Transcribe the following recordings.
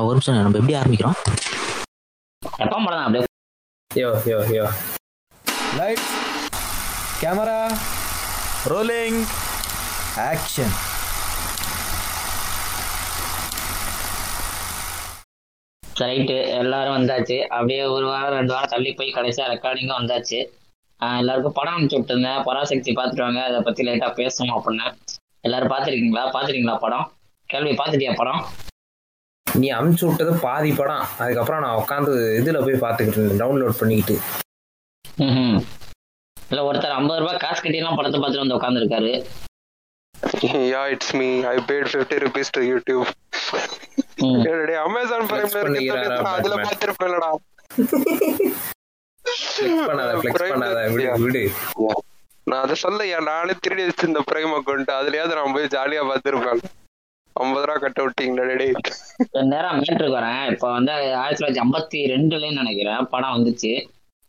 ஒரு நிமிஷம் நம்ம எப்படி ஆரம்பிக்கிறோம்? எப்போ படம் அப்படியே. Yo yo yo. Lights camera rolling action right எல்லாரும் வந்தாச்சு. அப்படியே ஒரு வாரம் ரெண்டு வாரம் தள்ளி போய் கடைசியாக ரெக்கார்டிங்கும் வந்தாச்சு. ஆஹ் எல்லாருக்கும் படம் அனுப்பிச்சு விட்டுருந்தேன். பராசக்தி பார்த்துட்டு வாங்க. அதை பற்றி லைட்டாக பேசணும் அப்படின்னு. எல்லாரும் பார்த்துருக்கீங்களா? பார்த்துருக்கீங்களா படம்? கேள்வி பார்த்துட்டியா படம்? நீ அமுச்சு விட்டது பாதி படம். அதுக்கப்புறம் நான் உட்காந்து இதுல போய் பார்த்துக்கிட்டு இருந்தேன் டவுன்லோட் பண்ணிக்கிட்டு. ம் இல்லை ஒருத்தர் ஐம்பது ரூபாய் காசு கட்டிலாம் படத்தை பார்த்துட்டு வந்து உட்காந்துருக்காரு yeah, it's me. I paid 50 rupees to YouTube. ம். டேய், Amazon Prime ல பண்ணிக்கிறாரா இருக்கிறது அதுல? பார்த்திருப்பேன்லடா. நான் அதை சொல்லையா நானே திருடி வச்சிருந்த பிரைம் அக்கௌண்ட் அதுலயாவது நான் போய் ஜாலியா பார்த்திருப்பேன். ஐம்பது ரூபா கட்ட விட்டீங்களா டேய். நேரம் மேட்ருக்கு வரேன். இப்போ வந்து ஆயிரத்தி தொள்ளாயிரத்தி ஐம்பத்தி ரெண்டுலன்னு நினைக்கிறேன். படம் வந்துச்சு.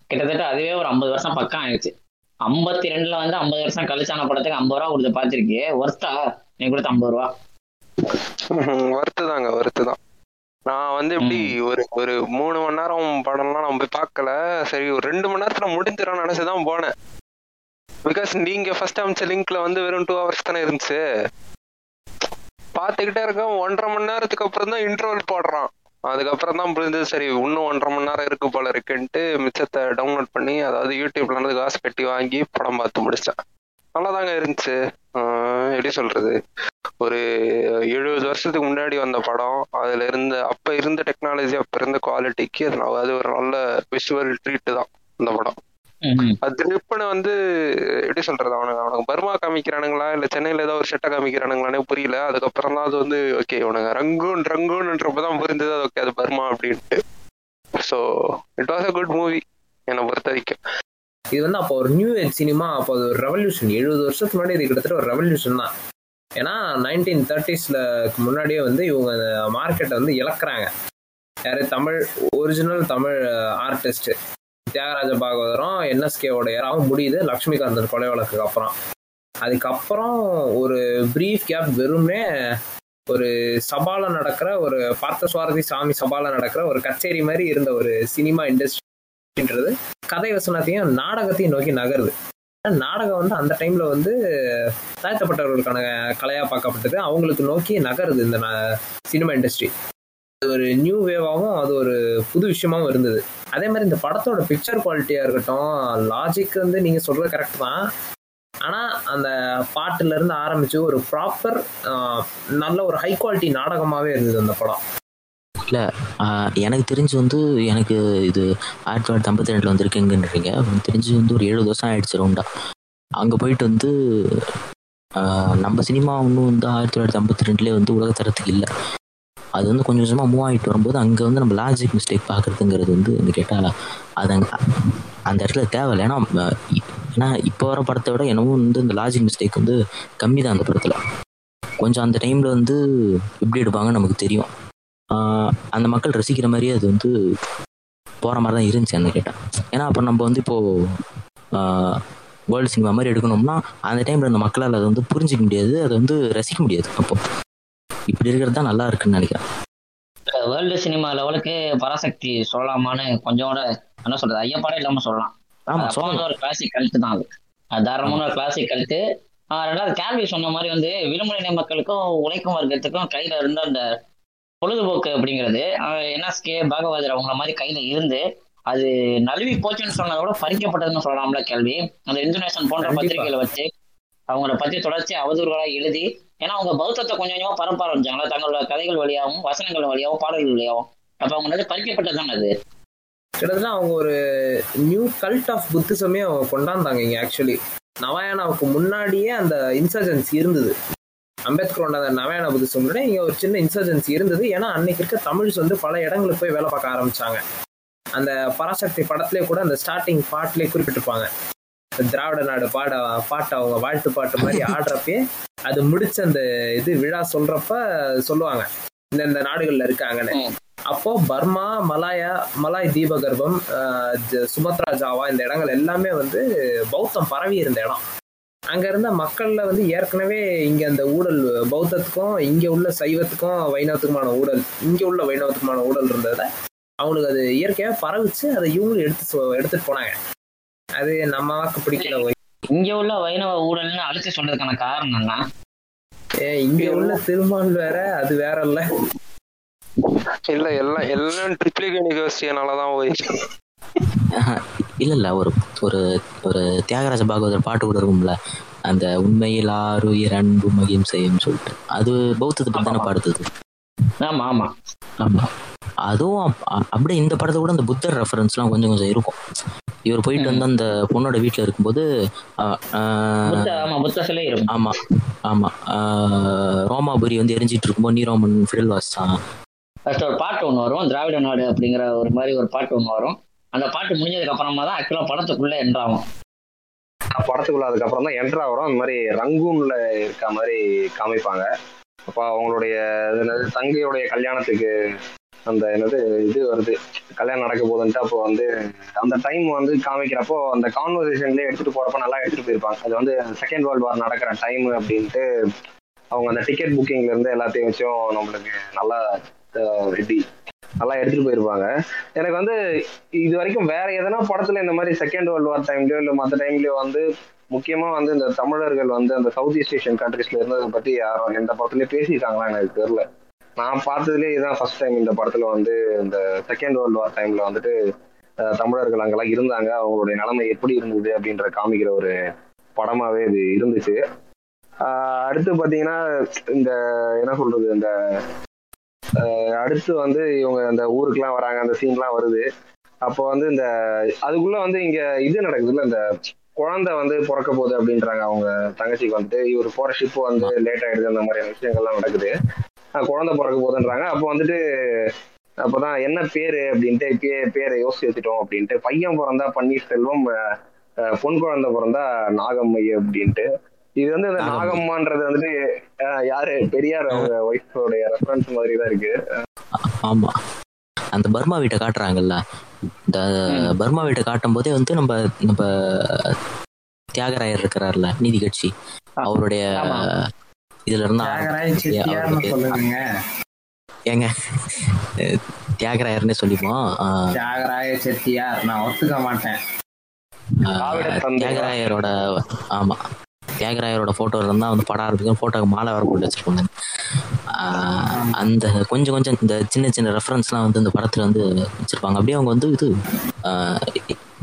கிட்டத்தட்ட அதுவே ஒரு ஐம்பது வருஷம் பக்கம் ஆயிடுச்சு. ஐம்பத்தி ரெண்டுல வந்து ஐம்பது வருஷம் கழிச்சான படத்துக்கு ஐம்பது ரூபா கொடுத்து பார்த்திருக்கியே. ஒர்த்தா நீ கொடுத்த ஐம்பது ரூபா. வருத்து தாங்க வருத்து தான். நான் வந்து எப்படி ஒரு ஒரு மூணு மணி நேரம் படம்லாம் நான் போய் பார்க்கல. சரி ஒரு ரெண்டு மணி நேரத்துல முடிஞ்சிடும் நினைச்சுதான் போனேன். பிகாஸ் நீங்க ஃபர்ஸ்ட் அமைச்ச லிங்க்ல வந்து வெறும் டூ ஹவர்ஸ் தானே இருந்துச்சு. பார்த்துக்கிட்டே இருக்கேன் ஒன்றரை மணி நேரத்துக்கு அப்புறம் தான் இன்டர்வல் போடுறான். அதுக்கப்புறம் தான் புரிஞ்சது சரி இன்னும் ஒன்றரை மணி நேரம் இருக்கு போல இருக்குன்ட்டு மிச்சத்தை டவுன்லோட் பண்ணி அதாவது யூடியூப்ல இருந்து காசு கட்டி வாங்கி படம் பார்த்து முடிச்சேன். நல்லாதாங்க இருந்துச்சு. எப்படி சொல்றது? ஒரு எழுபது வருஷத்துக்கு முன்னாடி வந்த படம். அதுல இருந்த அப்ப இருந்த டெக்னாலஜி அப்ப இருந்த குவாலிட்டிக்கு அது அது ஒரு நல்ல விஷுவல் ட்ரீட் தான் அந்த படம். அது ட்ரிப்புன்னு வந்து எப்படி சொல்றது அவனுக்கு அவனுக்கு பர்மா காமிக்கிறானுங்களா இல்ல சென்னையில ஏதோ ஒரு செட்டை காமிக்கிறானுங்களானே புரியல. அதுக்கப்புறம் தான் அது வந்து ஓகே உனக்கு ரங்கூன் ரங்கூன்ன்றப்பதான் புரிஞ்சது அது ஓகே அது பர்மா அப்படின்ட்டு. So it was a good movie என்னை பொறுத்த வரைக்கும் இது வந்து அப்போ ஒரு நியூ ஏஜ் சினிமா அப்போ அது ஒரு ரெவல்யூஷன் எழுபது வருஷத்துக்கு முன்னாடி இது கிட்டத்தட்ட ஒரு ரெவல்யூஷன் தான். ஏன்னா நைன்டீன் தேர்ட்டிஸ்ல முன்னாடியே வந்து இவங்க மார்க்கெட்டை வந்து இழக்கிறாங்க. யாரு? தமிழ் ஒரிஜினல் தமிழ் ஆர்டிஸ்ட் தியாகராஜ பாகவதரும் என்எஸ்கேவோட ஏறாவும் முடியுது. லக்ஷ்மிகாந்தன் கொலை வழக்குக்கு அப்புறம். அதுக்கப்புறம் ஒரு பிரீஃப் கேப் வெறுமே ஒரு சபால நடக்கிற ஒரு பார்த்த சுவாரதி சாமி சபால நடக்கிற ஒரு கச்சேரி மாதிரி இருந்த ஒரு சினிமா இண்டஸ்ட்ரின்றது கதை வசனத்தையும் நாடகத்தையும் நோக்கி நகருது. நாடகம் வந்து அந்த டைம்ல வந்து தாழ்த்தப்பட்டவர்களுக்கான கலையா பார்க்கப்பட்டது. அவங்களுக்கு நோக்கி நகருது இந்த சினிமா இண்டஸ்ட்ரி. அது ஒரு நியூ வேவாகவும் அது ஒரு புது விஷயமாவும் இருந்தது. அதே மாதிரி இந்த படத்தோட பிக்சர் குவாலிட்டியா இருக்கட்டும் லாஜிக் வந்து நீங்க சொல்றது கரெக்ட் தான். ஆனா அந்த பாட்டுல இருந்து ஆரம்பிச்சு ஒரு ப்ராப்பர் நல்ல ஒரு ஹை குவாலிட்டி நாடகமாவே இருந்தது அந்த படம். இல்லை எனக்கு தெரிஞ்சு வந்து எனக்கு இது ஆயிரத்தி தொள்ளாயிரத்தி ஐம்பத்தி ரெண்டில் வந்திருக்குங்கன்றீங்க எனக்கு தெரிஞ்சு வந்து ஒரு ஏழு வருஷம் ஆயிடுச்சு ரவுண்டா அங்கே போயிட்டு வந்து நம்ம சினிமா ஒன்றும் வந்து ஆயிரத்தி தொள்ளாயிரத்தி ஐம்பத்தி ரெண்டுலேயே வந்து உலக தரத்துக்கு இல்லை. அது வந்து கொஞ்சம் கொஞ்சமாக மூவ் ஆகிட்டு வரும்போது அங்கே வந்து நம்ம லாஜிக் மிஸ்டேக் பார்க்குறதுங்கிறது வந்து வந்து கேட்டால் அது அந்த இடத்துல தேவையில்லை. ஏன்னா ஏன்னா இப்போ வர படத்தை விட என்னவோ வந்து இந்த லாஜிக் மிஸ்டேக் வந்து கம்மி தான் அந்த படத்தில். கொஞ்சம் அந்த டைமில் வந்து எப்படி எடுப்பாங்கன்னு நமக்கு தெரியும். அந்த மக்கள் ரசிக்கிற மாதிரியே அது வந்து போகிற மாதிரி தான் இருந்துச்சு என்ன கேட்டேன் ஏன்னா அப்போ நம்ம வந்து இப்போது வேர்ல்டு சினிமா மாதிரி எடுக்கணும்னா அந்த டைமில் அந்த மக்களால் அதை வந்து புரிஞ்சிக்க முடியாது அதை வந்து ரசிக்க முடியாது அப்போ. இப்படி இருக்கிறது தான் நல்லா இருக்குன்னு நினைக்கிறேன். வேர்ல்டு சினிமா லெவலுக்கு பராசக்தி சொல்லலாமான்னு கொஞ்சம் கூட என்ன சொல்றது ஐயப்பாடே இல்லாம சொல்லலாம். சொல்லலாம். ஒரு கிளாசிக் கல்ட்டு தான் அது. தாராளமான ஒரு கிளாசிக் கல்ட்டு ரெண்டாவது கேள்வி சொன்ன மாதிரி வந்து விடுமுறை மக்களுக்கும் உழைக்கும் வர்க்கத்துக்கும் கையில இருந்த அந்த பொழுதுபோக்கு அப்படிங்கிறது என்எஸ்கே பாகவதர் அவங்கள மாதிரி கையில இருந்து அது நழுவி போச்சுன்னு சொன்னதை விட பறிக்கப்பட்டதுன்னு சொல்லலாம்ல கேள்வி அந்த இந்தோனேஷன் போன்ற. பத்திரிகைகளை வச்சு அவங்கள பத்தி தொடர்ச்சி அவதூறுகளா எழுதி ஏன்னா அவங்க பௌத்தத்தை கொஞ்சம் கொஞ்சமாக பரப்ப ஆரம்பிச்சாங்களா தங்களோட கதைகள் வழியாகவும் வசனங்கள் வழியாகவும் பாடல்கள் வழியாகவும் அப்ப அவங்க வந்து பறிக்கப்பட்டது தானே அது? கிட்டத்தட்ட அவங்க ஒரு நியூ கல்ட் ஆஃப் புத்திசமே அவங்க கொண்டாந்தாங்க இங்க ஆக்சுவலி நவாயானாவுக்கு முன்னாடியே அந்த இன்சர்ஜென்சி இருந்தது. அம்பேத்கரோட அந்த நவாயானா புத்திசம் முன்னாடி இங்க ஒரு சின்ன இன்சர்ஜென்சி இருந்தது. ஏன்னா அன்னைக்கு இருக்க தமிழ்ஸ் வந்து பல இடங்களுக்கு போய் வேலை பார்க்க ஆரம்பிச்சாங்க. அந்த பராசக்தி படத்திலே கூட அந்த ஸ்டார்டிங் பாட்டிலே குறிப்பிட்டிருப்பாங்க. திராவிட நாடு பாட பாட்டு அவங்க வாழ்த்து பாட்டு மாதிரி ஆடுறப்பே அது முடிச்ச அந்த இது விழா சொல்றப்ப சொல்லுவாங்க. இந்த இந்த நாடுகள்ல இருக்காங்கன்னு. அப்போ பர்மா மலாயா மலாய் ஜ- சுமத்ரா ஜாவா இந்த இடங்கள் எல்லாமே வந்து பௌத்தம் பரவி இருந்த இடம். அங்க இருந்த மக்கள்ல வந்து ஏற்கனவே இங்க அந்த ஊழல் பௌத்தத்துக்கும் இங்க உள்ள சைவத்துக்கும் வைணவத்துக்குமான ஊழல் இங்க உள்ள வைணவத்துக்குமான ஊழல் இருந்ததுல அவங்களுக்கு அது இயற்கையா பரவிச்சு அதை இவங்களும் எடுத்து எடுத்துட்டு போனாங்க. அது நம்ம வாக்கு பிடிக்கல இங்க உள்ள வைணவ ஊழல்னு அழுத்தி சொல்றதுக்கான காரணம் என்ன? ஏ, இங்க உள்ள திருமால் வேற அது வேற இல்ல. இல்ல எல்லாம் எல்லாம் ட்ரிப்ளிகன் யூனிவர்சிட்டினாலதான் போய் இல்ல இல்ல ஒரு ஒரு ஒரு தியாகராஜ பாகவதர் பாட்டு கூட இருக்கும்ல. அந்த உண்மையில் ஆறுயிர் அன்பு மகிம்சையும் சொல்லிட்டு. அது பௌத்தத்தை பத்தி தானே பாடுது ஆமா ஆமா. ஆமா. அதுவும் அப்படியே இந்த படத்தை கூட அந்த புத்தர் ரெஃபரன்ஸ்லாம் கொஞ்சம் கொஞ்சம் இருக்கும். இவர் போயிட்டு வந்து அந்த பொண்ணோட வீட்டுல இருக்கும்போது ஆமா புத்த சிலை இருக்கும். ஆமா ரோமாபுரி வந்து எரிஞ்சிட்டு இருக்கும்போது நீரோமன் ஃபிடல் வாசிச்சான் ஃபர்ஸ்ட் ஒரு பாட்டு ஒன்று வரும் திராவிட நாடு அப்படிங்கிற ஒரு மாதிரி ஒரு பாட்டு ஒன்று வரும். அந்த பாட்டு முடிஞ்சதுக்கு அப்புறமா தான் ஆக்சுவலா படத்துக்குள்ள என்றாகும் படத்துக்குள்ள அதுக்கப்புறம் தான் என்ட்ரா வரும் அந்த மாதிரி ரங்கூன்ல இருக்க மாதிரி காமிப்பாங்க. அப்போ அவங்களுடைய தங்கையுடைய கல்யாணத்துக்கு அந்த என்னது இது வருது. கல்யாணம் நடக்க போகுதுன்ட்டு அப்போ வந்து அந்த டைம் வந்து காமிக்கிறப்போ அந்த கான்வர்சேஷன்லேயே எடுத்துட்டு போறப்ப நல்லா எடுத்துட்டு போயிருப்பாங்க. அது வந்து செகண்ட் வேர்ல்டு வார் நடக்கிற டைம் அப்படின்ட்டு அவங்க அந்த டிக்கெட் புக்கிங்ல இருந்து எல்லாத்தையும் வச்சும் நம்மளுக்கு நல்லா ரெடி நல்லா எடுத்துட்டு போயிருப்பாங்க. எனக்கு வந்து இது வரைக்கும் வேற எதனா படத்துல இந்த மாதிரி செகண்ட் வேர்ல்டு வார் டைம்லயோ இல்ல மற்ற டைம்லயோ வந்து முக்கியமா வந்து இந்த தமிழர்கள் வந்து அந்த சவுத் ஈஸ்ட் ஏஷியன் கண்ட்ரீஸ்ல இருந்ததை பத்தி யாரும் எந்த படத்துலயும் பேசியிருக்காங்களா எனக்கு தெரியல. நான் பார்த்ததுலேயே இதுதான் ஃபர்ஸ்ட் டைம் இந்த படத்துல வந்து இந்த செகண்ட் வேர்ல்டு வார் டைம்ல வந்துட்டு தமிழர்கள் அங்கெல்லாம் இருந்தாங்க. அவங்களுடைய நிலைமை எப்படி இருந்தது அப்படின்ற காமிக்கிற ஒரு படமாவே இது இருந்துச்சு. அடுத்து பாத்தீங்கன்னா இந்த என்ன சொல்றது இந்த அடுத்து வந்து இவங்க அந்த ஊருக்குலாம் வராங்க அந்த சீன்லாம் வருது. அப்போ வந்து இந்த அதுக்குள்ள வந்து இங்க இது நடக்குதுல்ல இந்த குழந்தை வந்து பிறக்க போகுது அப்படின்றாங்க அவங்க தங்கச்சிக்கு வந்துட்டு. இவர் போற ஷிப் வந்து லேட் ஆயிடுது அந்த மாதிரியான விஷயங்கள்லாம் நடக்குது. குழந்தை பிறக்க போகுதுன்றாங்க. அப்போ வந்துட்டு அப்பதான் என்ன பேரு அப்படின்ட்டு பே பேரை யோசிச்சு வச்சுட்டோம் அப்படின்ட்டு பையன் பிறந்தா பன்னீர்செல்வம் பொன் குழந்தை பிறந்தா நாகம்மை அப்படின்ட்டு. இது வந்து நாகம்மை. நாகம்மான்றது வந்துட்டு யாரு? பெரியார் அவங்க ஒய்ஃபோடைய ரெஃபரன்ஸ் மாதிரி தான் இருக்கு. ஆமா. அந்த பர்மா வீட்டை காட்டுறாங்கல்ல. இந்த பர்மா வீட்டை காட்டும் போதே வந்து நம்ம நம்ம தியாகராயர் இருக்கிறார்ல நீதி கட்சி அவருடைய. இதுல இருந்து ஏங்க தியாகராயர்னே சொல்லிப்போம் ஆஹ் தியாகராய செட்டியார். நான் ஒத்துக்க மாட்டேன். தியாகராயரோட ஆமா தியாகராயரோட போட்டோ இருந்தா வந்து படம் ஆரம்பிக்கும் போட்டோக்கு மாலை வர போட்டு வச்சிருப்பாங்க. ஆஹ் அந்த கொஞ்சம் கொஞ்சம் இந்த சின்ன சின்ன ரெஃபரன்ஸ்லாம் வந்து இந்த படத்துல வந்து வச்சிருப்பாங்க. அப்படியே அவங்க வந்து இது ஆஹ்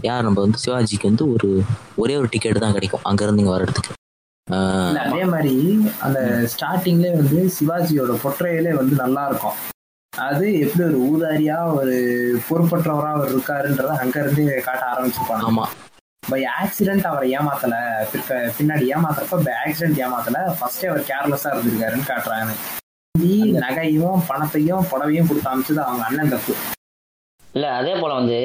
யார் நம்ம வந்து சிவாஜிக்கு வந்து ஒரு ஒரே ஒரு டிக்கெட் தான் கிடைக்கும் அங்க இருந்து இங்க இல்ல, அதே மாதிரி அந்த ஸ்டார்டிங்ல வந்து சிவாஜியோட பொற்றையிலே வந்து நல்லா இருக்கும் அது எப்படி ஒரு ஊதாரியா ஒரு பொறுப்பற்றவரா அவர் இருக்காருன்றத அங்க இருந்து காட்ட ஆரம்பிச்சிருப்பாங்க. ஆமா. பை ஆக்சிடென்ட் அவரை ஏமாத்தல. பிற்க- பின்னாடி ஏமாத்துறப்ப பை ஆக்சிடென்ட் ஏமாத்தல. ஃபர்ஸ்டே அவர் கேர்லெஸ்ஸா இருந்திருக்காருன்னு காட்டுறாங்க. நகையும் பணத்தையும் புடவையும் கொடுத்து அமைச்சது அவங்க அண்ணன் தப்பு. இல்ல அதே போல வந்து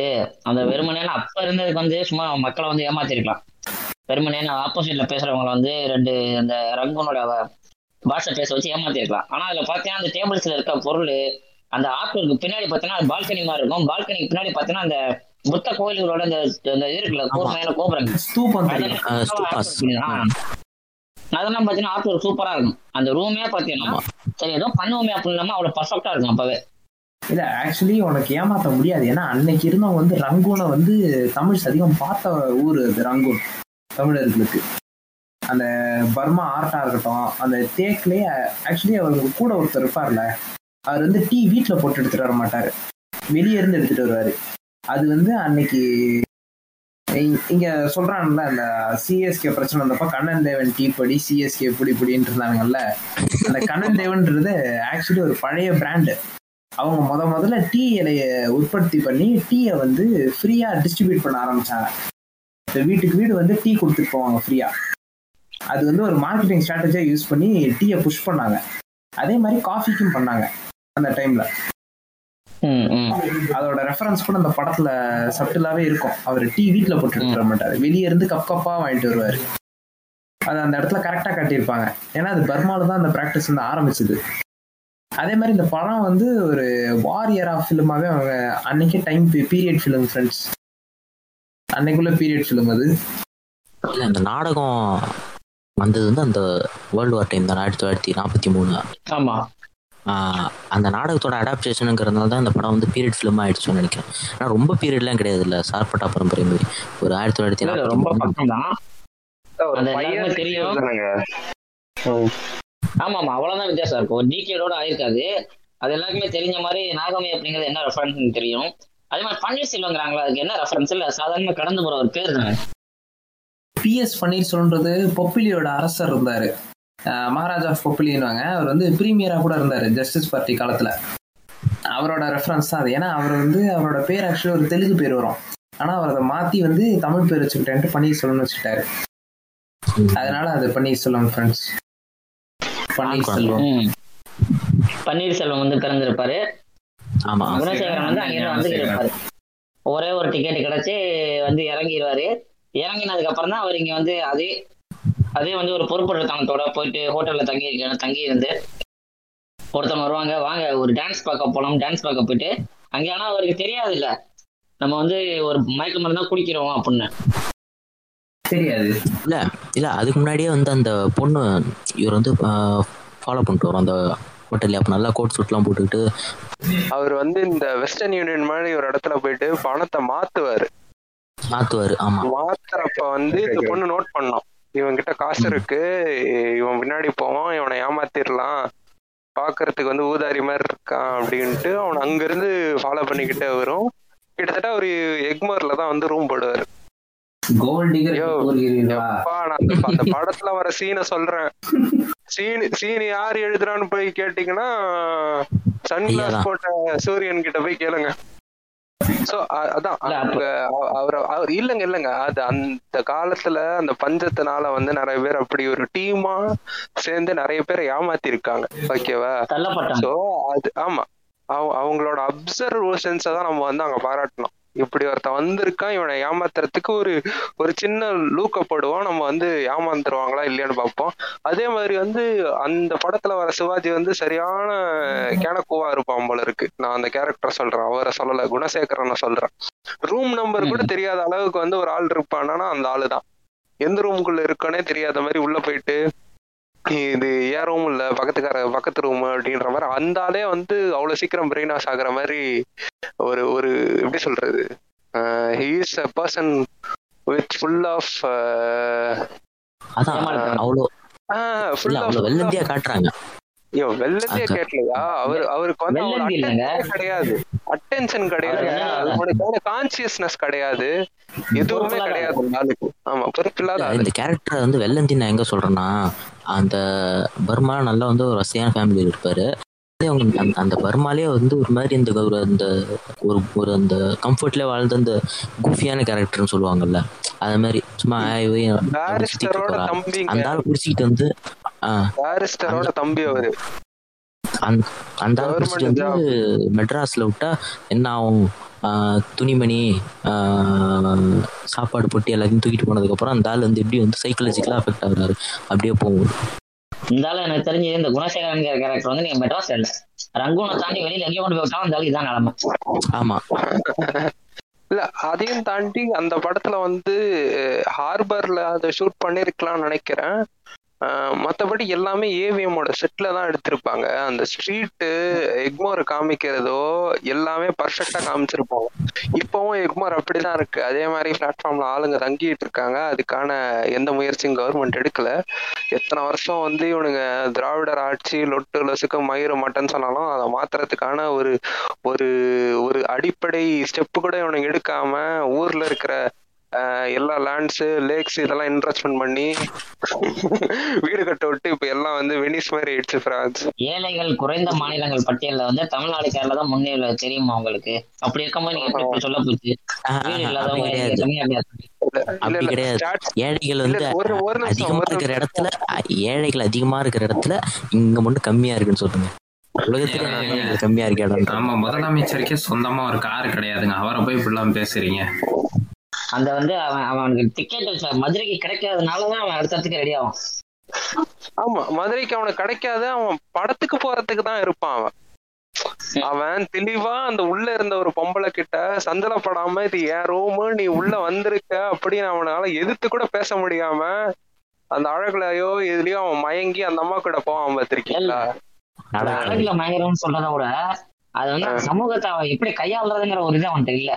அந்த வெறுமனேன அப்ப இருந்ததுக்கு வந்து சும்மா மக்களை வந்து ஏமாத்திருக்கலாம். வெறுமனேன ஆப்போசிட்ல பேசுறவங்களை வந்து ரெண்டு அந்த ரங்கனோட பாஷை பேச வச்சு ஏமாத்திருக்கலாம். ஆனா அதுல பாத்தீங்கன்னா அந்த டேபிள்ஸ்ல இருக்க பொருள் அந்த ஆட்டோருக்கு பின்னாடி பாத்தீங்கன்னா அது பால்கனி மாதிரி இருக்கும். பால்கனிக்கு பின்னாடி பாத்தீங்கன்னா அந்த புத்த கோயில்களோட அந்த இது இருக்குல்ல ஸ்தூபாஸ். ஆ. அதெல்லாம் பாத்தீங்கன்னா ஆர்ட் சூப்பரா இருக்கும். அந்த ரூமே பாத்தீங்கன்னா. சரி ஏதோ பண்ணுவோமே அப்படின்னு இல்லாம அவ்வளவு பர்ஃபெக்டா இருக்கும் அப்பவே. இல்ல ஆக்சுவலி உனக்கு ஏமாத்த முடியாது. ஏன்னா அன்னைக்கு இருந்தவங்க வந்து ரங்கூனை வந்து தமிழ் அதிகம் பார்த்த ஊர் அது ரங்கூன் தமிழர்களுக்கு. அந்த பர்மா ஆர்ட்டாக இருக்கட்டும் அந்த தேக்கிலே ஆக்சுவலி அவருக்கு கூட ஒருத்தர் இருப்பார்ல அவர் வந்து டீ வீட்டில் போட்டு எடுத்துட்டு வர மாட்டாரு. வெளியே இருந்து எடுத்துட்டு வருவாரு. அது வந்து அன்னைக்கு இங்கே இங்க சொல்றான்ல அந்த சிஎஸ்கே பிரச்சனை வந்தப்ப கண்ணன் தேவன் டீ படி சிஎஸ்கே புடி புடின்னு இருந்தானுங்கல்ல அந்த கண்ணன் தேவன்றது ஆக்சுவலி ஒரு பழைய பிராண்டு அவங்க முத முதல்ல டீ இலைய உற்பத்தி பண்ணி டீயை வந்து ஃப்ரீயா டிஸ்ட்ரிபியூட் பண்ண ஆரம்பிச்சாங்க. வீட்டுக்கு வீடு வந்து டீ கொடுத்துட்டு போவாங்க ஃப்ரீயா அது வந்து ஒரு மார்க்கெட்டிங் ஸ்ட்ராட்டஜியா யூஸ் பண்ணி டீயை புஷ் பண்ணாங்க. அதே மாதிரி காஃபிக்கும் பண்ணாங்க அந்த டைம்ல. அதோட ரெஃபரன்ஸ் கூட அந்த படத்துல சப்டிலாவே இருக்கும். அவர் டீ வீட்ல போட்டு வர மாட்டாரு. வெளியே இருந்து கப் கப்பா வாங்கிட்டு வருவாரு. அது அந்த இடத்துல கரெக்டா காட்டியிருப்பாங்க. ஏன்னா அது பர்மால தான் அந்த ப்ராக்டிஸ் வந்து ஆரம்பிச்சது. அதே மாதிரி இந்த படம் வந்து ஒரு வாரியரா ஃபிலிமாவே அவங்க அன்னைக்கே டைம் பீரியட் ஃபிலிம் ஃப்ரெண்ட்ஸ் அன்னைக்குள்ள பீரியட் ஃபிலிம் அது. இல்ல இந்த நாடகம் வந்தது வந்து அந்த வேர்ல்டு வார் டைம் தான் ஆயிரத்தி தொள்ளாயிரத்தி நாற்பத்தி மூணு. ஆமா. ஆஹ் அந்த நாடகத்தோட அடாப்டேஷனுங்கிறதுனால தான் இந்த படம் வந்து பீரியட் ஃபிலிம் ஆயிடுச்சுன்னு நினைக்கிறேன். ஆனால் ரொம்ப பீரியட்லாம் கிடையாது இல்லை சார்பட்டா பரம்பரை மாதிரி. ஒரு ஆயிரத்தி தொள்ளாயிரத்தி ரொம்ப பக்கம் தான் தெரியும். ஆமா ஆமா அவ்வளவுதான் வித்தியாசம் இருக்கும். ஒரு டிகேடோட ஆயிருக்காது. அது எல்லாருக்குமே தெரிஞ்ச மாதிரி நாகமே அப்படிங்கிறது என்ன ரெஃபரன்ஸ் தெரியும். அதே மாதிரி பன்னீர் செல்வங்கிறாங்களா அதுக்கு என்ன ரெஃபரன்ஸ் இல்ல சாதாரண கடந்து போற ஒரு பேர் தானே. பிஎஸ் பன்னீர்செல்வன்றது பொப்பிலியோட அரசர் இருந்தாரு. மகாராஜா ஆஃப் பொப்பிலின்னுவாங்க. அவர் வந்து பிரீமியரா கூட இருந்தாரு ஜஸ்டிஸ் பார்ட்டி காலத்துல. அவரோட ரெஃபரன்ஸ் தான் அது. ஏன்னா அவர் வந்து அவரோட பேர் ஆக்சுவலி ஒரு தெலுங்கு பேர் வரும். ஆனா அவர் அதை மாத்தி வந்து தமிழ் பேர் வச்சுக்கிட்டேன்ட்டு பன்னீர்செல்வம்னு வச்சுட்டாரு அதனால அது பன்னீர்செல்வம் ஃப்ரெண்ட்ஸ் பன்னீர்செல்வம். பன்னீர்செல்வம் வந்து பிறந்திருப்பாரு. ஆமா. குணசேகரன் வந்து அங்கிருந்து வந்து இருப்பாரு ஒரே ஒரு டிக்கெட் கிடைச்சு வந்து இறங்கிடுவாரு இறங்கினதுக்கு அப்புறம் தான் அவர் இங்க வந்து அதே அதே வந்து ஒரு பொறுப்படுத்தனத்தோட போயிட்டு ஹோட்டல்ல தங்கி தங்கி இருந்து ஒருத்தவங்க வருவாங்க. வாங்க ஒரு டான்ஸ் பார்க்க போனோம் டான்ஸ் பார்க்க போயிட்டு அங்க ஆனா அவருக்கு தெரியாது இல்ல நம்ம வந்து ஒரு மயக்க மருந்து தான் குடிக்கிறோம் அப்படின்னு. தெரியாது. இல்ல இல்ல அதுக்கு முன்னாடியே வந்து அந்த பொண்ணு இவர் வந்து ஃபாலோ பண்ணிட்டு வரும். அந்த ஹோட்டல்ல அப்ப நல்லா கோட் சூட்லாம் போட்டுக்கிட்டு அவர் வந்து இந்த வெஸ்டர்ன் யூனியன் மாதிரி ஒரு இடத்துல போயிட்டு பணத்தை மாத்துவாரு. மாத்துவாரு ஆமா. மாத்துறப்ப வந்து இந்த பொண்ணு நோட் பண்ணோம் இவன் கிட்ட காசு இருக்கு இவன் பின்னாடி போவான் இவனை ஏமாத்திரலாம் பாக்குறதுக்கு வந்து ஊதாரி மாதிரி இருக்கான் அப்படின்ட்டு அவன் அங்க இருந்து ஃபாலோ பண்ணிக்கிட்டே வரும். கிட்டத்தட்ட ஒரு எக்மோர்ல தான் வந்து ரூம் போடுவாரு. அந்த அந்த படத்துல வர சீனை சொல்றேன். சீன் சீன் யார் எழுதுறான்னு போய் கேட்டீங்கன்னா சன்கிளாஸ். போட்ட சூரியன் கிட்ட போய் கேளுங்க. சோ அதான் அவர் அவர் இல்லங்க இல்லங்க. அது அந்த காலத்துல அந்த பஞ்சத்தினால வந்து நிறைய பேர் அப்படி ஒரு டீமா சேர்ந்து நிறைய பேரை ஏமாத்தி இருக்காங்க ஓகேவா சோ அது ஆமா. அவ- அவங்களோட அப்சர்வேஷன்ஸை தான் நம்ம வந்து அங்க பாராட்டணும். இப்படி ஒருத்தன் வந்திருக்கான் இவனை ஏமாத்துறதுக்கு ஒரு ஒரு சின்ன லூக்கப்படுவோம் நம்ம வந்து ஏமாந்துருவாங்களா இல்லையான்னு பார்ப்போம். அதே மாதிரி வந்து அந்த படத்துல வர சிவாஜி வந்து சரியான கேனக்குவா இருப்பான் போல இருக்கு. நான் அந்த கேரக்டர் சொல்றேன் அவரை சொல்லல குணசேகரனை சொல்றேன். ரூம் நம்பர் கூட தெரியாத அளவுக்கு வந்து ஒரு ஆள் இருப்பான்னா அந்த ஆளு தான் எந்த ரூமுக்குள்ள இருக்கனே தெரியாத மாதிரி உள்ள போயிட்டு இது ஏன் ரூம் இல்ல பக்கத்துக்கார பக்கத்து ரூம் அப்படின்ற மாதிரி அந்த ஆளே வந்து அவ்வளவு சீக்கிரம் பிரெயின் வாஷ் ஆகுற மாதிரி ஒரு ஒரு எப்படி சொல்றது he's a person with full of. அவ்வளோ ஃபுல் ஆஃப் வெள்ளந்தியா காட்டுறாங்க ஐயோ வெள்ளத்தையே. கேட்கலையா? அவர் அவருக்கு வந்து கிடையாது. அட்டென்ஷன் கிடையாது. அவனுக்கு கான்சியஸ்னஸ் கிடையாது. எதுவுமே கிடையாது ஆமா பொறுப்பில்லாத இந்த கேரக்டர் வந்து வெள்ளந்தி நான் எங்க சொல்றேன்னா அந்த பர்மால நல்லா வந்து ஒரு வசதியான ஃபேமிலியில் இருப்பாரு. அவங்க அந்த- அந்த பர்மாலே வந்து ஒரு மாதிரி இந்த ஒரு அந்த ஒரு ஒரு அந்த கம்ஃபர்ட்ல வாழ்ந்த அந்த குஃபியான கேரக்டர்னு சொல்லுவாங்கல்ல. அது மாதிரி சும்மா அந்த ஆள் குடிச்சிக்கிட்டு வந்து பாரிஸ்டரோட தம்பி அவரு. அந்த வந்து மெட்ராஸ்ல விட்டா என்ன ஆகும்? ஆஹ் துணிமணி ஆஹ் சாப்பாடு போட்டு எல்லாத்தையும் தூக்கிட்டு போனதுக்கு அப்புறம் அந்த ஆள் வந்து எப்படி வந்து சைக்கலாஜிக்கலா அஃபெக்ட் ஆகுறாரு? அப்படியே போகும். இந்த ஆளு எனக்கு தெரிஞ்சு இந்த குணசேகரங்கிற கேரக்டர் வந்து நீங்க மெட்ராஸ் இல்ல. ரங்கூனை தாண்டி வெளியில எங்கேயும் கொண்டு போய் விட்டாலும் அந்த ஆளு இதான் நிலைமை. ஆமா. இல்ல அதையும் தாண்டி அந்த படத்துல வந்து ஹார்பர்ல அதை ஷூட் பண்ணிருக்கலாம்னு நினைக்கிறேன். மற்றபடி எல்லாமே ஏவிஎம்மோட செட்டில் தான் எடுத்திருப்பாங்க. அந்த ஸ்ட்ரீட்டு எக்மோர் காமிக்கிறதோ எல்லாமே பர்ஃபெக்டாக காமிச்சிருப்பாங்க. இப்போவும் எக்மோர் அப்படிதான் இருக்குது அதே மாதிரி பிளாட்ஃபார்மில் ஆளுங்க தங்கிட்டு இருக்காங்க. அதுக்கான எந்த முயற்சியும் கவர்மெண்ட் எடுக்கல. எத்தனை வருஷம் வந்து இவனுங்க திராவிடர் ஆட்சி லொட்டு லசுக்கு மயிறு மட்டன் சொன்னாலும் அதை மாத்துறதுக்கான ஒரு ஒரு ஒரு அடிப்படை ஸ்டெப்பு கூட இவனுங்க எடுக்காம ஊரில் இருக்கிற எல்லா லேண்ட்ஸ் லேக்ஸ் இதெல்லாம் இன்வெஸ்ட்மெண்ட் பண்ணி வீடு கட்ட விட்டு இப்ப எல்லாம் வந்து வெனிஸ் மாதிரி ஆயிடுச்சு பிரான்ஸ் ஏழைகள் குறைந்த மாநிலங்கள் பட்டியல்ல வந்து தமிழ்நாடு கேரளா தான் முன்னேற தெரியுமா உங்களுக்கு? அப்படி இருக்கும்போது நீங்க எப்படி இப்படி சொல்ல போச்சு? ஏழைகள் வந்து அதிகமா இருக்கிற. இடத்துல ஏழைகள் அதிகமா இருக்கிற இடத்துல இங்க மட்டும் கம்மியா இருக்குன்னு சொல்லுங்க. உலகத்துல. கம்மியா இருக்க இடம். நம்ம முதலமைச்சருக்கே சொந்தமா ஒரு கார் கிடையாதுங்க. அவரை போய் இப்படிலாம் பேசுறீங்க. அந்த வந்து அவன் அவனுக்கு டிக்கெட் மதுரைக்கு கிடைக்காதனாலதான் அவன் அடுத்ததுக்கு ரெடி ஆகும் ஆமா மதுரைக்கு அவனுக்கு கிடைக்காது அவன் படத்துக்கு போறதுக்கு தான் இருப்பான் அவன். அவன் தெளிவா அந்த உள்ள இருந்த ஒரு பொம்பளை கிட்ட சஞ்சலப்படாம இது என் ரூமு நீ உள்ள வந்திருக்க அப்படின்னு அவனால எதிர்த்து கூட பேச முடியாம அந்த அழகுலயோ இதுலயோ அவன் மயங்கி அந்த அம்மா கூட போவான் பார்த்திருக்கீங்களா? அழகுல மயங்கரம்னு சொல்றத விட அது வந்து சமூகத்தை அவன் எப்படி கையாளுறதுங்கிற ஒரு இது அவன்கிட்ட இல்ல.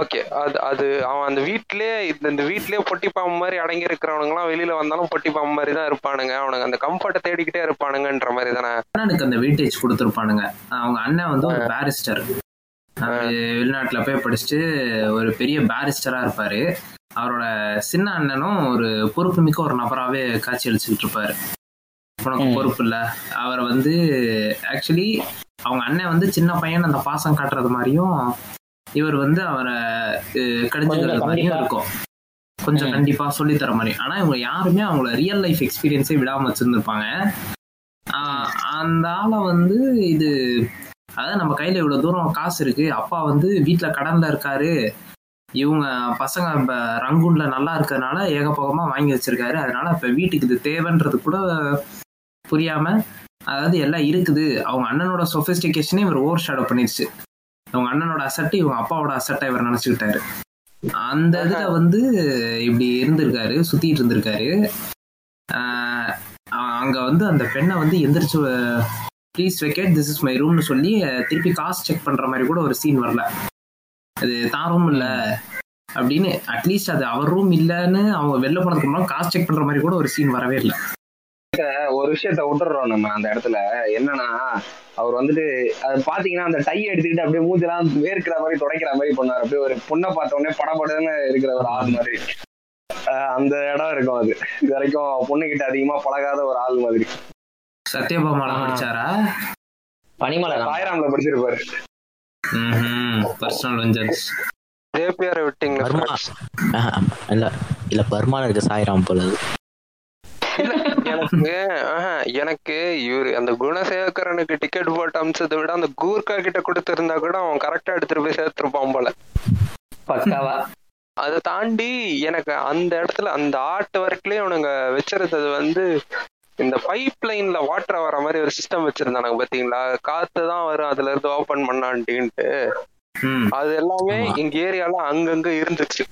ஓகே. அது அது அவன் அந்த வீட்லயே இந்த இந்த வீட்லயே பொட்டி பாம்பு மாதிரி அடங்கி இருக்கிறவனுங்க எல்லாம் வெளியில வந்தாலும் பொட்டி பாம்பு மாதிரி தான் இருப்பானுங்க. அவனுங்க அந்த கம்ஃபர்ட்டை தேடிக்கிட்டே இருப்பானுங்கன்ற மாதிரி தானே? அண்ணனுக்கு அந்த வெயிட்டேஜ் கொடுத்துருப்பானுங்க. அவங்க அண்ணன் வந்து ஒரு பேரிஸ்டர் வெளிநாட்டுல போய் படிச்சுட்டு ஒரு பெரிய பேரிஸ்டரா இருப்பாரு. அவரோட சின்ன அண்ணனும் ஒரு பொறுப்புமிக்க ஒரு நபராகவே காட்சி அளிச்சுக்கிட்டு இருப்பாரு. உனக்கு. பொறுப்பு இல்ல. அவரை வந்து ஆக்சுவலி அவங்க அண்ணன் வந்து சின்ன பையன் அந்த பாசம் காட்டுறது மாதிரியும் இவர் வந்து அவரை கொஞ்சம் மாதிரியும். இருக்கும். கொஞ்சம். கண்டிப்பா சொல்லி தர மாதிரி. ஆனா இவங்க யாருமே அவங்கள ரியல் லைஃப் எக்ஸ்பீரியன்ஸே விடாம வச்சிருந்திருப்பாங்க. ஆஹ் அந்த ஆளை வந்து இது அதாவது நம்ம கையில இவ்வளவு தூரம் காசு இருக்கு. அப்பா வந்து வீட்ல கடன்ல இருக்காரு. இவங்க பசங்க இப்ப ரங்கூன்ல நல்லா இருக்கிறதுனால ஏகபோகமா வாங்கி வச்சிருக்காரு. அதனால இப்ப வீட்டுக்கு இது தேவைன்றது கூட புரியாம அதாவது எல்லாம் இருக்குது. அவங்க அண்ணனோட சொபிஸ்டிகேஷனே இவர் ஓவர் ஷேடோ பண்ணிருச்சு அவங்க அண்ணனோட அசட்டு இவங்க அப்பாவோட அசட்டை இவர் நினைச்சுக்கிட்டாரு. அந்த இதுல வந்து இப்படி இருந்திருக்காரு சுத்திட்டு இருந்திருக்காரு. ஆஹ் அங்க வந்து அந்த பெண்ணை வந்து எந்திரிச்சு please vacate this is my ரூம்னு சொல்லி திருப்பி காசு செக் பண்ற மாதிரி கூட ஒரு சீன் வரல. அது தான் ரூம் இல்ல அப்படின்னு அட்லீஸ்ட் அது அவர் ரூம் இல்லைன்னு அவங்க வெளில போனதுக்கு முன்னாடி காசு செக் பண்ற மாதிரி கூட ஒரு சீன் வரவே இல்லை. ஒரு விஷயத்த விட்டுறோம் நம்ம அந்த இடத்துல. என்னன்னா அவர் வந்துட்டு அது பாத்தீங்கன்னா அந்த டை எடுத்துக்கிட்டு அப்படியே மூஞ்செல்லாம் வேர்க்கிற மாதிரி துடைக்கிற மாதிரி பண்ணாரு அப்படியே ஒரு பொண்ணை பார்த்த உடனே படபடன்னு இருக்கிற ஒரு ஆள் மாதிரி. அந்த இடம் இருக்கும் அது. இது வரைக்கும் பொண்ணுகிட்ட அதிகமா பழகாத ஒரு ஆள் மாதிரி. சத்யபாமால. படிச்சாரா? பனிமலை சாய்ராம்ல படிச்சிருப்பாரு. பர்சனல் வெஞ்சன்ஸ் ஜேபிஆர் விட்டீங்களா இல்ல இல்ல பர்மால இருக்க சாய்ராம் போல. இல்ல எனக்கு எனக்கு இவரு அந்த குணசேகரனுக்கு டிக்கெட் போட்டு அமிச்சதை விட அந்த கூர்க்கா கிட்ட கொடுத்திருந்தா கூட அவன் கரெக்டா எடுத்துட்டு போய் சேர்த்திருப்பான் போல. பக்காவா? அதை தாண்டி எனக்கு அந்த இடத்துல அந்த ஆர்ட் ஒர்க்லயே அவனுங்க வச்சிருந்தது வந்து இந்த பைப் லைன்ல வாட்டர் வர மாதிரி ஒரு சிஸ்டம் வச்சிருந்தானுங்க பாத்தீங்களா காத்து தான் வரும் அதுல இருந்து ஓபன் பண்ணான்ட்டு அது எல்லாமே. எங்க ஏரியால அங்கங்க இருந்துச்சு.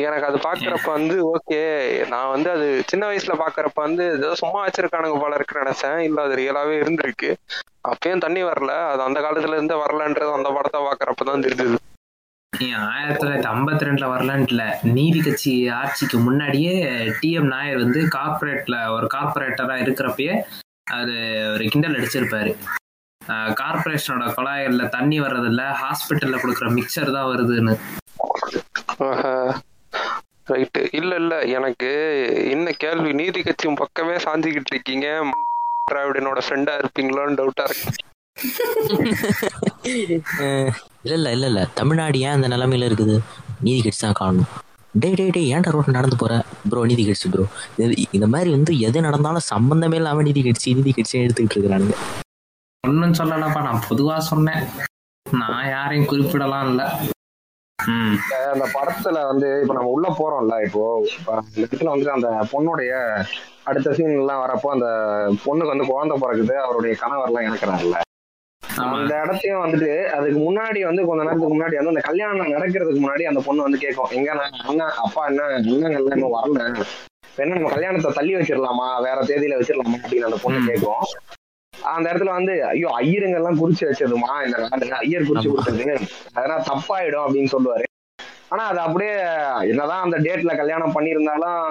எனக்கு அது பாக்குறப்ப வந்து ஓகே நான் வந்து அது சின்ன வயசுல பாக்குறப்ப வந்து ஏதோ சும்மா வச்சிருக்கானுங்க போல இருக்கு நினைச்சேன். இல்ல அது ரியலாவே இருந்திருக்கு. அப்பயும் தண்ணி வரல. அது அந்த காலத்துல இருந்து வரலன்றது அந்த படத்தை பாக்குறப்பதான் தெரிஞ்சது. ஏன் ஆயிரத்தி தொள்ளாயிரத்தி ஐம்பத்தி ரெண்டுல வரலான்ட்டுல நீதி கட்சி ஆட்சிக்கு முன்னாடியே டிஎம் நாயர் வந்து கார்ப்பரேட்ல ஒரு கார்ப்பரேட்டரா இருக்கிறப்பயே அது ஒரு கிண்டல் அடிச்சிருப்பாரு. கார்பரேஷனோட குழாய்கள்ல தண்ணி வர்றதில்ல ஹாஸ்பிட்டல்ல கொடுக்குற மிக்சர் தான் வருதுன்னு. ரைட்டு இல்ல இல்ல. எனக்கு என்ன கேள்வி நீதி கட்சியும் பக்கமே சாஞ்சிக்கிட்டு இருக்கீங்க. திராவிடனோட ஃப்ரெண்டா இருப்பீங்களோன்னு டவுட்டா இருக்கு. இல்ல இல்ல இல்ல இல்ல. தமிழ்நாடு ஏன் அந்த நிலைமையில இருக்குது? நீதி கட்சி தான் காரணம். டேய் டேய் டேய் ஏன்டா ரோட்ல நடந்து போற? ப்ரோ நீதி கட்சி ப்ரோ இந்த மாதிரி வந்து எது நடந்தாலும் சம்பந்தமே இல்லாம நீதி கட்சி நீதி கட்சி எடுத்துக்கிட்டு இருக்கிறானுங்க ஒன்றும் சொல்லலப்பா. நான் பொதுவா சொன்னேன். நான் யாரையும் குறிப்பிடலாம் இல்ல. அந்த படத்துல வந்து இப்ப நம்ம உள்ள போறோம்ல இப்போ இடத்துல வந்துட்டு அந்த பொண்ணுடைய அடுத்த சீன் எல்லாம் வரப்போ அந்த பொண்ணுக்கு வந்து குழந்தை பிறகுது அவருடைய கணவர் எல்லாம் இறக்குறாருல்ல அந்த இடத்தையும் வந்துட்டு அதுக்கு முன்னாடி வந்து கொஞ்ச நேரத்துக்கு முன்னாடி வந்து அந்த கல்யாணம் நடக்கிறதுக்கு முன்னாடி அந்த பொண்ணு வந்து கேட்கும் எங்க நான் அண்ணன் அப்பா என்ன அண்ணன் எல்லாம் இன்னும் வரல. என்ன நம்ம கல்யாணத்தை தள்ளி வச்சிடலாமா? வேற தேதியில வச்சிடலாமா? அப்படின்னு அந்த பொண்ணு. கேட்கும் அந்த இடத்துல வந்து ஐயோ ஐயருங்க எல்லாம் குறிச்சு வச்சதுமா இந்த நாடு ஐயர் குறிச்சு. கொடுத்தது? அதெல்லாம் தப்பாயிடும் அப்படின்னு சொல்லுவாரு. ஆனா அது அப்படியே என்னதான் அந்த டேட்ல கல்யாணம் பண்ணியிருந்தாலும்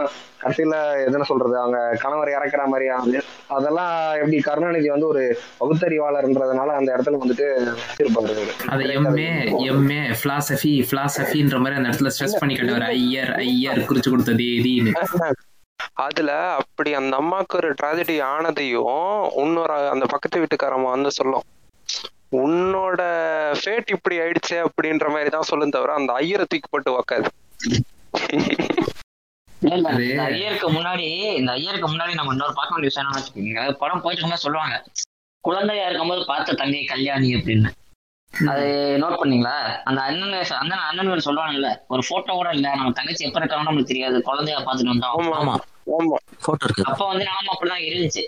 கடைசியில எதுன்னு சொல்றது? அவங்க கணவர் இறக்குற மாதிரி ஆகுது அதெல்லாம் எப்படி கருணாநிதி வந்து ஒரு பகுத்தறிவாளர்ன்றதுனால அந்த இடத்துல வந்துட்டு வச்சிருப்பாரு. அது எம்ஏ எம்ஏ பிலாசபி பிலாசபின்ற மாதிரி அந்த இடத்துல ஸ்ட்ரெஸ் பண்ணி கட்டுவார் ஐயர் ஐயர் குறிச்சு கொடுத்தது எதின்னு அதுல அப்படி அந்த அம்மாக்கு ஒரு ட்ராஜடி ஆனதையும் இன்னொரு அந்த பக்கத்து வீட்டுக்காரம்மா வந்து சொல்லும். உன்னோட ஃபேட் இப்படி ஆயிடுச்சே அப்படின்ற மாதிரி தான் சொல்லும் தவிர அந்த ஐயரை தூக்கி போட்டு உக்காது ஐயருக்கு முன்னாடி இந்த ஐயருக்கு முன்னாடி நம்ம இன்னொரு பார்க்க வேண்டிய விஷயம் வச்சுக்கோங்க. படம் போயிட்டு இருக்கும்போது சொல்லுவாங்க. குழந்தையா இருக்கும்போது பார்த்த தங்கை கல்யாணி அப்படின்னு. அது நோட் பண்ணீங்களா? அந்த அண்ணன் அந்த அண்ணன் சொல்லுவாங்கல்ல ஒரு போட்டோ கூட இல்ல. நம்ம தங்கச்சி எப்ப இருக்காங்கன்னு நமக்கு தெரியாது. குழந்தையா பார்த்துட்டு வந்தோம். ஆமா. ஆமா. போட்டோ இருக்குது. அப்ப வந்து நாம அப்படிதான் இருந்துச்சு.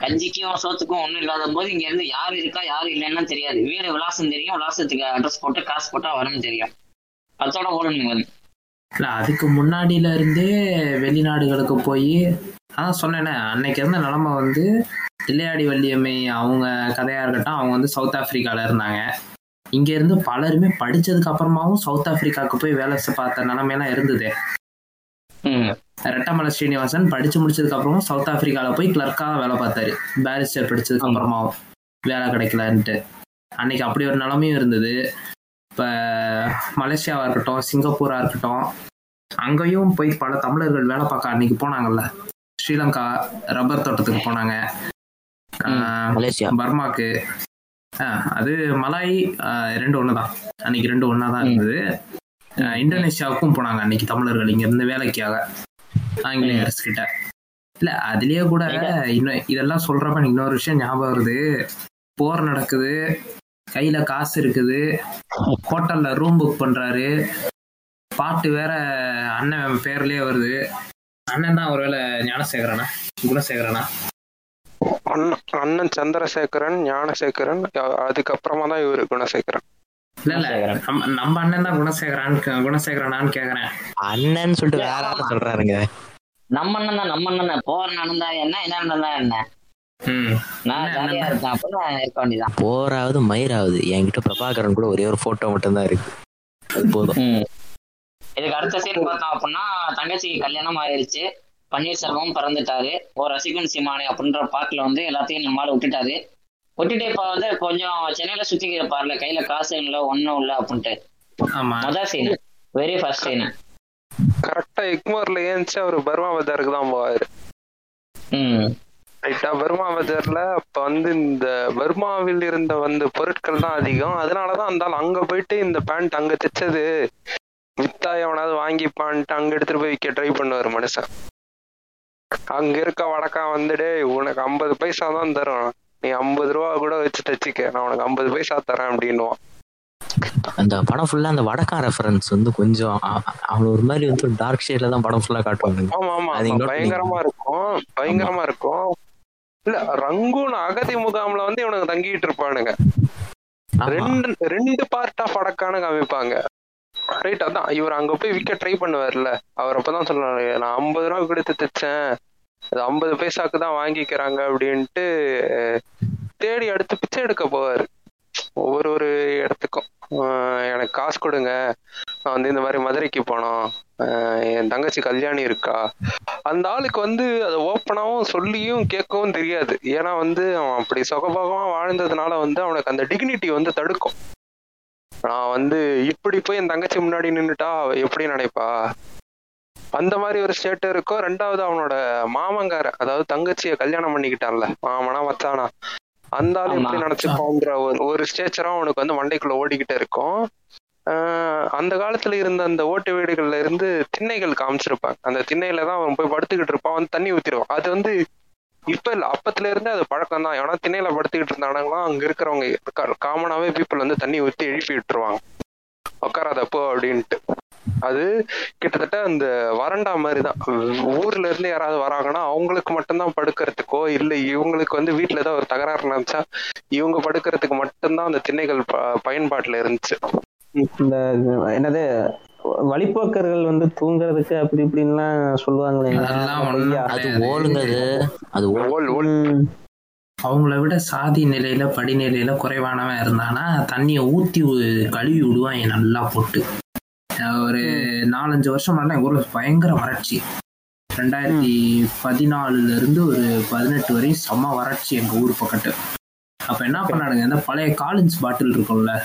கஞ்சிக்கும் சோத்துக்கும் ஒண்ணும் இல்லாத போது இங்க இருந்து யாரு இருக்கா யாரு இல்லைன்னு தெரியாது. வீடு விலாசம் தெரியும் விலாசத்துக்கு அட்ரஸ் போட்டு காசு போட்டா வரும்னு தெரியும். அதோட ஓடணும் வந்து இல்ல அதுக்கு முன்னாடியில இருந்தே வெளிநாடுகளுக்கு போய் அதான் சொன்னேனே அன்னைக்கு இருந்த நிலைமை வந்து தில்லையாடி வள்ளியம்மை அவங்க கதையா இருக்கட்டும் அவங்க வந்து சவுத் ஆப்பிரிக்கால இருந்தாங்க. இங்க இருந்து பலருமே படிச்சதுக்கு அப்புறமாவும் சவுத் ஆப்பிரிக்காவுக்கு போய் வேலை செ- பார்த்த நிலைமையெல்லாம் இருந்தது. ம். ரெட்டமலை ஸ்ரீனிவாசன் படிச்சு முடிச்சதுக்கு அப்புறமும் சவுத் ஆப்பிரிக்கால போய் கிளர்க்கா வேலை பார்த்தாரு. பேரிஸ்டர் படிச்சதுக்கு அப்புறமாவும் வேலை கிடைக்கலன்ட்டு. அன்னைக்கு அப்படி ஒரு நிலைமையும் இருந்தது. இப்போ மலேசியாவா இருக்கட்டும் சிங்கப்பூரா இருக்கட்டும் அங்கேயும் போய் பல தமிழர்கள் வேலை பார்க்க அன்னைக்கு போனாங்கல்ல. ஸ்ரீலங்கா ரப்பர் தோட்டத்துக்கு போனாங்க. பர்மாக்கு. அது மலாய் ரெண்டு ஒன்று தான் அன்னைக்கு ரெண்டு ஒன்றா தான் இருந்தது இந்தோனேஷியாவுக்கும் போனாங்க அன்னைக்கு தமிழர்கள் இங்க இருந்து வேலைக்காக ஆங்கிலேயர்ஸ் கிட்ட இல்ல அதுலயே கூட இன்னும் இதெல்லாம் சொல்றப்ப எனக்கு இன்னொரு விஷயம் ஞாபகம் வருது. போர் நடக்குது. கையில காசு இருக்குது. ஹோட்டல்ல ரூம் புக் பண்றாரு. பாட்டு வேற அண்ணன் பேர்லயே வருது. அண்ணன் தான் ஒருவேளை ஞானசேகரனா? குணசேகரனா? அண்ணன் அண்ணன் சந்திரசேகரன் ஞானசேகரன் அதுக்கப்புறமா தான் இவரு குணசேகரன். நம்ம நம்ம அண்ணன் தான் குணசேகரான் குணசேகரனான்னு கேக்குறேன். அண்ணன் சொல்லிட்டு வேற சொல்றாருங்க. நம்ம அண்ணன் தான் நம்ம அண்ணன் போற நடந்தா என்ன என்ன நடந்தா என்ன? போராவது மயிராவது என்கிட்ட பிரபாகரன் கூட ஒரே ஒரு போட்டோ மட்டும் தான் இருக்கு. அது போதும். இதுக்கு அடுத்த சீன் பார்த்தோம் அப்படின்னா தங்கச்சிக்கு கல்யாணம் ஆயிருச்சு. பன்னீர்செல்வம் பிறந்துட்டாரு. ஒரு ரசிகன் சீமானே அப்படின்ற பாட்டுல வந்து எல்லாத்தையும் நம்மளால விட்டுட்டாரு. விட்டுட்டு இப்ப வந்து கொஞ்சம் சென்னையில சுத்தி இருப்பார்ல கையில காசு இல்லை ஒண்ணும் இல்லை அப்படின்ட்டு. சீன் வெரி ஃபர்ஸ்ட் சீன் கரெக்டா எக்மோர்ல ஏன்ச்சு அவரு பர்மா பஜாருக்கு தான் போவாரு. ம். ரைட்டா பர்மா பஜார்ல அப்ப வந்து இந்த பர்மாவில் இருந்த வந்த பொருட்கள் தான் அதிகம். அதனாலதான் அந்த ஆள் அங்க போயிட்டு இந்த பேண்ட் அங்க தைச்சது. வித்தா எவனாவது வாங்கிப்பான்ட்டு அங்க எடுத்துட்டு போய் விற்க ட்ரை பண்ணுவாரு மனுஷன். அங்க இருக்க வடக்கா வந்துடே உனக்கு ஐம்பது பைசா தான் தரும் நீ ஐம்பது ரூபா கூட வச்சு தைச்சிக்க. நான் உனக்கு ஐம்பது பைசா தரேன் அப்படின்னுவான். அந்த படம் ஃபுல்லா அந்த வடக்கா ரெஃபரன்ஸ் வந்து கொஞ்சம் அவன் ஒரு மாதிரி வந்து டார்க் ஷேட்ல தான் படம் ஃபுல்லா காட்டுவாங்க. ஆமா ஆமா பயங்கரமா இருக்கும். பயங்கரமா இருக்கும். இல்ல ரங்கூன் அகதி முகாம்ல வந்து இவனுங்க தங்கிட்டு இருப்பானுங்க. ரெண்டு ரெண்டு பார்ட் ஆஃப் வடக்கான காமிப்பாங்க. ரைட் அதான். இவர் அங்க போய் விற்க ட்ரை பண்ணுவார்ல. அவர் அப்பதான் சொல்றாரு நான் ஐம்பது ரூபா கொடுத்து தைச்சேன். அது ஐம்பது பைசாக்கு தான் வாங்கிக்கிறாங்க அப்படின்ட்டு தேடி அடுத்து பிச்சை எடுக்க போவார். ஒவ்வொரு ஒரு இடத்துக்கும். எனக்கு காசு கொடுங்க. நான் வந்து இந்த மாதிரி மதுரைக்கு போனோம். என் தங்கச்சி கல்யாணி இருக்கா? அந்த ஆளுக்கு வந்து அதை ஓப்பனாகவும் சொல்லியும் கேட்கவும் தெரியாது. ஏன்னா வந்து அவன் அப்படி சுகபோகமா வாழ்ந்ததுனால வந்து அவனுக்கு அந்த டிக்னிட்டி வந்து தடுக்கும். நான் வந்து இப்படி போய் என் தங்கச்சி முன்னாடி நின்றுட்டா எப்படி நினைப்பா? அந்த மாதிரி ஒரு ஸ்டேட் இருக்கும் ரெண்டாவது அவனோட மாமங்கார அதாவது தங்கச்சியை கல்யாணம் பண்ணிக்கிட்டான்ல மாமனா மச்சானா. அந்த ஆள் எப்படி. நினைச்சுப்பான்ற ஒரு ஒரு ஸ்டேச்சரும் அவனுக்கு வந்து மண்டைக்குள்ள ஓடிக்கிட்டே இருக்கும். அந்த காலத்துல இருந்த அந்த ஓட்டு வீடுகள்ல இருந்து திண்ணைகள் காமிச்சிருப்பாங்க. அந்த திண்ணையில தான் அவன் போய் படுத்துக்கிட்டு இருப்பான். வந்து தண்ணி ஊத்திடுவான். அது வந்து இப்ப இல்ல அப்பத்துல இருந்தே அது பழக்கம் தான். ஏன்னா திண்ணையில படுத்துக்கிட்டு இருந்தாங்கன்னா அங்க இருக்கிறவங்க காமனாவே பீப்புள் வந்து தண்ணி ஊத்தி எழுப்பி விட்டுருவாங்க. உட்காராதப்போ அப்படின்ட்டு. அது கிட்டத்தட்ட அந்த வறண்டா மாதிரி தான் ஊர்ல இருந்து யாராவது வராங்கன்னா அவங்களுக்கு மட்டும்தான் படுக்கிறதுக்கோ இல்ல இவங்களுக்கு வந்து வீட்டுல ஏதாவது ஒரு தகராறு நினைச்சா இவங்க படுக்கிறதுக்கு மட்டும்தான் அந்த திண்ணைகள் ப- பயன்பாட்டுல இருந்துச்சு இந்த என்னது வழிப்போக்கர்கள் வந்து தூங்குறதுக்கு அப்படி இப்படின்லாம் சொல்லுவாங்களே? அது. ஓலுங்க அது ஓல் ஓல். அவங்கள விட சாதி நிலையில படிநிலையில குறைவானவன் இருந்தானா தண்ணியை ஊத்தி கழுவி விடுவான் நல்லா போட்டு ஒரு நாலஞ்சு வருஷம் எல்லாம் எங்க ஊர்ல பயங்கர வறட்சி. ரெண்டாயிரத்தி பதினாலுல இருந்து ஒரு பதினெட்டு வரையும் செம்ம வறட்சி எங்க ஊர் பக்கத்து. அப்ப என்ன பண்ணானுங்க இந்த பழைய காலின்ஸ் பாட்டில் இருக்கும்ல.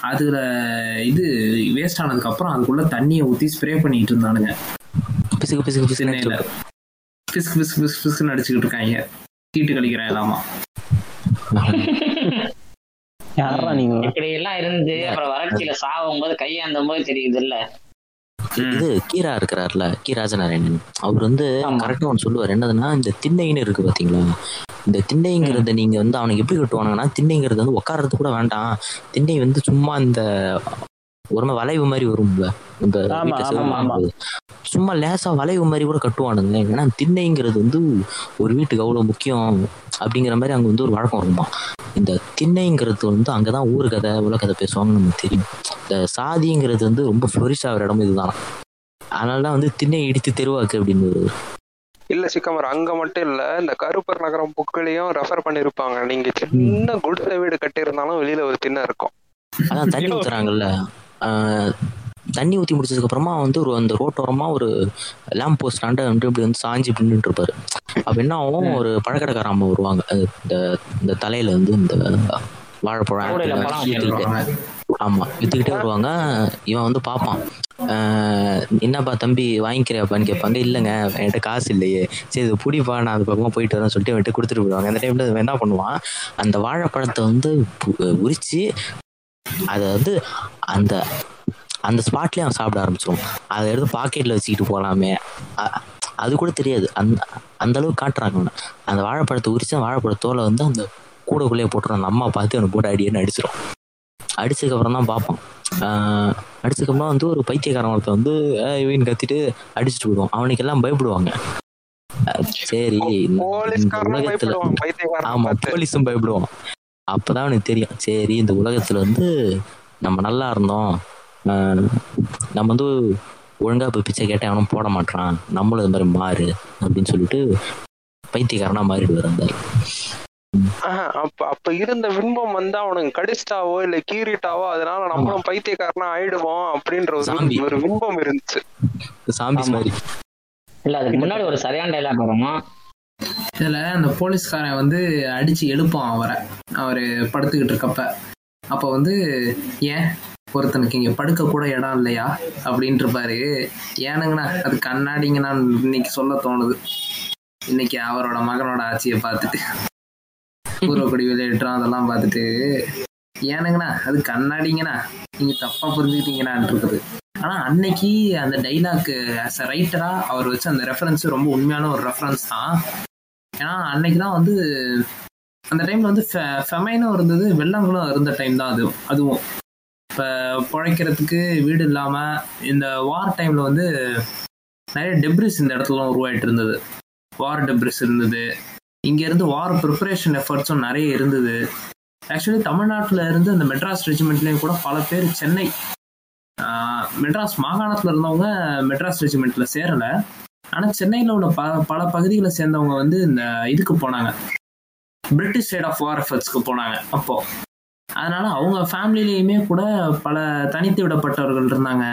அதுல இது வேஸ்ட் ஆனதுக்கு அப்புறம் அதுக்குள்ள தண்ணியை ஊத்தி ஸ்ப்ரே பண்ணிட்டு இருந்தானுங்க. பிசுக்கு பிசுக்கு சென்னையில பிசுக்கு பிஸ்க் பிஸ்க் பிஸ்க் பிஸ்க்னு அடிச்சுக்கிட்டு இருக்காங்க. தீட்டு கழிக்கிறேன் இல்லாமா. யாரா நீங்க? இப்படி எல்லாம் இருந்து அப்புறம் வறட்சியில சாவும் போது கையாந்தும் போது தெரியுது இல்ல இது கீரா இருக்கிறார்ல கீ ராஜநாராயணன் அவர் வந்து. கரெக்டா ஒன்று சொல்லுவார். என்னதுன்னா இந்த திண்ணைன்னு இருக்கு பாத்தீங்களா? இந்த திண்ணைங்கிறத நீங்க வந்து அவனுக்கு எப்படி கட்டுவானுங்கன்னா திண்ணைங்கிறது வந்து உட்கார்றது கூட வேண்டாம். திண்ணை வந்து சும்மா இந்த ஒரு மாதிரி வளைவு மாதிரி வரும்ல இந்த. சும்மா லேசா வளைவு மாதிரி கூட கட்டுவானுங்க ஏன்னா திண்ணைங்கிறது வந்து ஒரு வீட்டுக்கு அவ்வளவு முக்கியம் அப்படிங்கிற மாதிரி அங்க வந்து ஒரு வழக்கம் இருக்குமா? இந்த திண்ணைங்கிறது வந்து அங்கதான் ஊரு கதை உலக கதை பேசுவாங்கன்னு நமக்கு தெரியும். இந்த சாதிங்கிறது வந்து ரொம்ப ஃப்ளோரிஷ் ஆகிற இடம் இதுதான். அதனாலதான் வந்து திண்ணை இடித்து தெருவாக்கு அப்படின்னு ஒரு இல்ல சிக்கமர் அங்க மட்டும் இல்ல இந்த கருப்பர் நகரம் புக்கிலையும் ரெஃபர் பண்ணிருப்பாங்க. நீங்க சின்ன குடிசை வீடு கட்டியிருந்தாலும் வெளியில ஒரு திண்ணை இருக்கும். அதான் தண்ணி ஊத்துறாங்கல்ல? தண்ணி ஊத்தி முடிச்சதுக்கு அப்புறமா வந்து ஒரு அந்த ரோட்டோரமா ஒரு லேம்ப் போஸ்ட் ஆண்ட வந்து இப்படி வந்து சாஞ்சி நின்றுட்டு இருப்பாரு. அப்ப என்ன ஆகும்? ஒரு பழக்கடைக்கார அம்மா வருவாங்க இந்த இந்த தலையில வந்து இந்த வாழைப்பழம் ஆமா வித்துக்கிட்டே வருவாங்க. இவன் வந்து பார்ப்பான். ஆஹ் என்னப்பா தம்பி வாங்கிக்கிறியாப்பான்னு கேட்பாங்க இல்லைங்க என்கிட்ட காசு இல்லையே. சரி இது புடிப்பா நான் அது பக்கமா போயிட்டு வரேன் சொல்லிட்டு அவன்கிட்ட கொடுத்துட்டு போயிடுவாங்க. அந்த டைம்ல என்ன பண்ணுவான்? அந்த வாழைப்பழத்தை வந்து உரிச்சு அதை வந்து அந்த அந்த ஸ்பாட்லயே அவன் சாப்பிட ஆரம்பிச்சிடும் அதை எடுத்து பாக்கெட்ல வச்சுக்கிட்டு போலாமே. அ- அது கூட தெரியாது. அந்த அந்த அளவுக்கு காட்டுறாங்க. அந்த வாழைப்பழத்தை உரிச்சு வாழைப்பழத்தோலை வந்து அந்த கூடைக்குள்ளேயே போட்டுரும். அம்மா பார்த்து அவனை போட்டு அடியேன்னு அடிச்சிடும் அடிச்சதுக்கு அப்புறம் தான் பார்ப்பான். அடிச்சதுக்கப்புறம் வந்து ஒரு பைத்தியக்காரன் ஒருத்தன் வந்து "ஏய், இவன் கத்திட்டு அடிச்சுட்டு போயிடுவான். அவனுக்கு எல்லாம் பயப்படுவாங்க. சரி உலகத்துல ஆமா போலீஸும் பயப்படுவான். அப்பதான் அவனுக்கு தெரியும். சரி இந்த உலகத்துல வந்து நம்ம நல்லா இருந்தோம். ஆஹ் நம்ம வந்து ஒழுங்கா போய் பிச்சை கேட்டா அவனும் போட மாட்டான் நம்மளும் இது மாதிரி மாறு அப்படின்னு சொல்லிட்டு பைத்தியக்காரனா மாறிடுவார் அந்த அப்ப அப்ப இருந்த விண்பம் வந்து அவனுக்கு கடிச்சிட்டாவோ இல்ல கீறிட்டாவோ அதனால நம்மளும் பைத்தியக்காரனா ஆயிடுவோம் அப்படின்ற ஒரு சாம்பி. ஒரு விண்பம் இருந்துச்சு. சாம்பிஸ் மாதிரி. இல்ல அதுக்கு முன்னாடி ஒரு சரியான டைலாக் வருமா? இதுல அந்த போலீஸ்காரன் வந்து அடிச்சு எழுப்பான் அவரை. அவரு படுத்துக்கிட்டு இருக்கப்ப. அப்ப வந்து ஏன்? ஒருத்தனுக்கு இங்க படுக்க கூட இடம் இல்லையா? அப்படின்ட்டு இருப்பாரு. ஏனுங்கண்ணா அது கண்ணாடிங்கண்ணா இன்னைக்கு சொல்ல தோணுது. இன்னைக்கு அவரோட மகனோட ஆட்சியை பார்த்துட்டு. பூர்வக்குடி விளையாட்டுறோம் அதெல்லாம் பார்த்துட்டு ஏனுங்கண்ணா அது கண்ணாடிங்கண்ணா. நீங்க தப்பா புரிஞ்சுக்கிட்டீங்கண்ணான் இருக்குது. ஆனா அன்னைக்கு அந்த டைலாக் ஆஸ் அ ரைட்டரா அவர் வச்ச அந்த ரெஃபரன்ஸ் ரொம்ப உண்மையான ஒரு ரெஃபரன்ஸ் தான். ஏன்னா அன்னைக்கு தான் வந்து அந்த டைம்ல வந்து ஃபெமைனும் இருந்தது வெள்ளங்களும் இருந்த டைம் தான் அது அதுவும். இப்போ பிழைக்கிறதுக்கு வீடு இல்லாமல் இந்த வார் டைம்ல வந்து நிறைய டெப்ரிஸ் இந்த இடத்துலலாம் உருவாயிட்டு இருந்தது. வார் டெப்ரிஸ் இருந்தது. இங்கேருந்து வார் ப்ரிப்பரேஷன் எஃபர்ட்ஸும் நிறைய இருந்தது. ஆக்சுவலி தமிழ்நாட்டில் இருந்து அந்த மெட்ராஸ் ரெஜிமெண்ட்லேயும் கூட பல பேர் சென்னை மெட்ராஸ் மாகாணத்தில் இருந்தவங்க மெட்ராஸ் ரெஜிமெண்ட்டில் சேரலை. ஆனால் சென்னையில் உள்ள ப பல பகுதிகளை சேர்ந்தவங்க வந்து இந்த இதுக்கு போனாங்க. பிரிட்டிஷ் சைட் ஆஃப் வார் எஃபர்ட்ஸ்க்கு போனாங்க அப்போ. அதனால அவங்க ஃபேமிலிலேயுமே கூட பல தனித்து விடப்பட்டவர்கள் இருந்தாங்க.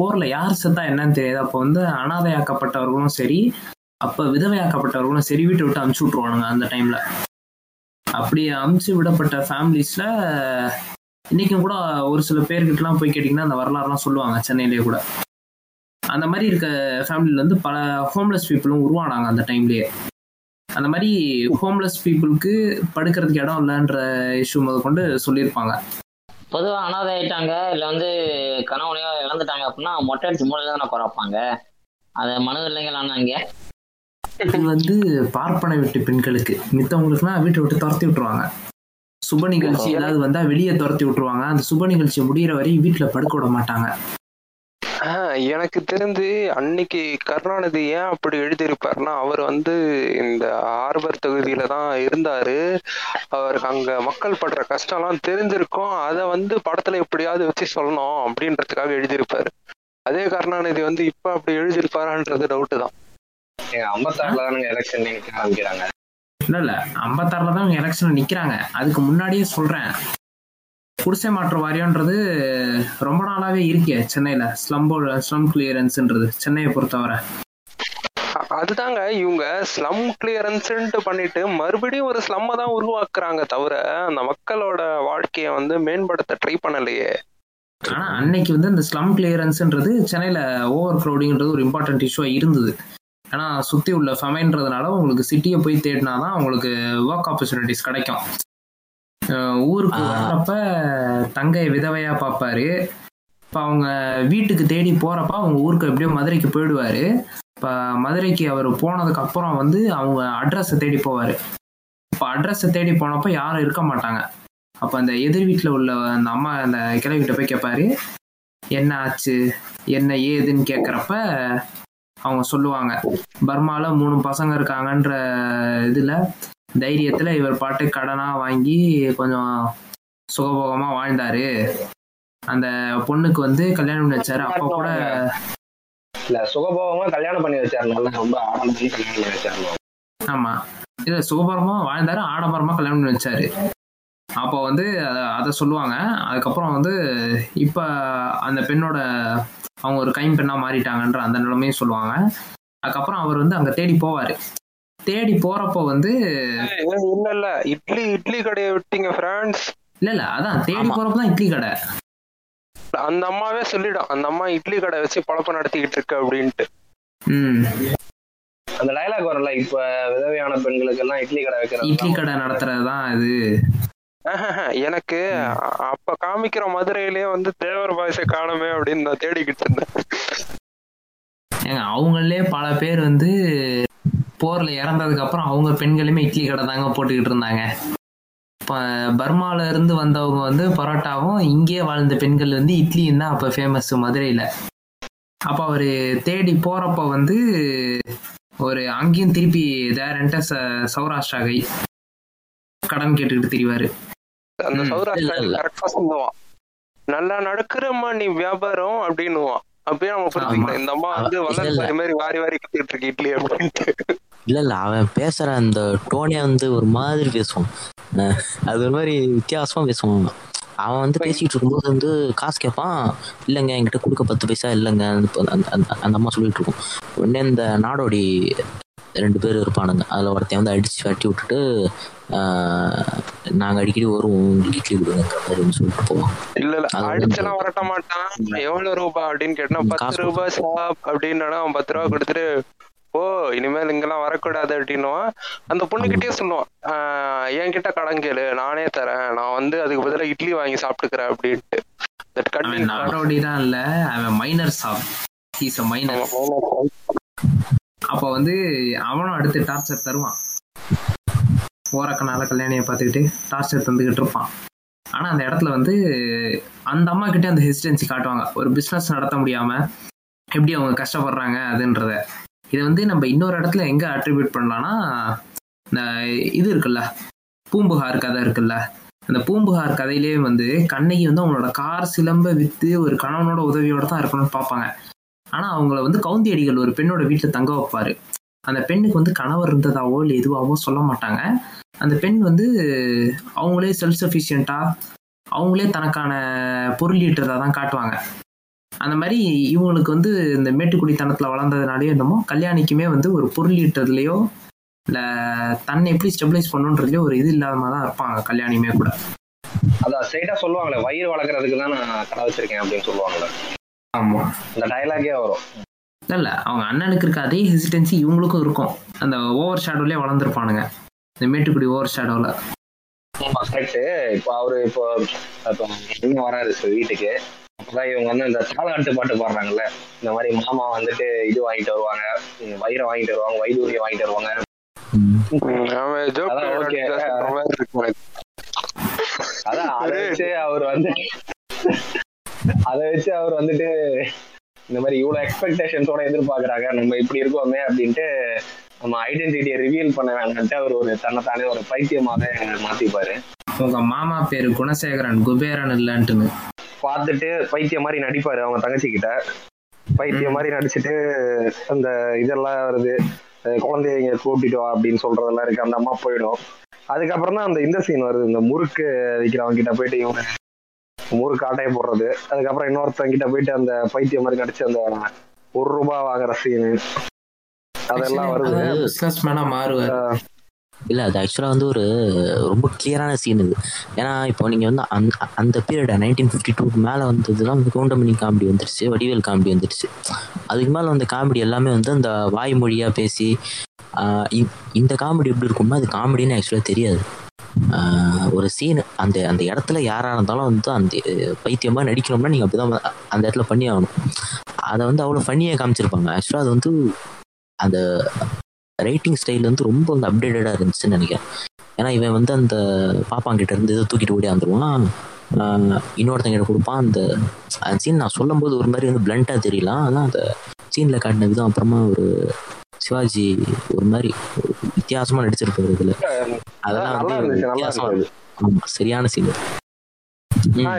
போர்ல யார் செத்தா என்னன்னு தெரியாது. அப்போ வந்து அனாதையாக்கப்பட்டவர்களும் சரி அப்ப விதவையாக்கப்பட்டவர்களும் சரி வீட்டை விட்டு அமுச்சு விட்டுருவானுங்க அந்த டைம்ல அப்படி அமுச்சு விடப்பட்ட ஃபேமிலிஸ்ல இன்னைக்கும் கூட ஒரு சில பேர்கிட்டலாம் போய் கேட்டிங்கன்னா அந்த வரலாறுலாம் சொல்லுவாங்க சென்னையிலேயே கூட. அந்த மாதிரி இருக்க ஃபேமிலியில் வந்து பல ஹோம்லெஸ் பீப்புளும் உருவானாங்க அந்த டைம்லயே அந்த மாதிரி ஹோம்லெஸ் பீப்புளுக்கு படுக்கிறதுக்கு இடம் இல்லைன்ற இஷ்யூ முத கொண்டு சொல்லியிருப்பாங்க. பொதுவா அனாதை ஆயிட்டாங்க இல்ல வந்து கணவனையோ இழந்துட்டாங்க அப்படின்னா மொட்டை அடிச்சு மூலையில தானே குறைப்பாங்க அதை மனது இல்லைங்களான்னு அங்க இது வந்து பார்ப்பன வீட்டு பெண்களுக்கு. மித்தவங்களுக்குலாம் வீட்டை விட்டு துரத்தி விட்டுருவாங்க. சுப நிகழ்ச்சி ஏதாவது வந்தா வெளியே துரத்தி விட்டுருவாங்க. அந்த சுப நிகழ்ச்சி முடியிற வரையும் வீட்டுல படுக்க விட மாட்டாங்க. எனக்கு தெரிஞ்சு அன்னைக்கு கருணாநிதி ஏன் அப்படி எழுதியிருப்பாருன்னா அவர் வந்து இந்த ஹார்பர் தொகுதியில தான் இருந்தாரு. அவருக்கு அங்க மக்கள் படுற கஷ்டம்லாம் தெரிஞ்சிருக்கும். அதை வந்து படத்துல எப்படியாவது வச்சு சொல்லணும் அப்படின்றதுக்காக எழுதியிருப்பாரு. அதே கருணாநிதி வந்து இப்ப அப்படி எழுதியிருப்பாரான்றது டவுட் தான். ஐம்பத்தாறுல தானுங்க எலெக்ஷன் நினைக்க ஆரம்பிக்கிறாங்க. இல்ல இல்ல. ஐம்பத்தாறுல தான் எலெக்ஷன் நிக்கிறாங்க. அதுக்கு முன்னாடியே சொல்றேன். குடிசை மாற்று வாரியம்ன்றது ரொம்ப நாளாவே இருக்கே சென்னையில. ஸ்லம்போ ஸ்லம் கிளியரன்ஸ்ன்றது சென்னையை பொறுத்தவரை. அதுதாங்க இவங்க ஸ்லம் கிளியரன்ஸ்ன்ட்டு பண்ணிட்டு மறுபடியும் ஒரு ஸ்லம்மை தான் உருவாக்குறாங்க தவிர அந்த மக்களோட வாழ்க்கையை வந்து மேம்படுத்த ட்ரை பண்ணலையே. ஆனா அன்னைக்கு வந்து இந்த ஸ்லம் கிளியரன்ஸ்ன்றது சென்னையில ஓவர் க்ரௌடிங்ன்றது ஒரு இம்பார்ட்டன்ட் இஷ்யூவா இருந்தது. ஏன்னா சுத்தி உள்ள ஃபெமைன்றதுனால உங்களுக்கு சிட்டியை போய் தேடினாதான் உங்களுக்கு ஒர்க் ஆப்பர்ச்சுனிட்டிஸ் கிடைக்கும். ஊருக்கு. வர்றப்ப தங்கை விதவையா பார்ப்பாரு இப்போ அவங்க வீட்டுக்கு தேடி போறப்ப அவங்க ஊருக்கு எப்படியோ மதுரைக்கு போயிடுவாரு. இப்போ மதுரைக்கு அவர் போனதுக்கு அப்புறம் வந்து அவங்க அட்ரஸை தேடி போவார். இப்போ அட்ரஸை தேடி போனப்ப யாரும் இருக்க மாட்டாங்க. அப்போ அந்த எதிர் வீட்டில் உள்ள அந்த அம்மா அந்த கிழவிகிட்ட போய் கேட்பாரு என்ன ஆச்சு? என்ன ஏதுன்னு கேட்குறப்ப அவங்க சொல்லுவாங்க. பர்மால மூணு பசங்க இருக்காங்கன்ற இதுல தைரியத்துல இவர் பாட்டு கடனா வாங்கி கொஞ்சம் சுகபோகமா வாழ்ந்தாரு. அந்த பொண்ணுக்கு வந்து கல்யாணம் பண்ணி வச்சாரு. அப்ப கூட இல்ல சுகபோகமா கல்யாணம் பண்ணி வச்சாரு. நல்லா ரொம்ப ஆடம்பரம் கல்யாணம் பண்ணி வச்சாரு. ஆமா. இல்ல சுகபரமா வாழ்ந்தாரு ஆடம்பரமா கல்யாணம் பண்ணி வச்சாரு. அப்போ வந்து அத- அதை சொல்லுவாங்க. அதுக்கப்புறம் வந்து இப்ப அந்த பெண்ணோட அவங்க ஒரு கைம்பெண்ணா மாறிட்டாங்கன்ற அந்த நிலைமையும் சொல்லுவாங்க. அதுக்கப்புறம் அவர் வந்து அங்க தேடி போவாரு. தேடி போறப்போ வந்து இல்ல இல்ல. இட்லி இட்லி கடையை விட்டீங்க பிரான்ஸ் இல்ல இல்ல அதான். தேடி ஆமா. போறப்ப தான் இட்லி கடை. அந்த அம்மாவே சொல்லிடும் அந்த அம்மா இட்லி கடை வச்சு பழப்பம் நடத்திக்கிட்டு இருக்கு அப்படின்ட்டு. ம். அந்த டைலாக் வரல இப்ப விதவையான பெண்களுக்கு எல்லாம் இட்லி கடை வைக்கிறது? இட்லி கடை நடத்துறது தான் இது. எனக்கு அப்ப காமிக்கிற மதுரையிலேயே வந்து தேவர் பாய்ஸை காணுமே அப்படின்னு நான் தேடிக்கிட்டு இருந்தேன். ஏங்க அவங்களே பல பேர் வந்து போர்ல இறந்ததுக்கு அப்புறம் அவங்க பெண்களுமே இட்லி கடை தாங்க போட்டுக்கிட்டு இருந்தாங்க. இப்போ பர்மால இருந்து வந்தவங்க வந்து பரோட்டாவும் இங்கே வாழ்ந்த பெண்கள் வந்து இட்லியும் தான் அப்போ ஃபேமஸ் மதுரையில். அப்போ அவர் தேடி போறப்ப வந்து ஒரு அங்கேயும் திருப்பி தேரன்ட்ட சௌராஷ்டிரா கை கடன் கேட்டுக்கிட்டு திரிவாரு. அந்த சௌராஷ்டிரா சொல்லுவான். நல்லா நடக்கிறம்மா நீ வியாபாரம் அப்படின்னுவான். அப்பயே நம்ம புரிஞ்சுக்கலாம் இந்த அம்மா வந்து வளர்ச்சி. மாதிரி வாரி வாரி கத்திட்டு இருக்கு இட்லி அப்படின்ட்டு. இல்ல இல்ல அவன் பேசுற அந்த டோனே வந்து ஒரு மாதிரி பேசுவான். அது ஒரு மாதிரி வித்தியாசமா பேசுவான். அவன் வந்து பேசிட்டு இருக்கும்போது வந்து காசு கேட்பான் இல்லைங்க என்கிட்ட கொடுக்க பத்து பைசா இல்லைங்க அந்த- அம்மா சொல்லிட்டு இருக்கும். உடனே இந்த நாடோடி ரெண்டு பேர் இருப்பானுங்க. அதுல ஒருத்தன் வந்து அடிச்சு வெட்டி விட்டுட்டு ஆஹ், நாங்க அடிக்கடி வருவோம் உங்களுக்கு இட்லி கொடுங்க அப்படின்னு சொல்லிட்டு போவோம் இல்ல இல்ல அடிச்செல்லாம் வரட்ட மாட்டான். எவ்வளவு ரூபா அப்படின்னு கேட்டா பத்து ரூபாய் ஷாப் அப்படின்னு அவன் பத்து ரூபா கொடுத்துட்டு ஓ இனிமேல் இங்கெல்லாம் வரக்கூடாது அப்படின்னுவான். அந்த பொண்ணுகிட்டயே சொல்லுவான். என்கிட்ட கடன் கேளு நானே தரேன். நான் வந்து அதுக்கு பதிலா இட்லி வாங்கி சாப்பிட்டுக்கிறேன் அப்படின்ட்டு. That அவன் cutting நாடோடி தான் இல்ல அவன் மைனர் சாப் ஹீஸ் அ மைனர் அப்போ வந்து அவனும் அடுத்து டார்ச்சர் தருவான். ஓரக்கனால கல்யாணியை பார்த்துக்கிட்டு டார்ச்சர் தந்துக்கிட்டு இருப்பான். ஆனா அந்த இடத்துல வந்து அந்த அம்மா கிட்டே அந்த ஹெசிடென்சி காட்டுவாங்க. ஒரு பிசினஸ் நடத்த முடியாம எப்படி அவங்க கஷ்டப்படுறாங்க அதுன்றத. இதை வந்து நம்ம இன்னொரு இடத்துல எங்க அட்ரிபியூட் பண்ணலாம்னா இந்த இது இருக்குல்ல பூம்புகார் கதை இருக்குல்ல அந்த பூம்புகார் கதையிலே வந்து கண்ணகி வந்து அவங்களோட கார் சிலம்ப வித்து ஒரு கணவனோட உதவியோட தான் இருக்கணும்னு பார்ப்பாங்க. ஆனா அவங்கள வந்து கவுந்தியடிகள் ஒரு பெண்ணோட வீட்டில் தங்க வைப்பாரு. அந்த பெண்ணுக்கு வந்து கணவர் இருந்ததாவோ இல்லை எதுவாகவோ சொல்ல மாட்டாங்க. அந்த பெண் வந்து அவங்களே செல்ஃப் சஃபிஷியண்டா அவங்களே தனக்கான பொருள் ஈட்டுறதா தான் காட்டுவாங்க. அந்த மாதிரி இவங்களுக்கு வந்து இந்த மேட்டுக்குடித்தனத்துல வளர்ந்ததுனாலயோ என்னமோ கல்யாணிக்குமே வந்து ஒரு பொருள் ஈட்டுறதுலயோ இல்லை தன்னை எப்படி ஸ்டெபிளைஸ் பண்ணுன்றதுலயோ ஒரு இது இல்லாம தான் இருப்பாங்க கல்யாணியுமே கூட. அதான் ஸ்ட்ரைட்டா சொல்லுவாங்களே வயிறு வளர்க்கறதுக்கு தான் நான் கடை வச்சிருக்கேன் அப்படின்னு சொல்லுவாங்கல்ல ஆமா. இந்த டைலாகே வரும். இல்ல அவங்க அண்ணனுக்கு இருக்க அதே ஹெசிடென்சி இவங்களுக்கும் இருக்கும். அந்த ஓவர் ஷேடோலயே வளர்ந்துருப்பானுங்க. இந்த மேட்டுக்குடி ஓவர் ஷேடோல கரெக்ட் இப்போ அவரு இப்போ இப்போ வராரு வீட்டுக்கு. அப்பதான் இவங்க வந்து இந்த தாளாட்டு பாட்டு பாடுறாங்கல்ல. இந்த மாதிரி மாமா வந்துட்டு இது வாங்கிட்டு வருவாங்க. வயிறை வாங்கிட்டு வருவாங்க வைடூரியம் வாங்கிட்டு வருவாங்க. அதான். அதான் அதை வச்சு அவர் வந்து அதை வச்சு அவர் வந்துட்டு இந்த மாதிரி இவ்வளவு எக்ஸ்பெக்டேஷன்ஸோட எதிர்பார்க்கறாங்க. நம்ம இப்படி இருக்கோமே அப்படின்ட்டு நம்ம ஐடென்டிட்டியை ரிவீல் பண்ண வேணான்ட்டு அவர் ஒரு தன்னைத்தானே ஒரு பைத்தியமாவே மாத்திப்பாரு. உங்க மாமா பேரு குணசேகரன் குபேரன் இல்லன்ட்டுன்னு. பார்த்துட்டு பைத்தியம் மாதிரி நடிப்பாரு அவங்க தங்கச்சி கிட்ட பைத்தியம் மாதிரி நடிச்சுட்டு அந்த இதெல்லாம் வருது. குழந்தைங்க கூட்டிட்டு வா அப்படின்னு சொல்றதெல்லாம் இருக்கு. அந்த அம்மா போயிடும். அதுக்கப்புறம் தான் அந்த இந்த சீன் வருது. இந்த முறுக்கு விற்கிறவங்க கிட்ட போயிட்டு இவங்க முறுக்கு ஆட்டையை போடுறது. அதுக்கப்புறம் இன்னொருத்தவங்க கிட்ட போயிட்டு அந்த பைத்தியம் மாதிரி நடிச்சு அந்த ஒரு ரூபாய் வாங்குற சீனு அதெல்லாம் வருது. பிசினஸ் மேனா மாறுவார். இல்ல அது ஆக்சுவலா வந்து ஒரு ரொம்ப கிளியரான சீன் இது. ஏன்னா இப்போ நீங்க வந்து அந்த அந்த பீரியட் நைன்டீன் ஃபிஃப்டி டூக்கு மேல வந்ததுலாம் கவுண்டமணி காமெடி வந்துருச்சு வடிவேல் காமெடி வந்துருச்சு. அதுக்கு மேல வந்த காமெடி எல்லாமே வந்து அந்த வாய்மொழியாக பேசி இ- இந்த காமெடி எப்படி இருக்கும்னா அது காமெடின்னு ஆக்சுவலாக தெரியாது. ஒரு சீன் அந்த அந்த இடத்துல யாரா இருந்தாலும் வந்து அந்த பைத்தியமாக பைத்தியமா நடிக்கணும்னா நீங்க அப்படிதான் அந்த இடத்துல பண்ணி ஆகணும். அதை வந்து அவ்வளோ ஃபன்னியாக காமிச்சிருப்பாங்க. ஆக்சுவலாக அது வந்து அந்த ரைட்டிங் ஸ்டைல் வந்து ரொம்ப வந்து அப்டேட்டடாக இருந்துச்சுன்னு நினைக்கிறேன். ஏன்னா இவன் வந்து அந்த பாப்பாங்கிட்ட இருந்து ஏதோ தூக்கிட்டு ஓடி வந்துருவான். ஆஹ் இன்னொருத்தங்கிட்ட கொடுப்பான். அந்த அந்த சீன் நான் சொல்லும்போது ஒரு மாதிரி வந்து பிளண்டா தெரியலாம் ஆனால் அந்த சீன்ல காட்டின விதம் அப்புறமா ஒரு சிவாஜி ஒரு மாதிரி ஒரு வித்தியாசமா நடிச்சிருப்பாரு இதுல. அதெல்லாம் வந்து இருந்துச்சு நல்லா வித்தியாசமா இருந்துச்சு. ஆமா சரியான சீன்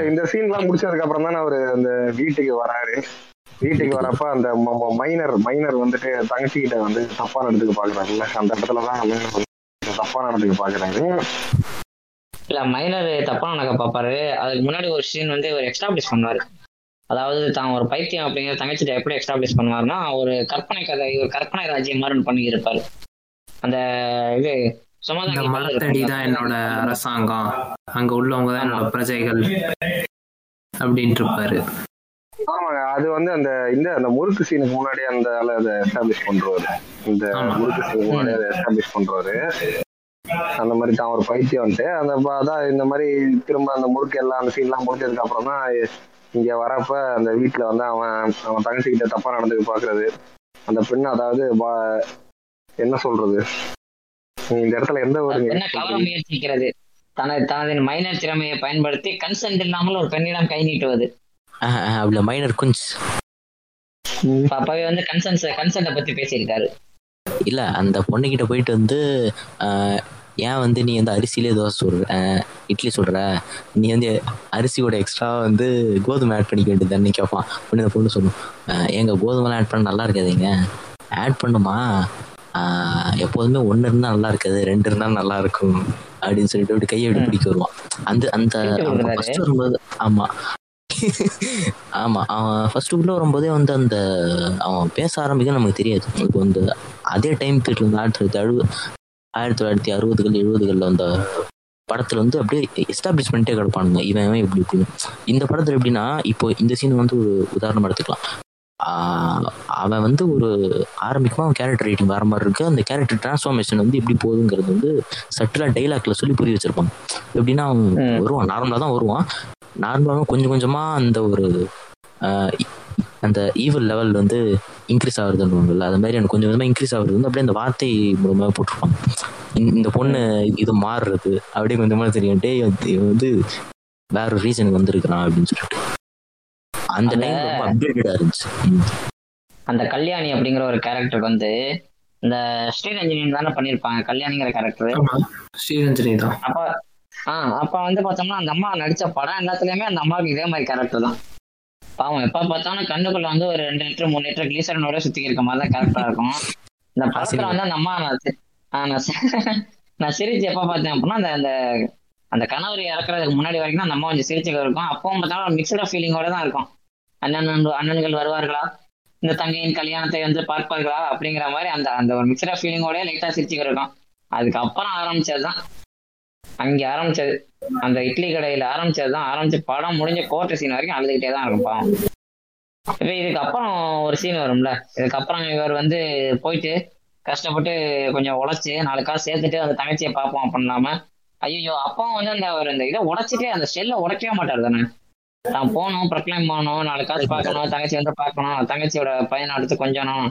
இந்த சீன் எல்லாம் முடிச்சதுக்கு அப்புறம் தான் அவரு அந்த வீட்டுக்கு வராரு. வீட்டுக்கு வரப்ப அந்த மைனர் மைனர் வந்துட்டு தங்கச்சி கிட்ட வந்து தப்பா நடந்துக்க பாக்குறாருல்ல அந்த இடத்துலதான் மைனர் வந்து தப்பா நடந்துக்க பாக்குறாரு இல்ல மைனர் தப்பா நடக்க பார்ப்பாரு அதுக்கு முன்னாடி ஒரு சீன் வந்து ஒரு எக்ஸ்டாப்ளிஷ் பண்ணுவாரு. அதாவது தான் ஒரு பைத்தியம் அப்படிங்கிற தங்கச்சிட்ட எப்படி எக்ஸ்டாப்ளிஷ் பண்ணுவாருன்னா ஒரு கற்பனை கதை ஒரு கற்பனை ராஜ்யம் மாதிரி பண்ணி இருப்பாரு. அந்த இது இந்த சுமதா மரத்தடி தான் என்னோட அரசாங்கம். அங்க உள்ளவங்க தான் என்னோட பிரஜைகள் அப்படின்ட்டு இருப்பாரு. ஆமாங்க அது வந்து அந்த இந்த அந்த முறுக்கு சீனுக்கு முன்னாடி அந்த ஆளு அதை எஸ்டாப்ளிஷ் பண்றாரு இந்த. முறுக்கு சீனுக்கு முன்னாடி அதை எஸ்டாப்ளிஷ் பண்றாரு அந்த மாதிரி தான் ஒரு பைத்தியம்ட்டு அந்த ப- அதான் இந்த மாதிரி திரும்ப அந்த முறுக்கு எல்லாம் அந்த சீன்லாம் முடிஞ்சதுக்கு அப்புறம் தான் இங்க வரப்ப அந்த வீட்டுல வந்து அவன் அவன் தங்கச்சி கிட்ட தப்பா நடந்துக்க பாக்குறது. அந்த பெண் அதாவது என்ன சொல்றது? இந்த இடத்துல எந்த ஒரு முயற்சிக்கிறது. தனது தனது மைனர் திறமையை பயன்படுத்தி கன்சென்ட் இல்லாமல் ஒரு பெண்ணிடம் கை நீட்டுவது. அவ்வளோ மைனர் குஞ்ச் இப்ப அப்பவே வந்து கன்சென்ட் கன்சென்ட்டை பத்தி பேசியிருக்காரு. இல்ல அந்த பொண்ணுகிட்ட போயிட்டு வந்து ஏன் வந்து நீ வந்து அரிசியிலே தோசை சுடுற இட்லி சுடுற? நீ வந்து அரிசியோட எக்ஸ்ட்ரா வந்து கோதுமை ஆட் பண்ணிக்க வேண்டியதுன்னு கேட்பான் உடனே அந்த பொண்ணு சொல்லும். ஏங்க கோதுமைலாம் ஆட் பண்ண நல்லா இருக்காதுங்க. ஆட் பண்ணுமா? எப்போதுமே ஒன்று இருந்தால் நல்லா இருக்காது ரெண்டு இருந்தால் நல்லா இருக்கும். அப்படின்னு சொல்லிட்டு கையை அப்படி பிடிக்க வருவான். அந்த அந்த வரும்போது ஆமா. ஆமா அவன் ஃபர்ஸ்ட் உள்ள வரும்போதே வந்து அந்த அவன் பேச ஆரம்பிக்க நமக்கு தெரியாது. இப்போ வந்து அதே டைம் பீரியட்ல வந்து ஆயிரத்தி தொள்ளாயிரத்தி அறுபது ஆயிரத்தி தொள்ளாயிரத்தி அறுபதுகள் எழுபதுகளில் அந்த படத்துல வந்து அப்படியே எஸ்டாப்ளிஷ் பண்ணிட்டே கிடப்பானுங்க. இவன் இப்படி இப்படி இந்த படத்துல எப்படின்னா இப்போ இந்த சீன் வந்து ஒரு உதாரணம் எடுத்துக்கலாம். அவன் வந்து ஒரு ஆரம்பிக்குமா அவன் கேரக்டர் ரைட்டிங் வர மாதிரி இருக்கு. அந்த கேரக்டர் டிரான்ஸ்ஃபார்மேஷன் வந்து எப்படி போகுதுங்கிறது வந்து சட்டிலா டைலாக்ல சொல்லி புரிய வச்சிருப்பாங்க. எப்படின்னா அவன். வருவான். நார்மலா தான் வருவான். நார்மலாக கொஞ்சம் கொஞ்சமா அந்த ஒரு அந்த ஈவல் லெவல் வந்து இன்க்ரீஸ் ஆகுதுன்னு அது மாதிரி எனக்கு கொஞ்சம் கொஞ்சமா இன்க்ரீஸ் ஆகுறது வந்து அப்படியே அந்த வார்த்தை மூலமாக போட்டிருப்பாங்க. இந்த- பொண்ணு இது மாறுறது அப்படியே கொஞ்சமா தெரியும். இவன் வந்து வேற ஒரு ரீசனுக்கு வந்திருக்கிறான் அப்படின்னு சொல்லிட்டு. அந்த அந்த- டைம் ரொம்ப அப்டேட்டடா இருந்துச்சு. அந்த கல்யாணி அப்படிங்கிற ஒரு கேரக்டருக்கு வந்து இந்த ஸ்ரீரஞ்சனி தானே பண்ணியிருப்பாங்க கல்யாணிங்கிற கேரக்டர் ஸ்ரீரஞ்சனி தான். அப்ப ஆஹ் அப்ப வந்து பார்த்தோம்னா அந்த அம்மா நடிச்ச படம் எல்லாத்துலயுமே அந்த அம்மாவுக்கு இதே மாதிரி கேரக்டர் தான். பாவம் எப்ப பார்த்தாலும் கண்ணுக்குள்ள வந்து ஒரு ரெண்டு லிட்டர் மூணு லிட்டர் கிளீசரனோட சுத்தி இருக்க மாதிரி தான் கேரக்டரா இருக்கும். இந்த படத்துல வந்து அந்த அம்மா நான் நான் சிரிச்சு எப்ப பார்த்தேன் அப்படின்னா அந்த அந்த அந்த கணவர் இறக்குறதுக்கு முன்னாடி வரைக்கும் அந்த அம்மா கொஞ்சம் சிரிச்சுக்க இருக்கும். அப்பவும் பார்த்தாலும் மிக்சட ஃபீலிங்கோட தான் இருக்கும். அண்ணன் அண்ணன்கள் வருவார்களா? இந்த தங்கையின் கல்யாணத்தை வந்து பார்ப்பார்களா? அப்படிங்கிற மாதிரி அந்த அந்த ஒரு மிக்சட ஃபீலிங்கோட லைட்டா சிரிச்சுக்க இருக்கும். அதுக்கப்புறம் ஆரம்பிச்சதுதான். அங்கே ஆரம்பிச்சது. அந்த இட்லி கடையில ஆரம்பிச்சது தான் ஆரம்பிச்சு படம் முடிஞ்ச கோர்ட்டு சீன் வரைக்கும் அழுதுகிட்டே தான் இருக்கும் பாவம். இப்போ இதுக்கப்புறம் ஒரு சீன் வரும்ல. இதுக்கப்புறம் இவர் வந்து போயிட்டு கஷ்டப்பட்டு கொஞ்சம் உழைச்சி நாலு காசு சேர்த்துட்டு அந்த தங்கச்சியை பார்ப்போம் அப்படின்னாம ஐயோ அப்பாவும் வந்து அந்த ஒரு இந்த இதை உடைச்சிட்டு அந்த செல்லை உடைக்கவே மாட்டார் தானே? தான் போகணும் ப்ரொக்ளைம் பண்ணணும் நாலு காசு பார்க்கணும் தங்கச்சி வந்து பார்க்கணும் தங்கச்சியோட பையனை அடுத்து கொஞ்சணும்.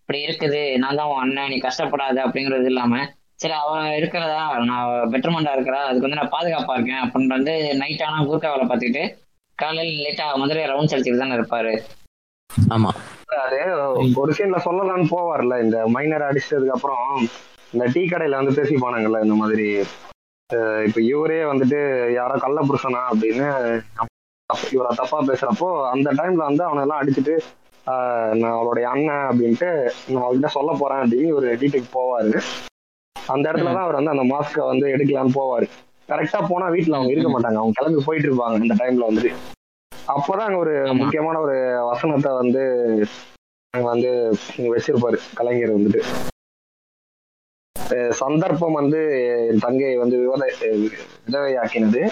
இப்படி இருக்குது நான் தான் உன் அண்ணன் நீ கஷ்டப்படாத அப்படிங்கிறது இல்லாம சரி அவ இருக்கிறதா நான் பெட்டர்மெண்டா இருக்கிறா அதுக்கு வந்து நான் பாதுகாப்பா இருக்கேன் அப்படின்னு வந்து நைட் ஆனா கூர்க்கா வேலை பார்த்துட்டு காலையில் லேட்டா மதுரை ரவுண்ட்ஸ் அடிச்சுட்டு தானே இருப்பாரு. ஆமா. அது ஒரு சீன்ல சொல்லலாம்னு போவார்ல இந்த மைனர் அடிச்சதுக்கு அப்புறம் இந்த டீ கடையில வந்து பேசிப்பானுங்கல்ல இந்த மாதிரி. இப்ப இவரே வந்துட்டு யாரோ கள்ள புருஷனா அப்படின்னு இவரை தப்பா பேசுறப்போ அந்த டைம்ல வந்து அவனை எல்லாம் அடிச்சுட்டு நான் அவளுடைய அண்ணன் அப்படின்ட்டு நான் அவர்கிட்ட சொல்ல போறேன் அப்படின்னு ஒரு வீட்டுக்கு போவாரு. அந்த இடத்துலதான் அவர் வந்து அந்த மாஸ்கை வந்து எடுக்கலாம்னு போவாரு. கரெக்டா போனா வீட்டுல அவங்க இருக்க மாட்டாங்க. அவங்க கிளம்பி போயிட்டு இருப்பாங்க அந்த டைம்ல வந்துட்டு. அப்பதான் அங்க ஒரு. முக்கியமான ஒரு வசனத்தை வந்து அங்க வந்து வச்சிருப்பாரு. கலைஞர் வந்துட்டு. சந்தர்ப்பம் வந்து என் தங்கையை வந்து விவத விதவையாக்கினது.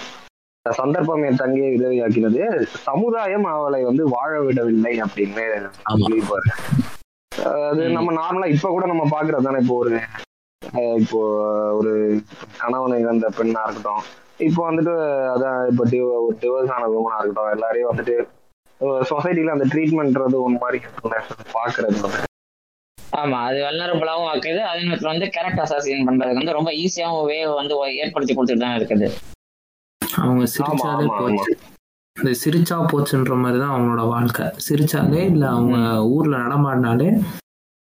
சந்தர்ப்பம் என் தங்கையை விதவையாக்கினது சமுதாயம் அவளை வந்து வாழ விடவில்லை அப்படின்னு சொல்லியிருப்பாரு. அது. நம்ம நார்மலா இப்ப கூட நம்ம பாக்குறது தானே. இப்போ ஒரு இப்போ ஒரு கணவனை இழந்த பெண்ணா இருக்கட்டும். இப்போ வந்துட்டு அதான் இப்போ ஒரு டிவோர்ஸ் ஆன உமனா இருக்கட்டும். எல்லாரையும் வந்துட்டு சொசைட்டில அந்த ட்ரீட்மெண்ட்றது ஒன்று மாதிரி பாக்குறது. ஆமா அது வல்னரபிளாவும் ஆக்குது. அதே நேரத்துல வந்து கேரக்டர் அசாசின் பண்றதுக்கு வந்து ரொம்ப ஈஸியாவும் வே வந்து ஏற்படுத்தி கொடுத்துட்டு தான் இருக்குது. அவங்க சிரிச்சாலே போச்சு. இந்த சிரிச்சா போச்சுன்ற மாதிரி தான் அவங்களோட வாழ்க்கை. சிரிச்சாலே இல்லை அவங்க ஊர்ல நடமாடினாலே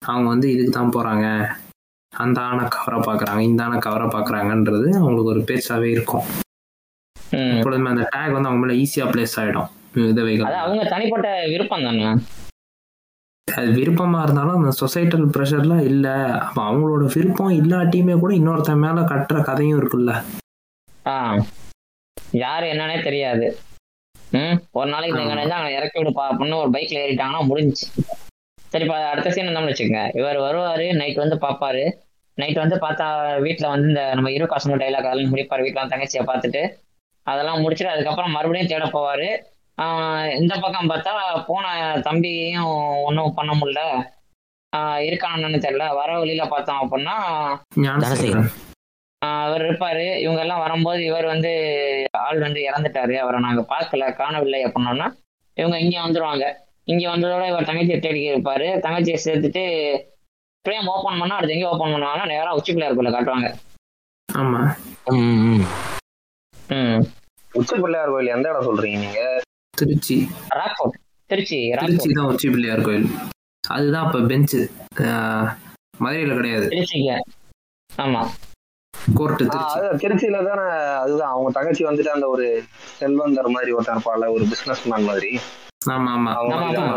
அவங்க வந்து இதுக்கு தான் போறாங்க. அந்த ஆணை கவரை பார்க்கறாங்க இந்த ஆணை கவரை பார்க்கறாங்கன்றது அவங்களுக்கு ஒரு பேச்சாவே இருக்கும். எப்பொழுதுமே அந்த டேக் வந்து அவங்க மேல ஈஸியா பிளேஸ் ஆயிடும் விதவைகள். அது அவங்க தனிப்பட்ட விருப்பம் தானே? அது விருப்பமா இருந்தாலும் அந்த சொசைட்டல் ப்ரெஷர்லாம் இல்ல. அப்ப அவங்களோட விருப்பம் இல்லாட்டியுமே கூட இன்னொருத்தன் மேல கட்டுற கதையும் இருக்குல்ல. யாரு என்னன்னே தெரியாது. ம்? ஒரு நாளைக்கு நீங்க நினைச்சா அங்க இறக்கி விடுப்பா அப்படின்னு ஒரு பைக்ல ஏறிட்டாங்கன்னா முடிஞ்சுச்சு. சரிப்பா அடுத்த சீன் என்னன்னு வச்சுக்கோங்க. இவர் வருவாரு நைட் வந்து பார்ப்பாரு. நைட் வந்து பார்த்தா வீட்டில் வந்து இந்த நம்ம இரு காசு டைலாக் அதெல்லாம் முடிப்பாரு. வீட்டில் தங்கச்சியை பார்த்துட்டு அதெல்லாம் முடிச்சுட்டு அதுக்கப்புறம் மறுபடியும் தேட போவாரு. ஆஹ் இந்த பக்கம் பார்த்தா போன தம்பியையும் ஒன்றும் பண்ண முடியல. ஆஹ் இருக்கானு தெரியல. வர வழியில பார்த்தோம் அப்படின்னா அவர் இருப்பாரு. இவங்க எல்லாம் வரும்போது இவர் வந்து ஆள் வந்து இறந்துட்டாரு. அவரை நாங்க பார்க்கல காணவில்லை அப்படின்னோன்னா இவங்க இங்க வந்துருவாங்க. இங்க வந்ததோட இவர் தங்கச்சியை தேடி இருப்பாரு. தங்கச்சியை சேர்த்துட்டு பிரேம் ஓப்பன் பண்ணா அடுத்து எங்க ஓப்பன் பண்ணுவாங்கன்னா நேரா உச்சி பிள்ளையாருக்குள்ள காட்டுவாங்க. ஆமா. ம், ம். உச்சி பிள்ளையார் கோயில் எந்த இடம் சொல்றீங்க நீங்க? திருச்சி. ராக்ஃபோர்ட் திருச்சி திருச்சி தான் உச்சி பிள்ளையார் கோயில். அதுதான் அப்ப பெஞ்சு மதுரையில கிடையாது. திருச்சிங்க ஆமா. திருச்சியில தானே அதுதான். அவங்க தங்கச்சி வந்துட்டு அந்த ஒரு செல்வந்தர் மாதிரி ஒருத்தன் இருப்பாள் ஒரு பிசினஸ் மேன் மாதிரி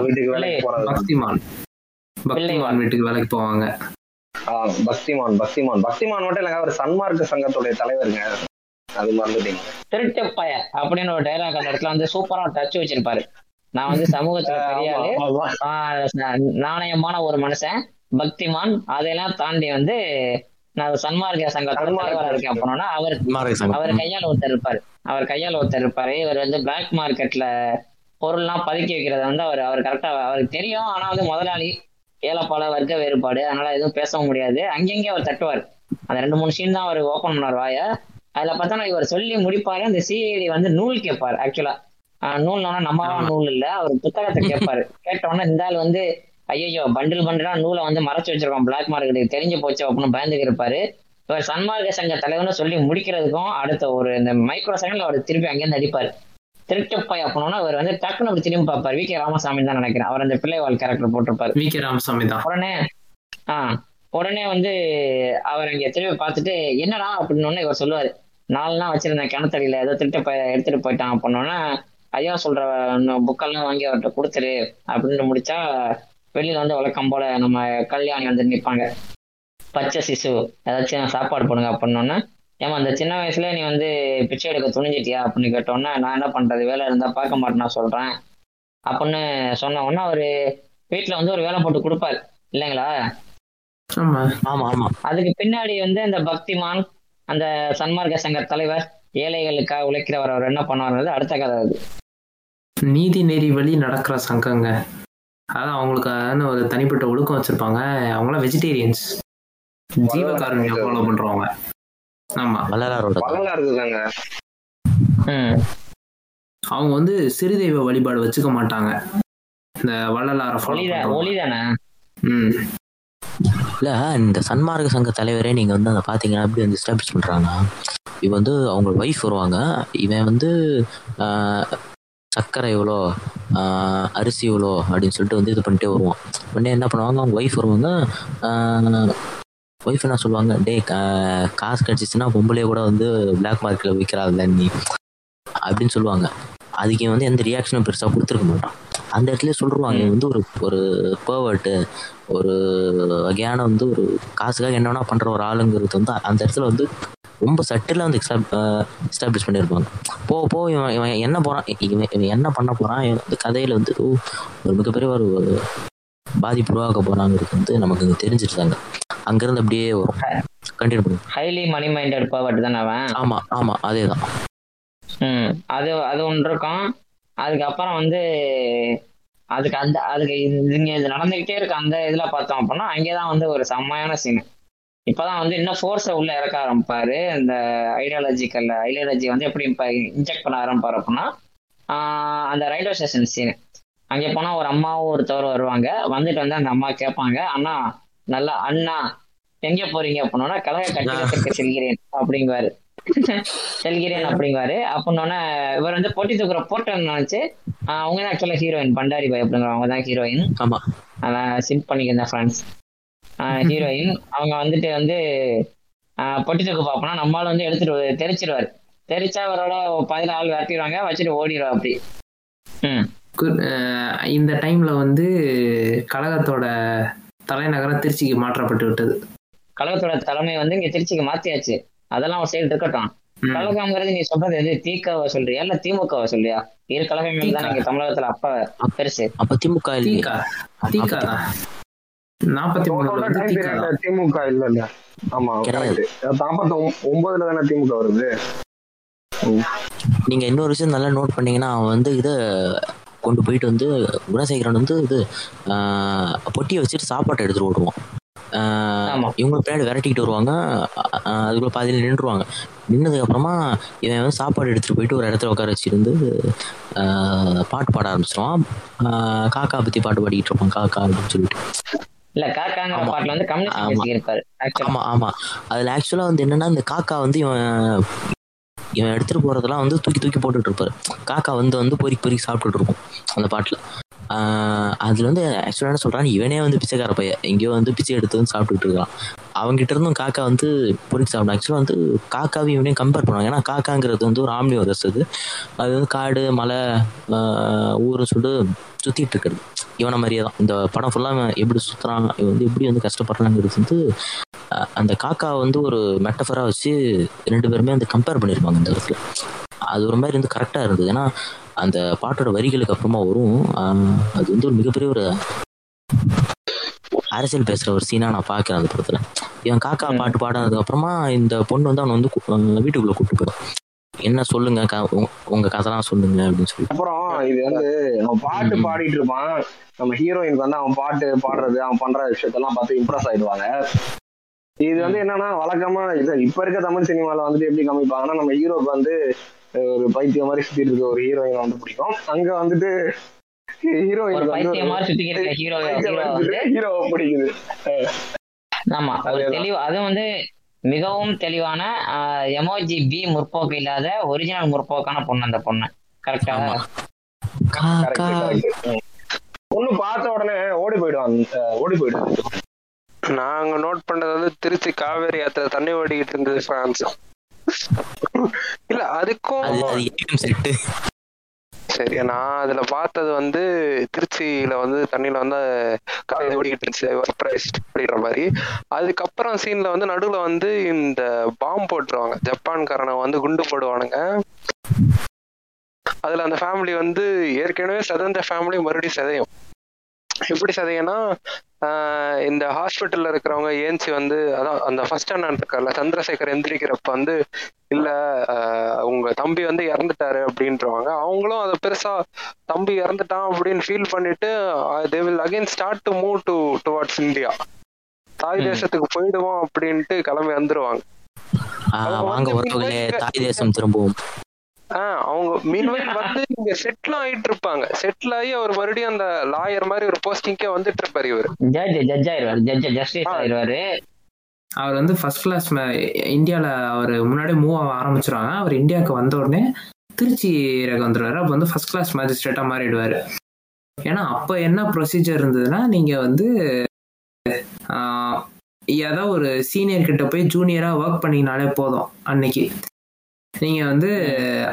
வீட்டுக்கு வேலைக்கு போறது பக்திமான். பக்திமான் வீட்டுக்கு வேலைக்கு போவாங்க. ஆ, பக்திமான் பக்திமான். பக்திமான் மட்டும் இல்லைங்க அவர் சன்மார்க்க சங்கத்துடைய தலைவருங்க. அது மறந்துட்டீங்க. திருட்டு பய அப்படின்னு ஒரு டைலாக் அந்த இடத்துல வந்து சூப்பரா டச் வச்சிருப்பாரு. நான் வந்து சமூகத்துல பெரிய நாணயமான ஒரு மனுஷன் பக்திமான். அதையெல்லாம் தாண்டி வந்து நான் சன்மார்க்க சங்கத்தோட இருக்கேன் அவர். அவர் கையால ஒருத்தர் இருப்பாரு. அவர் கையால ஒருத்தர் இருப்பாரு. இவர் வந்து பிளாக் மார்க்கெட்ல பொருள்லாம் பதுக்கி வைக்கிறத வந்து அவர் அவர் கரெக்டா அவருக்கு தெரியும். ஆனா வந்து முதலாளி ஏலப்பால வர்க்க வேறுபாடு அதனால எதுவும் பேசவும் முடியாது. அங்கங்கே அவர் தட்டுவார். அந்த ரெண்டு மூணு சீன் தான் அவர் ஓப்பன் பண்ணார் வாய. அதுல பார்த்தா இவர் சொல்லி முடிப்பாரு. அந்த சிஐடி வந்து நூல் கேட்பார் ஆக்சுவலா நூல்னா நம்மவா நூல் இல்ல. அவர் புத்தகத்தை கேட்பாரு. கேட்டோன்னே இந்த ஆள் வந்து ஐயோ பண்டில் பண்டிலா நூலை வந்து மறைச்சு வச்சிருக்கோம் பிளாக் மார்க்கெட்டுக்கு தெரிஞ்சு போச்சு அப்படின்னு பயந்துக்கு இருப்பாரு இவர் சன்மார்க்க சங்க தலைவர்னு சொல்லி முடிக்கிறதுக்கும் அடுத்த ஒரு இந்த மைக்ரோ செகண்ட்ல அவர் திருப்பி அங்கேருந்து அடிப்பார். திருட்டுப்பாய் அப்படின்னா அவர் வந்து டக்குன்னு அப்படி திரும்பி பார்ப்பார். வி கே ராமசாமி தான் நினைக்கிறேன். அவர் அந்த பிள்ளைவாள் கேரக்டர் போட்டிருப்பாரு. வி கே ராமசாமி தான். உடனே ஆ உடனே வந்து அவர் அங்க திரும்பி பார்த்துட்டு என்னடா? அப்படின்னு இவர் சொல்லுவாரு. நாலுலாம் வச்சிருந்தேன் கிணத்தடியில. ஏதோ திருட்டு எடுத்துட்டு போயிட்டான். அப்படின்னோன்னா ஐயா சொல்ற புக்கெல்லாம் வாங்கி அவர்கிட்ட கொடுத்துரு. அப்படின்னு முடிச்சா வெளியில வந்து வழக்கம் போல நம்ம கல்யாணி வந்து நிற்பாங்க பச்சை சிசு. ஏதாச்சும் சாப்பாடு போடுங்க அப்படின்னோன்னா ஏமா அந்த சின்ன வயசுல நீ வந்து பிச்சை எடுக்க துணிஞ்சிட்டியா அப்படின்னு கேட்டோன்னே நான் என்ன பண்றது? வேலை இருந்தா பார்க்க மாட்டேன் நான் சொல்றேன். அப்படின்னு சொன்ன உடனே அவரு வீட்டுல வந்து ஒரு வேலை போட்டு கொடுப்பாரு. இல்லைங்களா? ஆமா. ஆமா ஆமா. அதுக்கு பின்னாடி வந்து அந்த பக்திமான் அந்த சன்மார்க்க சங்க தலைவர் ஏழைகளுக்காக உழைக்கிறவர் அவர் என்ன பண்ணுவாருன்றது அடுத்த கதை அது. நீதி நெறி வழி நடக்கிற சங்கங்க. அதான் அவங்களுக்கான ஒரு தனிப்பட்ட ஒழுக்கம் வச்சிருப்பாங்க. அவங்களாம் வெஜிடேரியன்ஸ் ஜீவகாருண்யம் ஃபாலோ பண்றவங்க. ஆமா. வள்ளலாரோட ம். அவங்க வந்து சிறுதெய்வ வழிபாடு வச்சுக்க மாட்டாங்க. இந்த வள்ளலார ஃபாலோ ஒளிதான்? ம். இல்ல இந்த சன்மார்க்க சங்க தலைவரே நீங்க வந்து அதை பாத்தீங்கன்னா எப்படி வந்து எஸ்டாப்ளிஷ் பண்றாங்கன்னா இவன் வந்து அவங்க ஒய்ஃப் வருவாங்க. இவன் வந்து ஆஹ், சர்க்கரை எவ்வளோ அரிசி இவ்வளோ அப்படின்னு சொல்லிட்டு வந்து இது பண்ணிட்டே வருவோம். உடனே என்ன பண்ணுவாங்க அவங்க ஒய்ஃப் வருவாங்க ஒய்ஃப் என்ன சொல்லுவாங்க டே காசு கிடச்சிச்சுன்னா பொம்பளையே கூட வந்து பிளாக் மார்க்கெட்டில் விற்கிறாள் நீ அப்படின்னு சொல்லுவாங்க. அதுக்கு வந்து எந்த ரியாக்ஷனும் பெருசாக கொடுத்துருக்க மாட்டான். அந்த இடத்துல சொல்லிருவாங்க இவன் வந்து ஒரு ஒரு பேர்வர்ட்டு ஒரு வகையான வந்து ஒரு காசுக்காக என்ன வேணா பண்ற ஒரு ஆளுங்கிறது வந்து அந்த இடத்துல வந்து ரொம்ப சட்டிலாக வந்து எஸ்டாப்ளிஷ் பண்ணியிருப்பாங்க. போ போ இவன் இவன் என்ன போறான் இவன் இவன் என்ன பண்ண போறான் இவன் இந்த கதையில வந்து ஒரு மிகப்பெரிய ஒரு பாதிப்பு உருவாக்க போறாங்கிறது வந்து நமக்கு இங்க தெரிஞ்சிருந்தாங்க அங்கிருந்து அப்படியே வரும். கண்டினியூ பண்ணுங்க ஹைலி மணி மைண்டட் பவர்ட் தானே அவன்? ஆமா ஆமா அதே தான் அது அது ஒன்று இருக்கும். அதுக்கப்புறம் வந்து அதுக்கு அந்த அதுக்கு இங்க இது நடந்துகிட்டே இருக்கு. அந்த இதுல பார்த்தோம் அப்படின்னா அங்கேதான் வந்து ஒரு செம்மையான சீன் இப்பதான் வந்து இன்னும் ஃபோர்ஸை உள்ள இறக்க ஆரம்பிப்பாரு. இந்த ஐடியாலஜிக்கல் ஐடியாலஜி வந்து எப்படி இன்ஜெக்ட் பண்ண ஆரம்பிப்பாரு அப்படின்னா அந்த ரயில்வே ஸ்டேஷன் சீன் அங்கே போனா ஒரு அம்மாவும் ஒருத்தவர் வருவாங்க. வந்துட்டு வந்து அந்த அம்மா கேட்பாங்க அண்ணா நல்லா அண்ணா எங்க போறீங்க? அப்படின்னா கழக கட்டிடத்திற்கு செல்கிறேன் அப்படிங்குவாரு. செல்கிறேன் அப்படிங்குவாரு அப்படின்னோடனே இவர் வந்து பொட்டி தூக்குற போட்டோன்னு நினைச்சு அவங்க தான் ஆக்சுவலா ஹீரோயின். பண்டாரி பாய் அப்படிங்கிறவங்க தான் ஹீரோயின். ஆமா. அதான் சிம் பண்ணிக்கிறேன் ஃப்ரெண்ட்ஸ் ஹீரோயின். அவங்க வந்துட்டு வந்து பொட்டி தூக்கு பார்ப்போம்னா நம்மளால வந்து எடுத்துட்டு தெரிச்சிருவாரு. தெரிச்சா அவரோட பதில ஆள் விரட்டிடுவாங்க வச்சுட்டு ஓடிடுவா அப்படி. ம். இந்த டைம்ல வந்து கழகத்தோட தலைநகரம் திருச்சிக்கு மாற்றப்பட்டு விட்டது. கழகத்தோட தலைமை வந்து இங்க திருச்சிக்கு மாத்தியாச்சு. அதெல்லாம் ஒரு சைடு இருக்கட்டும். கழகம்ங்கிறது நீ சொல்றது எது? திகாவை சொல்றியா? இல்ல திமுகவை சொல்றியா? இரு கழகங்கள் தானே இங்க தமிழகத்துல அப்ப பெருசு. அப்ப திமுக இல்லையே. தீகா தீகா தான் நாற்பத்தி பீரியட்ல திமுக இல்ல இல்ல ஆமா நாற்பத்தி ஒன்பதுல தானே திமுக வருது? நீங்க இன்னொரு விஷயம் நல்லா நோட் பண்ணீங்கன்னா அவன் வந்து இதை கொண்டு போயிட்டு வந்து குணசேகரன் வந்து இது ஆஹ், பொட்டியை வச்சுட்டு சாப்பாட்டை எடுத்துட்டு ஓடுவான். இவங்க பின்னாடி விரட்டிக்கிட்டு வருவாங்க. அதுக்குள்ள பாதியில் நின்றுவாங்க நின்னதுக்கு அப்புறமா இவன் வந்து சாப்பாடு எடுத்துட்டு போயிட்டு ஒரு இடத்துல உட்கார வச்சிருந்து பாட்டு பாட ஆரம்பிச்சிருவான். காக்கா பத்தி பாட்டு பாடிக்கிட்டு இருப்பான். காக்கா அப்படின்னு சொல்லிட்டு. இல்ல காக்காங்கிற ஆமா. பாட்டுல வந்து கம்யூனிஸ்ட் ஆமா. பேசி இருப்பாரு ஆக்சுவலா ஆமா ஆமா. அதுல ஆக்சுவலா வந்து என்னன்னா இந்த காக்கா வந்து இவன் இவன் எடுத்துட்டு போறதெல்லாம் வந்து தூக்கி தூக்கி போட்டுட்டு இருப்பாரு. காக்கா வந்து வந்து பொறுக்கி பொறுக்கி சாப்பிட்டுட்டு இருக்கும் அந்த பாட்டுல. அதுல வந்து ஆக்சுவலா என்ன சொல்றான்? இவனே வந்து பிச்சைக்கார பையன். எங்கேயோ வந்து பிச்சை எடுத்து வந்து சாப்பிட்டுட்டு இருக்கான். அவங்ககிட்ட இருந்தும் காக்கா வந்து பொறிச்சு சாப்பிடும். ஆக்சுவலா வந்து காக்காவையும் இவனையும் கம்பேர் பண்ணுவாங்க. ஏன்னா காக்காங்கிறது வந்து ஒரு ஆம்னி ஒரு அது அது வந்து காடு மலை ஆஹ் சொல்லிட்டு சுடு சுத்திட்டு இருக்கிறது. இவனை மாதிரியே தான். இந்த படம் ஃபுல்லா எப்படி சுத்துறான் இவன் வந்து எப்படி வந்து கஷ்டப்படுறாங்கிறது வந்து அந்த காக்கா வந்து ஒரு மெட்டஃபரா வச்சு ரெண்டு பேருமே வந்து கம்பேர் பண்ணியிருப்பாங்க இந்த இடத்துல. அது ஒரு மாதிரி வந்து கரெக்டாக இருந்தது. ஏன்னா அந்த பாட்டோட வரிகளுக்கு அப்புறமா வரும். அது வந்து ஒரு மிகப்பெரிய ஒரு அரசியல் பேசுற ஒரு சீனா நான் பார்க்கிறேன் அந்த படத்துல. இவன் காக்கா பாட்டு பாடினதுக்கு அப்புறமா இந்த பொண்ணு வந்து அவனை வந்து வீட்டுக்குள்ள கூப்பிட்டு போயிடும். என்ன சொல்லுங்க உங்க- கதைலாம் சொல்லுங்க அப்படின்னு சொல்லி. அப்புறம் இது வந்து அவன் பாட்டு. பாடிட்டு இருப்பான். நம்ம ஹீரோயினுக்கு வந்து அவன் பாட்டு பாடுறது அவன் பண்ற விஷயத்தெல்லாம் பார்த்து இம்ப்ரெஸ் ஆயிடுவாங்க. இது வந்து என்னன்னா வழக்கமா இது இப்ப இருக்க தமிழ் சினிமால வந்துட்டு எப்படி காமிப்பாங்கன்னா நம்ம ஹீரோக்கு வந்து ஒரு பைத்தியம் மாதிரி சுத்திட்டு இருக்க ஒரு ஹீரோயின் வந்து பிடிக்கும். அங்க வந்துட்டு ஹீரோயின் ஹீரோ ஹீரோ வந்து ஹீரோவை பிடிக்குது. ஆமா. தெளிவு அதுவும் வந்து மிகவும் தெளிவான எமோஜி பி முற்போக்கு இல்லாத ஒரிஜினல் முற்போக்கான பொண்ணு அந்த பொண்ணு. கரெக்டா. பொண்ணு பார்த்த உடனே ஓடி போயிடுவான் ஓடி போயிடுது நாங்க நோட் பண்ணது வந்து திருச்சி காவேரி ஆத்துல தண்ணி ஓடிக்கிட்டு இருந்தது பிரான்ஸ் இல்ல அதுக்கும் சரி நான் அதுல பார்த்தது வந்து திருச்சியில வந்து தண்ணியில வந்து காவேரி ஓடிக்கிட்டு இருந்துச்சு அப்படின்ற மாதிரி. அதுக்கப்புறம் சீன்ல வந்து நடுவுல வந்து இந்த பாம்பு போட்டுருவாங்க. ஜப்பான்காரனை வந்து குண்டு போடுவானுங்க. அதுல அந்த ஃபேமிலி வந்து ஏற்கனவே சதந்த ஃபேமிலி மறுபடியும் சதையும். எப்படி சதையனா ஆஹ் இந்த ஹாஸ்பிட்டல்ல இருக்கிறவங்க ஏஞ்சி வந்து அதான் அந்த ஃபர்ஸ்ட் அண்ணன் இருக்கார்ல சந்திரசேகர் எந்திரிக்கிறப்ப வந்து இல்ல உங்க தம்பி வந்து இறந்துட்டாரு அப்படின்றவாங்க அவங்களும் அதை பெருசா தம்பி இறந்துட்டான் அப்படின்னு ஃபீல் பண்ணிட்டு they will again start to move to towards India தாய். தேசத்துக்கு போயிடுவோம் அப்படின்ட்டு கிளம்பி வந்துருவாங்க. வாங்க தாய் தேசம் திரும்பவும். ஆஹ் அவங்க மீன்வைல் வந்து இங்க செட்டில் ஆயிட்டு இருப்பாங்க செட்டில் ஆகி அவர் மறுபடியும் அந்த லாயர் மாதிரி ஒரு போஸ்டிங்கே வந்துட்டு இருப்பாரு இவர். ஜட்ஜ் ஜட்ஜ் ஆயிடுவாரு ஜட்ஜ் ஜஸ்டிஸ் ஆ. ஆயிடுவாரு அவர் வந்து ஃபர்ஸ்ட் கிளாஸ் இந்தியாவில் அவர் முன்னாடி மூவ் ஆக ஆரம்பிச்சிருவாங்க. அவர் இந்தியாவுக்கு வந்த உடனே திருச்சி ரகம் வந்துடுவாரு அப்போ வந்து ஃபர்ஸ்ட் கிளாஸ் மேஜிஸ்ட்ரேட்டாக மாறிடுவார். ஏன்னா அப்போ என்ன ப்ரொசீஜர் இருந்ததுன்னா நீங்கள் வந்து ஆஹ், ஏதோ ஒரு சீனியர் கிட்ட போய் ஜூனியராக ஒர்க் பண்ணிங்கனாலே போதும் அன்னைக்கு. நீங்கள் வந்து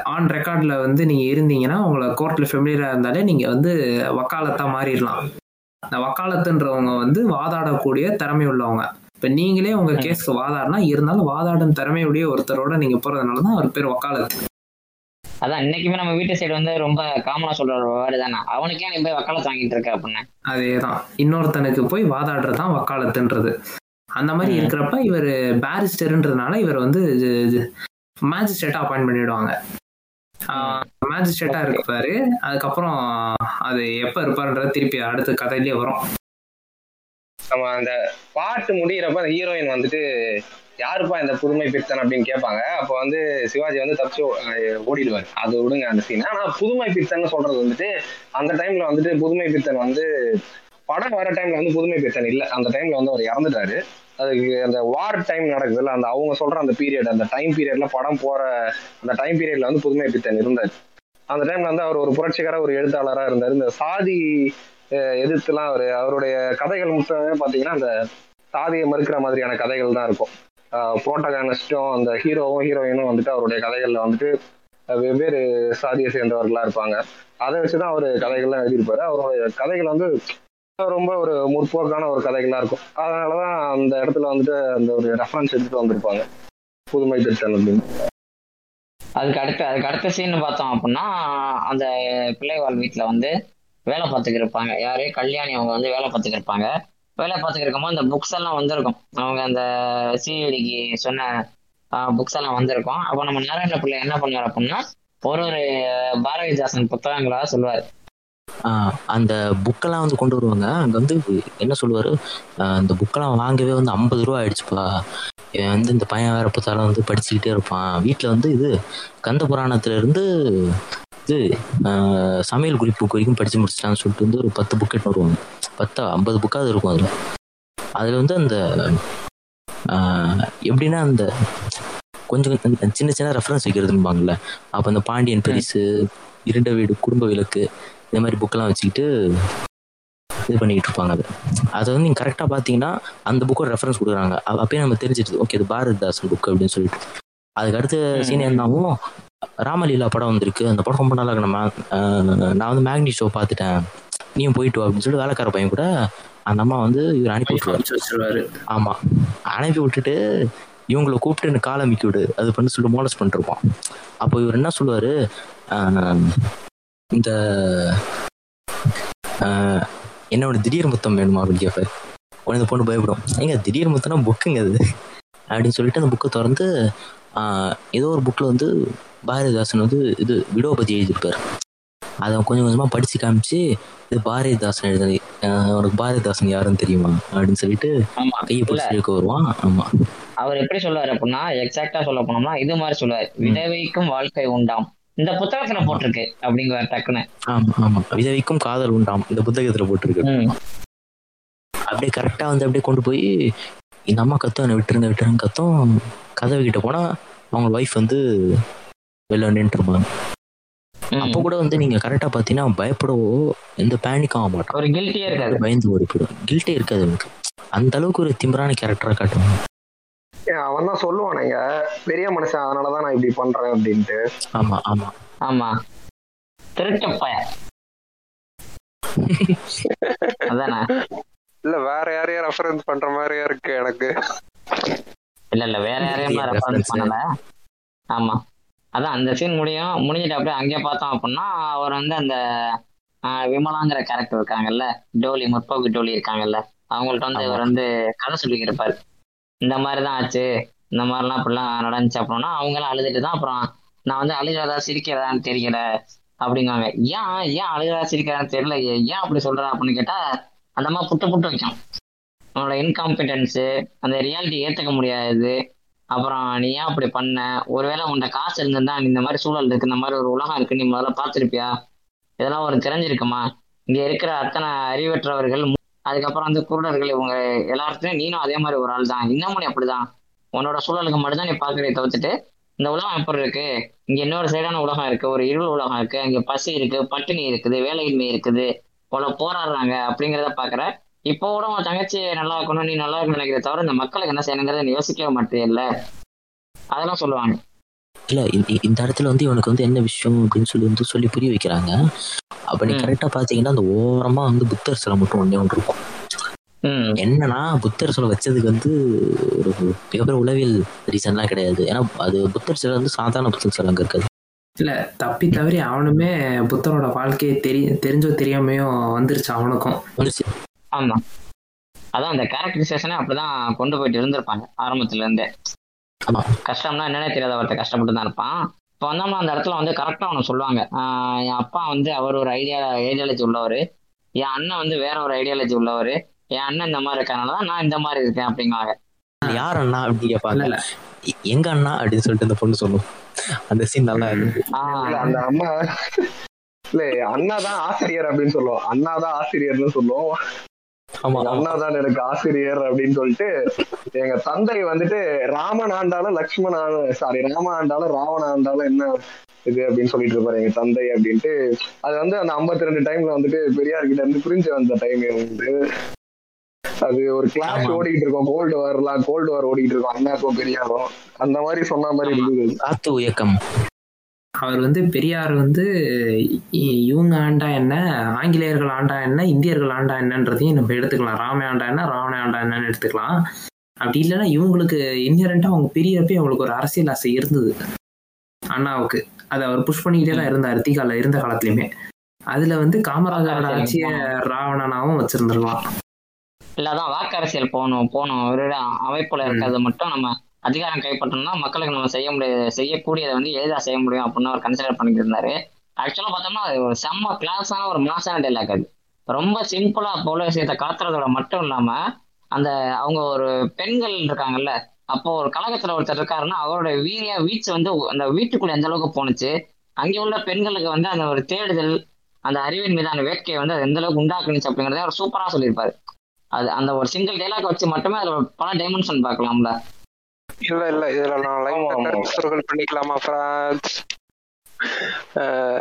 ஆன் ரெக்கார்டில் வந்து நீங்கள் இருந்தீங்கன்னா உங்களை கோர்ட்டில் ஃபெமிலியராக இருந்தாலே நீங்கள் வந்து வக்காலத்தாக மாறிடலாம். இந்த வக்காலத்துன்றவங்க வந்து வாதாடக்கூடிய திறமை உள்ளவங்க. இப்போ நீங்களே உங்க ம். கேஸ்க்கு வாதாடினா இருந்தாலும் வாதாடும் திறமையுடைய ஒருத்தரோட நீங்க போறதுனால தான் அவர் பேர் வக்காலத்து. அதான் இன்னைக்குமே நம்ம வீட்டு சைடு வந்து ரொம்ப காமனா சொல்ற ஒரு வேர்டு தானே. அவனுக்கே நீ போய் வக்காலத்து வாங்கிட்டு இருக்க அப்படின்னு? அதேதான். இன்னொருத்தனுக்கு போய் வாதாடுறது தான் வக்காலத்துன்றது. அந்த மாதிரி. இருக்கிறப்ப இவர் பேரிஸ்டர்ன்றதுனால இவர் வந்து மேஜிஸ்ட்ரேட்டா அப்பாயிண்ட் பண்ணிடுவாங்க. மேஜிஸ்ட்ரேட்டா இருப்பாரு. அதுக்கப்புறம் அது எப்ப இருப்பாருன்றது திருப்பி அடுத்த கதையிலேயே வரும். நம்ம அந்த பாட்டு முடியிறப்ப அந்த ஹீரோயின் வந்துட்டு யாருப்பா இந்த புதுமை பித்தன்? அப்படின்னு கேட்பாங்க. அப்போ வந்து சிவாஜி வந்து தப்பிச்சு ஓடிடுவாரு. அது விடுங்க அந்த சீன் ஆனா புதுமை பித்தன் சொல்றது வந்துட்டு அந்த டைம்ல வந்துட்டு புதுமை பித்தன் வந்து படம் வர டைம்ல வந்து புதுமை பித்தன் இல்ல. அந்த டைம்ல வந்து அவர் இறந்துட்டாரு. அதுக்கு அந்த வார் டைம் நடக்குதுல்ல அந்த அவங்க சொல்ற அந்த பீரியட் அந்த டைம் பீரியட்ல படம் போற அந்த டைம் பீரியட்ல வந்து புதுமை பித்தன் இருந்தார். அந்த டைம்ல வந்து அவர் ஒரு புரட்சிகர ஒரு எழுத்தாளரா இருந்தார். இந்த சாதி அஹ், எதிர்த்துலாம் அவர் அவருடைய கதைகள் மொத்தமே பாத்தீங்கன்னா அந்த சாதியை மறுக்கிற மாதிரியான கதைகள் தான் இருக்கும். புரோட்டகானிஸ்டும் அந்த ஹீரோவும் ஹீரோயினும் வந்துட்டு அவருடைய கதைகள்ல வந்துட்டு வெவ்வேறு சாதியை சேர்ந்தவர்களா இருப்பாங்க. அதை வச்சுதான் அவர் கதைகள்லாம் எழுதியிருப்பாரு. அவருடைய கதைகள் வந்து ரொம்ப ஒரு முற்போக்கான ஒரு கதைகளா இருக்கும். அதனாலதான் அந்த இடத்துல வந்துட்டு அந்த ஒரு ரெஃபரன்ஸ் எடுத்துட்டு வந்திருப்பாங்க. புதுமை திருத்தன் அப்படின்னு. அதுக்கு அடுத்த அதுக்கு அடுத்த சீன் பார்த்தோம் அப்படின்னா அந்த பிள்ளைவாள் வீட்டில் வந்து வேலை பார்த்துக்கு இருப்பாங்க. யாரு? கல்யாணி அவங்க வந்து வேலை பார்த்துக்கு இருப்பாங்க. வேலை பார்த்துக்கு இருக்கும்போது அந்த புக்ஸ் எல்லாம் வந்திருக்கும். அவங்க அந்த சிஐடிக்கு சொன்ன புக்ஸ் எல்லாம் வந்திருக்கும். அப்போ நம்ம நாராயண பிள்ளை என்ன பண்ணுவார் அப்படின்னா ஒரு ஒரு பாரதிதாசன் புத்தகங்களா சொல்லுவார். அந்த புக்கெல்லாம் வந்து கொண்டு வருவாங்க. அங்க வந்து என்ன சொல்லுவாரு? இந்த புக்கெல்லாம் வாங்கவே வந்து ஐம்பது ரூபா ஆயிடுச்சுப்பா. இவன் வந்து இந்த பையன் வேற பார்த்தாலும் வந்து படிச்சுக்கிட்டே இருப்பான். வீட்டில் வந்து இது கந்த புராணத்துல இருந்து இது சமையல் குறிப்பு வரைக்கும் படிச்சு முடிச்சிட்டான்னு சொல்லிட்டு வந்து ஒரு பத்து புக் எடுத்து வருவாங்க. பத்து ஐம்பது புக்காவது இருக்கும் அதுல. அதுல வந்து அந்த ஆஹ் எப்படின்னா அந்த கொஞ்சம் சின்ன சின்ன ரெஃபரன்ஸ் வைக்கிறதுன்பாங்கல்ல அப்போ அந்த பாண்டியன் பெரிசு இருண்ட வீடு குடும்ப விளக்கு இந்த மாதிரி புக்கெல்லாம் வச்சுக்கிட்டு இது பண்ணிக்கிட்டு இருப்பாங்க அது. அதை வந்து நீங்கள் கரெக்டாக பார்த்தீங்கன்னா அந்த புக்கோட ரெஃபரன்ஸ் கொடுக்குறாங்க. அப்ப- அப்பயே நம்ம தெரிஞ்சிடுது ஓகே இது பாரதிதாசன் புக் அப்படின்னு சொல்லிட்டு. அதுக்கு அடுத்த சீன் என்னாவும் ராமலீலா படம் வந்திருக்கு. அந்த படம் ரொம்ப நல்லா இருக்கு. நம்ம நான் வந்து மேக்னி ஷோ பார்த்துட்டேன். நீயும் போயிட்டு வா அப்படின்னு சொல்லி வேலைக்கார பையன் கூட அந்த அம்மா வந்து இவர் அனுப்பி விட்டுருவாரு. அனுப்பிச்சு வச்சிருவாரு. ஆமா. அனுப்பி விட்டுட்டு இவங்களை கூப்பிட்டு எனக்கு கால் அமைக்கி விடு. அது பண்ணி சொல்லிட்டு மோலஸ் பண்ணிட்டு இருப்பான். அப்போ இவர் என்ன சொல்லுவாரு? ஆஹ் இந்த என்னோட திடீர் முத்தம் வேணுமா அப்படின்னு கேட்பாரு உடனே இந்த பொண்ணு பயப்படும். ஏங்க திடீர் முத்தம்னா புக்குங்க அது. அப்படின்னு சொல்லிட்டு அந்த புக்கை திறந்து ஏதோ ஒரு புக்கில் வந்து பாரதிதாசன் வந்து இது விடோபதி எழுதியிருப்பாரு. அதை கொஞ்சம் கொஞ்சமாக படித்து காமிச்சு இது பாரதிதாசன் எழுதுனது ஆஹ் உனக்கு பாரதிதாசன் யாருன்னு தெரியுமா? அப்படின்னு சொல்லிட்டு கையை இல்ல. பிடிச்சி இழுக்க வருவான். ஆமா. அவர் எப்படி சொல்லுவாரு அப்படின்னா எக்ஸாக்டா சொல்ல போனோம்னா இது மாதிரி சொல்லுவாரு. விதவைக்கும் வாழ்க்கை உண்டாம். இந்த புத்தகத்துல போட்டிருக்கு அப்படிங்குவார் டக்குன்னு. ஆமா ஆமா. விதவிக்கும் காதல் உண்டாம். இந்த புத்தகத்துல போட்டிருக்கு. அப்படியே கரெக்டா வந்து அப்படியே கொண்டு போய் இந்த அம்மா கத்தும் என்னை விட்டுருங்க விட்டுருங்க கத்தும் கதவு கிட்ட போனா அவங்க ஒய்ஃப் வந்து வெளில நின்று இருப்பாங்க. அப்போ கூட வந்து நீங்க கரெக்டா பாத்தீங்கன்னா பயப்படவோ எந்த பேனிக் ஆக மாட்டான் ஒரு கில்ட்டியே இருக்காது. பயந்து ஓடி போயிடும் கில்ட்டே இருக்காது அவனுக்கு அந்த அளவுக்கு ஒரு திமிரான கேரக்டரா காட்டுவாங்க. அவன் தான் சொல்லுவானுங்க பெரிய மனுஷன் அதனாலதான் நான் இப்படி பண்றேன் அப்படின்ட்டு. ஆமா ஆமா. ஆமா. திருட்டப்பய. அதானே? இல்ல வேற யாரையா ரெஃபரன்ஸ் பண்ற மாதிரியா இருக்கு எனக்கு. இல்ல இல்ல வேற யாரையும் ரெஃபரன்ஸ். பண்ணல. ஆமா. அதான் அந்த சீன் முடியும். முடிஞ்சிட்டு அப்படியே அங்கே பார்த்தோம் அப்படின்னா அவர் வந்து அந்த விமலாங்கிற கேரக்டர் இருக்காங்கல்ல டோலி முற்போக்கு டோலி இருக்காங்கல்ல அவங்கள்ட்ட வந்து. இவர் வந்து கதை சொல்லிக்கிட்டு இருப்பாரு. இந்த மாதிரி தான் ஆச்சு. இந்த மாதிரிலாம் இப்படிலாம் நடந்துச்சு அப்படின்னா அவங்களாம் அழுதுட்டு தான் அப்புறம் நான் வந்து அழுகிறதா சிரிக்கிறதான்னு தெரியல அப்படிங்குவாங்க ஏன் ஏன் அழுகிறதா சிரிக்கிறான்னு தெரியல? ஏன் அப்படி சொல்ற அப்படின்னு கேட்டா அந்த மாதிரி புட்டு புட்டு வைக்கும். அவனோட இன்காம்பிடன்ஸு அந்த ரியாலிட்டி ஏற்றுக்க முடியாது. அப்புறம் நீ ஏன் அப்படி பண்ண? ஒருவேளை உன்கிட்ட காசு இருந்திருந்தா நீ இந்த மாதிரி சூழல் இருக்கு இந்த மாதிரி ஒரு உலகம் இருக்கு நீ முதல்ல பார்த்துருப்பியா? இதெல்லாம் ஒரு தெரிஞ்சிருக்குமா? இங்க இருக்கிற அத்தனை அறிவற்றவர்கள் அதுக்கப்புறம் அந்த குருடர்கள் இவங்க எல்லாத்துலயும் நீனும் அதே மாதிரி ஒரு ஆள் தான் இன்னமும் நீ அப்படிதான். உன்னோட சூழலுக்கு மட்டும்தான் நீ பாக்குறதை தவிர்த்துட்டு இந்த உலகம் எப்படி இருக்கு? இங்க இன்னொரு சைடான உலகம் இருக்கு ஒரு இருள் உலகம் இருக்கு இங்க பசி இருக்கு பட்டினி இருக்குது வேலையின்மை இருக்குது இவ்வளவு போராடுறாங்க அப்படிங்கிறத பாக்குற இப்போ கூட உன் தங்கச்சி நல்லா இருக்கணும் நீ நல்லா இருக்கணும் நினைக்கிறத தவிர இந்த மக்களுக்கு என்ன செய்யணுங்கிறத நீ யோசிக்கவே மாட்டேல்ல. அதெல்லாம் சொல்லுவாங்க. இல்ல இந்த இடத்துல வந்து இவனுக்கு வந்து என்ன விஷயம் அப்படின்னு சொல்லி வந்து சொல்லி புரிய வைக்கிறாங்க. அப்ப நீ ம். கரெக்டா பாத்தீங்கன்னா அந்த ஓரமா வந்து புத்தர் சிலை மட்டும் ஒண்ணே ஒன்று இருக்கும். என்னன்னா புத்தர் சிலை வச்சதுக்கு வந்து ஒரு மிகப்பெரிய உளவியல் ரீசன்லாம் கிடையாது. ஏன்னா அது புத்தர் சிலை வந்து சாதாரண புத்தர் சிலை அங்க இருக்காது. இல்ல தப்பி தவறி அவனுமே புத்தரோட வாழ்க்கையை தெரிய தெரிஞ்சோ தெரியாமையோ வந்துருச்சு அவனுக்கும். ஆமா. அதான் அந்த கேரக்டரைசேஷனே அப்படிதான் கொண்டு போயிட்டு இருந்திருப்பாங்க ஆரம்பத்துல இருந்தே. ஆமா. கஷ்டம்னா என்னன்னே தெரியாத ஒருத்தர் கஷ்டப்பட்டு தான் இருப்பான். இப்போ வந்தோம்னா அந்த இடத்துல வந்து கரெக்டா அவனை சொல்லுவாங்க. ஆஹ் என் அப்பா வந்து அவர் ஒரு ஐடியா ஐடியாலஜி உள்ளவர். என் அண்ணன் வந்து வேற ஒரு ஐடியாலஜி உள்ளவர். என் அண்ணன் இந்த மாதிரி இருக்கறனால தான் நான் இந்த மாதிரி இருக்கேன் அப்படிங்குவாங்க. யார் அண்ணா அப்படின்னு கேட்பாங்க எங்க அண்ணா அப்படின்னு சொல்லிட்டு அந்த பொண்ணு சொல்லும். அந்த சீன் நல்லா இருக்கு அந்த அம்மா இல்ல அண்ணா தான் ஆசிரியர் அப்படின்னு சொல்லுவோம். அண்ணா தான் ஆசிரியர்னு சொல்லுவோம். அண்ணா தான் எனக்கு ஆசிரியர் அப்படின்னு சொல்லிட்டு எங்க தந்தை வந்துட்டு ராமன் ஆண்டாலும் லக்ஷ்மண் சாரி ராம ஆண்டாலும் ராவண ஆண்டாலும் என்ன இது அப்படின்னு சொல்லிட்டு இருப்பாரு எங்க தந்தை அப்படின்ட்டு. அது வந்து அந்த 52 ரெண்டு டைம்ல வந்துட்டு பெரியார் கிட்ட இருந்து பிரிஞ்சு வந்த டைம் வந்து அது ஒரு கிளாஸ். ஓடிட்டு இருக்கோம். கோல்டு வார்லாம் கோல்டு வார் ஓடிட்டு இருக்கோம். அண்ணாக்கும் பெரியாரும் அந்த மாதிரி சொன்ன மாதிரி இருந்தது. இயக்கம். அவர் வந்து பெரியார் வந்து இவங்க ஆண்டா என்ன ஆங்கிலேயர்கள் ஆண்டா என்ன இந்தியர்கள் ஆண்டா என்னன்றதையும் நம்ம எடுத்துக்கலாம். ராம ஆண்டா என்ன ராவண ஆண்டா என்னன்னு எடுத்துக்கலாம். அப்படி இல்லைன்னா இவங்களுக்கு இன்ஹரண்டா அவங்க பெரியப்பே அவங்களுக்கு ஒரு அரசியல் ஆசை இருந்தது. அண்ணாவுக்கு. அதை அவர் புஷ் பண்ணிக்கிட்டே தான் இருந்தார் தீகால இருந்த காலத்துலயுமே. அதுல வந்து காமராஜரோட ஆட்சியை ராவணனாவும் வச்சிருந்திருக்கலாம். இல்ல அதான் வாக்கு அரசியல் போகணும் போகணும். ஒரு அமைப்புல இருக்கிறது மட்டும் நம்ம அதிகாரம் கைப்பற்றணும்னா மக்களுக்கு நம்ம செய்ய முடியாது செய்யக்கூடியதை வந்து எளிதாக செய்ய முடியும் அப்படின்னு அவர் கன்சிடர் பண்ணிட்டு இருந்தாரு. ஆக்சுவலாக பார்த்தோம்னா அது ஒரு செம்ம கிளாஸான ஒரு மாசான டைலாக் அது. ரொம்ப சிம்பிளா போல விஷயத்தை காத்துறதோட மட்டும் இல்லாம அந்த அவங்க ஒரு பெண்கள் இருக்காங்கல்ல அப்போ ஒரு கழகத்துல ஒருத்தர் இருக்காருன்னா அவரோட வீரிய வீச்சு வந்து அந்த வீட்டுக்குள்ள எந்த அளவுக்கு போணுச்சு அங்கே உள்ள பெண்களுக்கு வந்து அந்த ஒரு தேடுதல் அந்த அறிவின் மீதான வேட்கையை வந்து அது எந்த அளவுக்கு உண்டாக்குனுச்சு அப்படிங்கறத அவர் சூப்பரா சொல்லியிருப்பாரு. அது அந்த ஒரு சிங்கிள் டைலாக் வச்சு மட்டுமே அதுல பல டைமென்ஷன் பார்க்கலாம்ல. இல்ல இல்ல. இதுல நான் லைட்டா பண்ணிக்கலாமா பிரான்ஸ்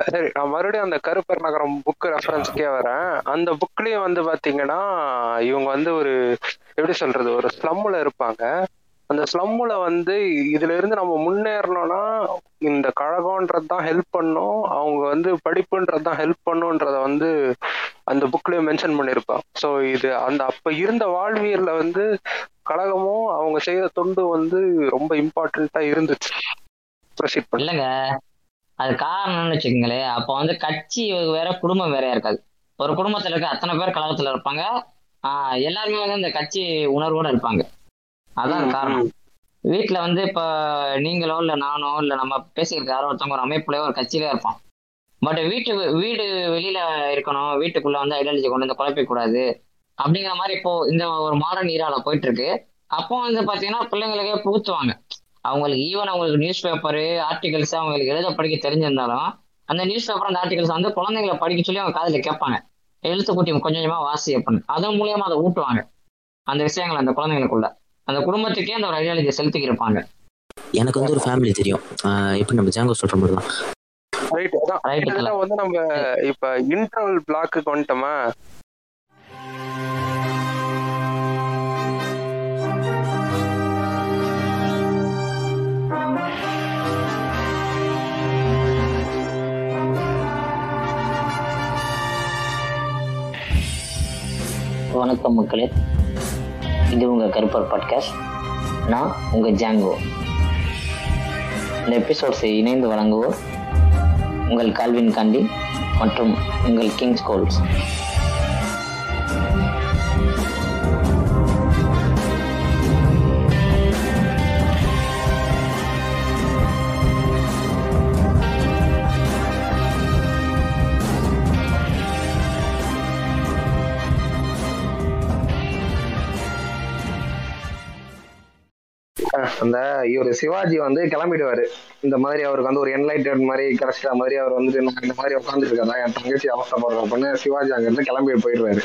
சரி நான் மறுபடியும் அந்த கருப்பர் நகரம் புக் ரெஃபரன்ஸ்க்கே வரேன். அந்த புக்லயும் வந்து பாத்தீங்கன்னா இவங்க வந்து ஒரு எப்படி சொல்றது ஒரு ஸ்லம்முல இருப்பாங்க. அந்த ஸ்லம்முல வந்து இதுல இருந்து நம்ம முன்னேறணும்னா இந்த கழகம்ன்றது தான் ஹெல்ப் பண்ணும். அவங்க வந்து படிப்புன்றது தான் ஹெல்ப் பண்ணுன்றத வந்து அந்த புக்லயும் மென்ஷன் பண்ணியிருப்பான் ஸோ இது அந்த அப்ப இருந்த வாழ்வியல்ல வந்து கழகமும் அவங்க செய்யற தொண்டு வந்து ரொம்ப இம்பார்ட்டண்டா இருந்துச்சு. ப்ரொசீட் இல்லைங்க. அது காரணம்னு வச்சுக்கோங்களேன் அப்போ வந்து கட்சி வேற குடும்பம் வேறையா இருக்காது. ஒரு குடும்பத்துல இருக்க அத்தனை பேர் கழகத்துல இருப்பாங்க. ஆஹ் எல்லாருமே வந்து இந்த கட்சி உணர்வோட இருப்பாங்க. அதான் காரணம். வீட்டுல வந்து இப்ப நீங்களோ இல்ல நானோ இல்ல நம்ம பேசியிருக்க யாரோ ஒருத்தவங்க ஒரு அமைப்புலயோ ஒரு கட்சியிலே இருப்போம் பட் வீட்டு வீடு வெளியில இருக்கணும் வீட்டுக்குள்ள வந்து ஐடியாலஜி கொண்டு வந்து குழப்பிக்க கூடாது. அப்படிங்கிற மாதிரி இப்போ இந்த ஒரு மாடர்ன் ஈரால போயிட்டு இருக்கு அப்போ வந்து பாத்தீங்கன்னா பிள்ளைங்களுக்கே புகுத்துவாங்க. அவங்களுக்கு ஈவன் அவங்களுக்கு நியூஸ் பேப்பரு ஆர்டிகல்ஸ் அவங்களுக்கு எழுத படிக்க தெரிஞ்சிருந்தாலும் அந்த நியூஸ் பேப்பர் அந்த ஆர்டிகல்ஸ் வந்து குழந்தைங்களை படிக்க சொல்லி அவங்க காதுல கேட்பாங்க. எழுத்து கூட்டி கொஞ்சம் கொஞ்சமா வாசி அப்படின்னு அதன் மூலியமா அதை ஊட்டுவாங்க. அந்த விஷயங்கள் அந்த குழந்தைங்களுக்குள்ள. அந்த குடும்பத்துக்கே அந்த ஒரு ஐடியாலஜி செலுத்திக்கு இருப்பாங்க எனக்கு வந்து ஒரு ஃபேமிலி தெரியும். எப்படி நம்ம ஜாங்கோ சொல்ற மாதிரி தான் ரைட் அதான். வந்து நம்ம இப்ப இன்டர்வல் பிளாக்கு வந்துட்டோமா? வணக்கம் மக்களே. இது உங்க கருப்பர் பாட்காஸ்ட் நான் உங்க ஜாங்கோ. இந்த எபிசோட்ஸை இணைந்து வழங்குவோர் உங்கள் கால்வின் காண்டி மற்றும் உங்கள் கிங்ஸ் கோல்ஸ் அந்த இவர் சிவாஜி வந்து கிளம்பிடுவாரு. இந்த மாதிரி அவருக்கு வந்து ஒரு என்லைட்டட் மாதிரி கிடைச்சிட்ட மாதிரி அவர் வந்துட்டு இந்த மாதிரி உட்காந்துட்டு இருக்கா என் தங்கச்சி அவஸ்தப்படுறேன் அப்படின்னு சிவாஜி அங்க இருந்து கிளம்பி போயிடுவாரு.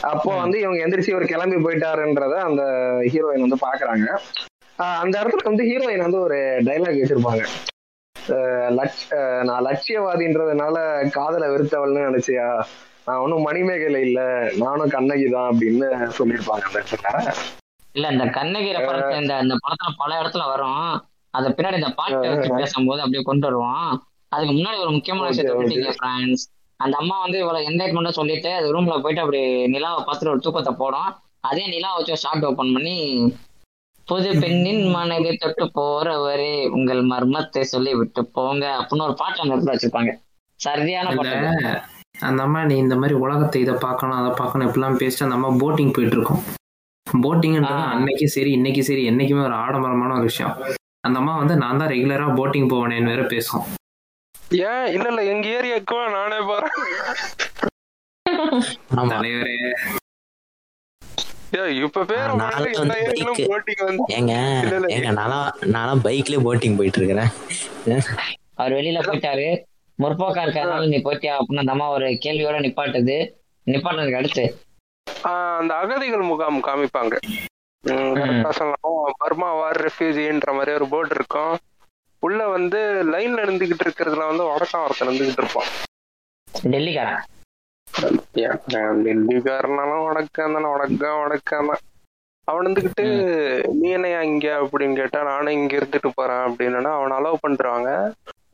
அப்போ வந்து இவங்க எந்திரிச்சு இவர் கிளம்பி போயிட்டாருன்றத அந்த ஹீரோயின் வந்து பாக்குறாங்க. அந்த இடத்துல வந்து ஹீரோயின் வந்து ஒரு டைலாக் வச்சிருப்பாங்க. லட்ச- நான் லட்சியவாதின்றதுனால காதலை வெறுத்தவள்னு நினைச்சியா? நான் ஒன்றும் மணிமேகலை இல்ல நானும் கண்ணகி தான் அப்படின்னு சொல்லியிருப்பாங்க அந்த இடத்துல. இல்ல இந்த கண்ணகி ரெஃபரன்ஸ் இந்த இந்த படத்துல பல இடத்துல வரும். அத பின்னாடி இந்த பாட்டு வச்சு பேசும்போது அப்படியே கொண்டு வருவோம் அதுக்கு முன்னாடி ஒரு முக்கியமான விஷயத்த ஃப்ரெண்ட்ஸ் அந்த அம்மா வந்து இவ்வளவு என்டர்டைன்மெண்டா சொல்லிட்டு அது ரூம்ல போயிட்டு அப்படி நிலாவை பார்த்துட்டு ஒரு தூக்கத்தை போடும். அதே நிலா வச்சு ஷார்ட் ஓபன் பண்ணி புது பெண்ணின் மனதை தொட்டு போறவரே உங்கள் மர்மத்தை சொல்லி விட்டு போங்க அப்படின்னு ஒரு பாட்டு அந்த இடத்துல வச்சிருப்பாங்க. சரியான பாட்டு. அந்த அம்மா நீ இந்த மாதிரி உலகத்தை இதை பார்க்கணும் அதை பார்க்கணும் இப்படிலாம் பேசிட்டு அந்த அம்மா போட்டிங் போயிட்டு இருக்கோம். போட்டிங்ன்றது. அன்னைக்கு சரி இன்னைக்கு சரி என்னைக்குமே ஒரு ஆடம்பரமான ஒரு விஷயம். அந்த அம்மா வந்து நான் தான் ரெகுலரா போட்டிங் போவேனேன்னு வேற பேசும். ஏன்? இல்ல இல்ல எங்க ஏரியாக்கு நானே போறேன். தலைவரே. பைக்லயே போட்டிங் போயிட்டு இருக்கிறேன் அவர் வெளியில போயிட்டாரு. முற்போக்கா இருக்கிறதுனால நீ போயிட்டியா? அப்படின்னு அந்த அம்மா ஒரு கேள்வியோட நிப்பாட்டுது. நிப்பாட்டினதுக்கு அடுத்து அந்த அகதிகள் முகாம் காமிப்பாங்க. பர்மா வார் ரெஃப்யூஜின்ற மாதிரி ஒரு போர்டு இருக்கும். உள்ள வந்து லைன்ல இருந்துகிட்டு இருக்கிறதுல வந்து வடக்கம் ஒருத்தன் இருந்துகிட்டு இருப்பான். டெல்லிக்காரன்? டெல்லிக்காரனாலும் வடக்கம் தானே வடக்கம் வடக்கம் தான். அவன் இருந்துகிட்டு நீ என்னையா இங்க அப்படின்னு கேட்டா நானும் இங்க இருந்துட்டு போறேன் அப்படின்னா அவனை அலோவ் பண்றாங்க.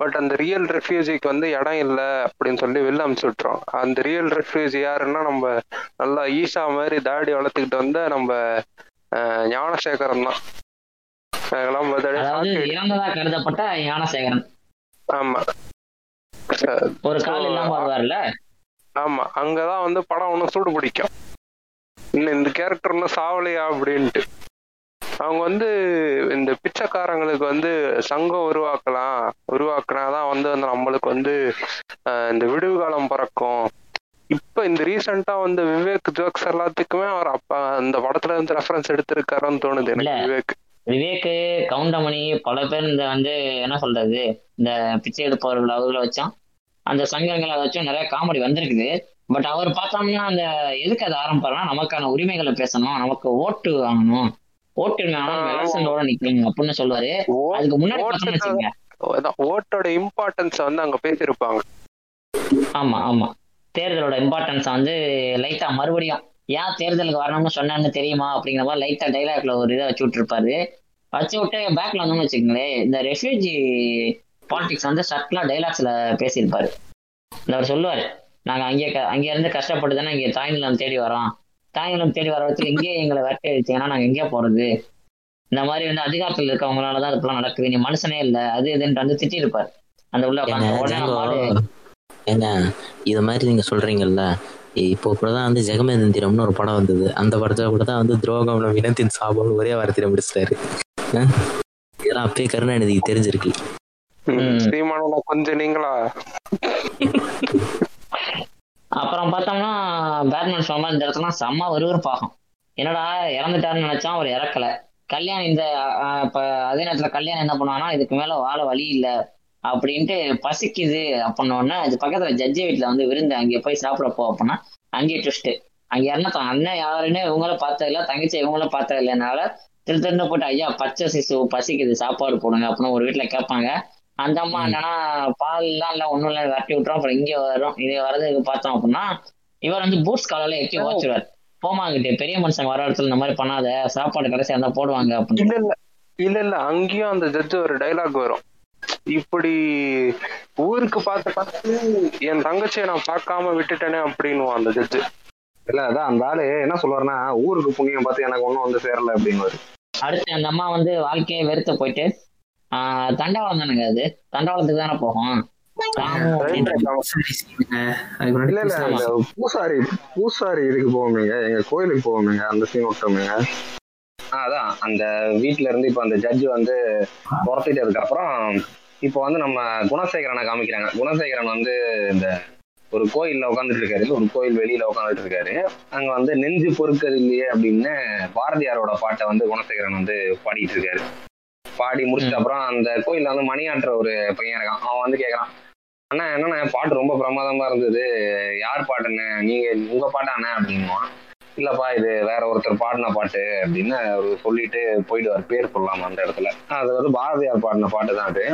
பட் அந்த ரியல் ரெஃப்யூஜிக்கு வந்து இடம் இல்லை அப்படின்னு சொல்லி வெளில அமுச்சு விட்டுருவாங்க. அந்த ரியல் ரெஃப்யூஜி யாருன்னா நம்ம நல்லா ஈஷா மாதிரி தாடி வளர்த்துக்கிட்டு வந்த நம்ம ஞானசேகரன் தான். அதெல்லாம் கருதப்பட்ட ஞானசேகரன். ஆமா. ஒரு கால் இல்லாம வருவார்ல? ஆமா. அங்கதான் வந்து படம் ஒன்றும் சூடு பிடிக்கும். இன்னும் இந்த கேரக்டர் இன்னும் சாவலையா அப்படின்ட்டு. அவங்க வந்து இந்த பிச்சைக்காரங்களுக்கு வந்து சங்கம் உருவாக்கலாம். உருவாக்குனாதான் வந்து நம்மளுக்கு வந்து இந்த விடுவு காலம் பிறக்கும். இப்ப இந்த ரீசெண்டா வந்து விவேக் ஜோக்ஸ் எல்லாத்துக்குமே அவர் அப்ப அந்த படத்துல இருந்து ரெஃபரன்ஸ் எடுத்திருக்காருன்னு தோணுது. எனக்கு விவேக். விவேக்கு கவுண்டமணி பல பேர் இந்த வந்து என்ன சொல்றது இந்த பிச்சை எடுப்பவர்கள் அவர்களை வச்சோம். அந்த சங்கங்களை வச்சும் நிறைய காமெடி வந்திருக்குது. பட் அவர் பார்த்தோம்னா அந்த எதுக்கு அதை ஆரம்பிப்பாருன்னா நமக்கான உரிமைகளை பேசணும் நமக்கு ஓட்டு வாங்கணும். ஓட்டு வேணும் எலெக்ஷனோட நிக்கணும் அப்படின்னு சொல்லுவாரு. அதுக்கு முன்னாடி ஓட்டோட இம்பார்ட்டன்ஸ் வந்து அங்க பேசியிருப்பாங்க. ஆமா ஆமா. தேர்தலோட இம்பார்ட்டன்ஸ் வந்து லைட்டா மறுபடியும் ஏன் தேர்தலுக்கு வரணும்னு சொன்னேன்னு தெரியுமா? அப்படிங்கிற மாதிரி லைட்டா டைலாக்ல ஒரு இதை வச்சு விட்டுருப்பாரு. வச்சு விட்டு பேக்ல வந்தோம்னு வச்சுக்கோங்களேன் இந்த ரெஃப்யூஜி பாலிடிக்ஸ் வந்து சட்டிலா டைலாக்ஸ்ல பேசியிருப்பாரு. அவர் சொல்லுவாரு நாங்க அங்கே அங்கே இருந்து கஷ்டப்பட்டு தானே இங்கே தாய்நிலம் தேடி வரோம் தாய்நிலம் தேடி வர இடத்துல இங்கேயே எங்களை வேட்டை அடிச்சீங்கன்னா நாங்க எங்கே போறது. இந்த மாதிரி வந்து அதிகாரத்தில் இருக்கவங்களால தான் இதெல்லாம் நடக்குது. நீ மனுஷனே இல்லை. அது இதுன்ட்டு வந்து திட்டிருப்பாரு. அந்த உள்ள ஏங்க இது மாதிரி நீங்க சொல்றீங்கல்ல? இப்போ கூட தான் வந்து ஜெகமேந்திரம்னு ஒரு படம் வந்தது. அந்த படத்துல கூட தான் வந்து துரோகம் வினத்தின் சாபம்னு ஒரே வாரத்தில் முடிச்சிட்டாரு? இதெல்லாம் அப்பயே கருணாநிதிக்கு தெரிஞ்சிருக்கு. கொஞ்சம் நீங்களா? அப்புறம் பார்த்தோம்னா பேட்மேன் சொன்ன இந்த இடத்துல செம்ம விறுவிறுப்பாகும். என்னடா இறந்துட்டாருன்னு நினைச்சா அவர் இறக்கல. கல்யாணம் இந்த இப்ப அதே நேரத்துல கல்யாணம் என்ன பண்ணுவானா இதுக்கு மேல வாழ வழி இல்ல அப்படின்ட்டு பசிக்குது அப்படின்னோடனே அது பக்கத்துல ஜட்ஜி வீட்டுல வந்து விருந்து அங்கே போய் சாப்பிட போ அப்படின்னா அங்கேயே ட்விஸ்ட் அங்க என்ன அண்ணன் யாருன்னு இவங்கள பார்த்ததில்ல தங்கச்சி இவங்கள பார்த்தது இல்லைனால திரு திருன்னு போட்டு ஐயா பச்சை சிசு பசிக்குது சாப்பாடு போடுங்க அப்படின்னு ஒரு வீட்டுல கேட்பாங்க. அந்த அம்மா என்னன்னா பால்லாம் இல்ல ஒண்ணும் இல்ல வெட்டி விட்டுரும். அப்புறம் இங்க வரும் இது வரதுக்கு பார்த்தோம் அப்படின்னா இவர் வந்து பூட்ஸ் காலால எக்கி ஓச்சுருவார் போமாங்கிட்டு பெரிய மனுஷன் வர இடத்துல இந்த மாதிரி பண்ணாத. சாப்பாடு கடைசியா இருந்தா போடுவாங்க அப்படின்னு. இல்ல இல்ல. இல்ல இல்ல. அங்கேயும் அந்த ஜட்ஜ் ஒரு டைலாக் வரும். இப்படி ஊருக்கு பார்த்து பார்த்து என் தங்கச்சியை நான் பார்க்காம விட்டுட்டேனே அப்படின்னு அந்த ஜட்ஜு இல்ல அதான் அந்த ஆளு என்ன சொல்லுவாருன்னா ஊருக்கு புண்ணியம் பார்த்து எனக்கு ஒண்ணும் வந்து சேரல அப்படின்னு அடுத்து அந்த அம்மா வந்து வாழ்க்கையை வெறுத்து போயிட்டு ஆஹ் தண்டவாளம் தானுங்க அது. தண்டவாளத்துக்கு தானே போகும் பூசாரி பூசாரி இதுக்கு போவோமேங்க எங்க கோயிலுக்கு போவோமேங்க அந்த சீன் விட்டோமேங்க அதான். அந்த வீட்ல இருந்து இப்ப அந்த ஜட்ஜ் வந்து துரத்திட்டதுக்கு அப்புறம் இப்போ வந்து நம்ம குணசேகரனை காமிக்கிறாங்க. குணசேகரன் வந்து இந்த ஒரு கோயில்ல உட்காந்துட்டு இருக்காரு ஒரு கோயில் வெளியில உட்காந்துட்டு இருக்காரு அங்க வந்து நெஞ்சு பொறுக்கிறது இல்லையே அப்படின்னு பாரதியாரோட பாட்டை வந்து குணசேகரன் வந்து பாடிட்டு இருக்காரு பாடி முடிச்சிட்ட அப்புறம் அந்த கோயில்ல வந்து மணியாற்ற ஒரு பையன் இருக்கான். அவன் வந்து கேக்குறான் அண்ணா என்னண்ணா பாட்டு ரொம்ப பிரமாதமா இருந்தது. யார் பாட்டுன்னு? நீங்க உங்க பாட்டாண்ணே அப்படின்னுவான். இல்லப்பா இது வேற ஒருத்தர் பாடின பாட்டு அப்படின்னு அவரு சொல்லிட்டு போயிடுவார் பேர் சொல்லாம அந்த இடத்துல. அது வந்து பாரதியார் பாடின பாட்டு தான் அது.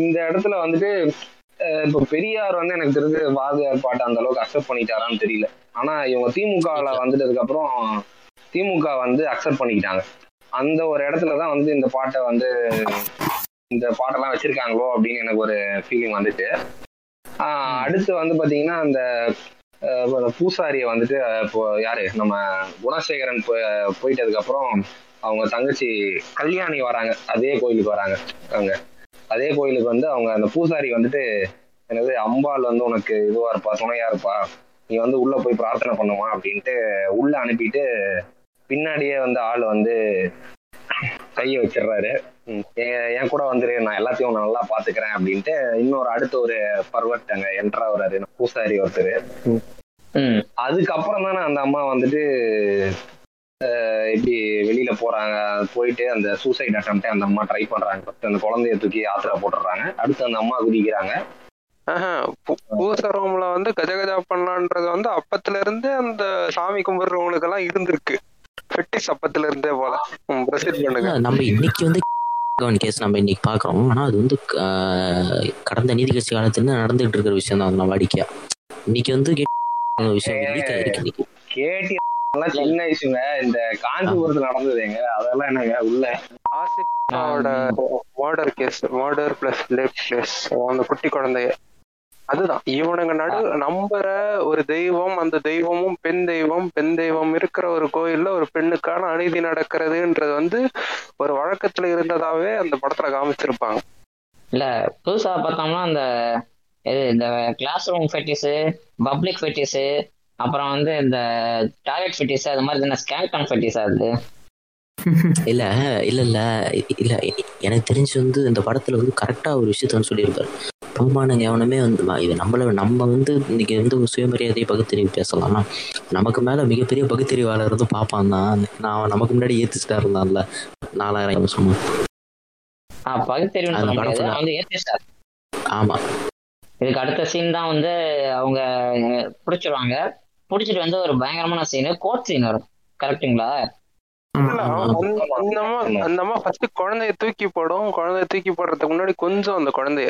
இந்த இடத்துல வந்துட்டு இப்ப பெரியார் வந்து எனக்கு தெரிஞ்சு பாரதியார் பாட்டு அந்த அளவுக்கு அக்செப்ட் பண்ணிட்டாரான்னு தெரியல. ஆனா இவங்க திமுகல வந்துட்டதுக்கு அப்புறம் திமுக வந்து அக்செப்ட் பண்ணிக்கிட்டாங்க. அந்த ஒரு இடத்துலதான் வந்து இந்த பாட்டை வந்து இந்த பாட்டெல்லாம் வச்சிருக்காங்களோ அப்படின்னு எனக்கு ஒரு ஃபீலிங் வந்துச்சு ஆஹ் அடுத்து வந்து பாத்தீங்கன்னா அந்த பூசாரிய வந்துட்டு இப்போ யாரு? நம்ம குணசேகரன் போய் போயிட்டதுக்கு அப்புறம் அவங்க தங்கச்சி கல்யாணி வராங்க. அதே கோயிலுக்கு வராங்க. அங்க. அதே கோயிலுக்கு வந்து அவங்க அந்த பூசாரி வந்துட்டு என்னது அம்பாள் வந்து உனக்கு இதுவா இருப்பா துணையா இருப்பா. நீ வந்து உள்ள போய் பிரார்த்தனை பண்ணுவான் அப்படின்ட்டு உள்ள அனுப்பிட்டு பின்னாடியே வந்து ஆள் வந்து கையை வச்சிடுறாரு. என் கூட வந்துரு நான் எல்லாத்தையும் நல்லா பாத்துக்கிறேன் அப்படின்ட்டு இன்னொரு அடுத்த ஒரு பர்வட் அங்க என்ட்ரா வர்றாரு பூசாரி ஒருத்தர். அதுக்கப்புறம் தானே அந்த அம்மா வந்துட்டு இப்படி வெளியில போறாங்க போயிட்டு அந்த சூசைட் அட்டம்ப்டே அந்த அம்மா ட்ரை பண்றாங்க. அந்த குழந்தைய தூக்கி ஆத்துல போட்டுடுறாங்க. அடுத்து அந்த அம்மா குதிக்கிறாங்க. பூசரம்ல வந்து கஜகஜா பண்ணலான்றது வந்து அப்பத்துல இருந்தே அந்த சாமி கும்பிடுறவங்களுக்கு எல்லாம் இருந்திருக்கு. ஃபெட்டிஸ் அப்பத்துல இருந்தே போல. ப்ரொசீட் பண்ணுங்க. நம்ம இன்னைக்கு வந்து கேஸ் நம்ம இன்னைக்கு பாக்குறோம் ஆனா அது வந்து கடந்த நீதி கட்சி காலத்துல நடந்துட்டு இருக்கிற விஷயம் தான். நம்ம வாடிக்கையா. இன்னைக்கு வந்து கே- விஷயம் இன்னைக்கு. கேடி சின்ன வயசுங்க இந்த காஞ்சிபுரத்துல நடந்ததுங்க அதெல்லாம் என்னங்க? உள்ள. ஆசிஃபாவோட murder case murder plus lab case. அந்த குட்டி குழந்தைய. அதுதான். இவனுங்க நடு நம்புற ஒரு தெய்வம் அந்த தெய்வமும் பெண் தெய்வம் பெண் தெய்வம் இருக்கிற ஒரு கோயில்ல ஒரு பெண்ணுக்கான அநீதி நடக்கிறதுன்றது வந்து ஒரு வழக்கத்துல இருந்ததாவே அந்த படத்துல காமிச்சிருப்பாங்க. இல்ல புதுசா பார்த்தோம்னா அந்த இது இந்த class room fetish public fetish அப்புறம் வந்து இந்த டாய்லெட் ஃபெட்டிஸ் அது மாதிரி தானே ஸ்கேங்டன் ஃபெட்டிஸ் அது? இல்ல இல்ல இல்ல இல்ல எனக்கு தெரிஞ்சு வந்து இந்த படத்துல வந்து கரெக்டா ஒரு விஷயத்த வந்து சொல்லியிருப்பாரு. போமானுங்க எவனுமே வந்து இது நம்மள நம்ம வந்து இன்னைக்கு வந்து சுயமரியாதை பகுத்தறிவு பேசலாம்? ஆனா, நமக்கு மேல மிகப்பெரிய பகுத்தறிவாளர் வந்து பாப்பான் தான். நான் நமக்கு முன்னாடி ஏத்துச்சுட்டா இருந்தான்ல. நாலாயிரம் வருஷமா ஆமா. இதுக்கு அடுத்த சீன் தான் வந்து அவங்க பிடிச்சிருவாங்க. பிடிச்சிட்டு வந்து ஒரு பயங்கரமான சீனு கோட் சீன் வரும். அம்மா அந்த அம்மா ஃபர்ஸ்ட் குழந்தைய தூக்கி போடும். குழந்தைய தூக்கி போடுறதுக்கு முன்னாடி கொஞ்சம் அந்த குழந்தைய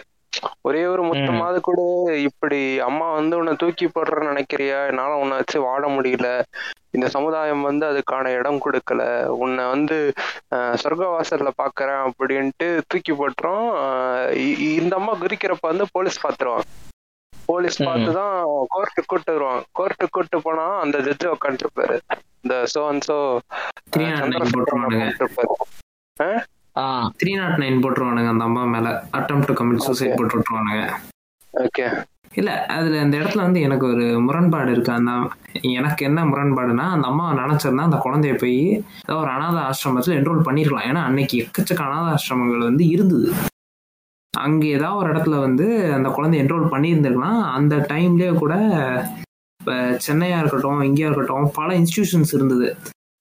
ஒரே ஒரு முத்தமாவது கூட. இப்படி அம்மா வந்து உன்னை தூக்கி போடுறேன்னு நினைக்கிறியா? என்னால உன்னை வச்சு வாழ முடியல. இந்த சமுதாயம் வந்து அதுக்கான இடம் கொடுக்கல. உன்னை வந்து சொர்க்கவாசல்ல பாக்குறேன் அப்படின்ட்டு தூக்கி இ- இந்த அம்மா குறிக்கிறப்ப வந்து போலீஸ் பாத்துருவாங்க. போலீஸ் பார்த்து தான் கோர்ட்டுக்கு கூட்டு வருவாங்க. கோர்ட்டுக்கு கூட்டு போனா அந்த ஜட்ஜ் உட்காந்துருப்பாரு இந்த so and so ah three nought nine போட்டுருவானுங்க அந்த அம்மா மேல. அட்டம் டு கமிட் சூசைட் போட்டு விட்டுருவானுங்க ஓகே இல்ல அதுல அந்த இடத்துல வந்து எனக்கு ஒரு முரண்பாடு இருக்கு. அந்த எனக்கு என்ன முரண்பாடுனா அந்த அம்மா நினைச்சிருந்தா அந்த குழந்தைய போய் ஏதோ ஒரு அனாதை ஆசிரமத்துல என்ரோல் பண்ணிருக்கலாம். ஏன்னா அன்னைக்கு எக்கச்சக்க அனாதை ஆசிரமங்கள் வந்து இருந்தது. அங்க ஏதாவது ஒரு இடத்துல வந்து அந்த குழந்தை என்ரோல் பண்ணியிருந்திருக்கலாம். அந்த டைம்லயே கூட இப்போ சென்னையா இருக்கட்டும் இங்கேயா இருக்கட்டும் பல இன்ஸ்டிடியூஷன்ஸ் இருந்தது.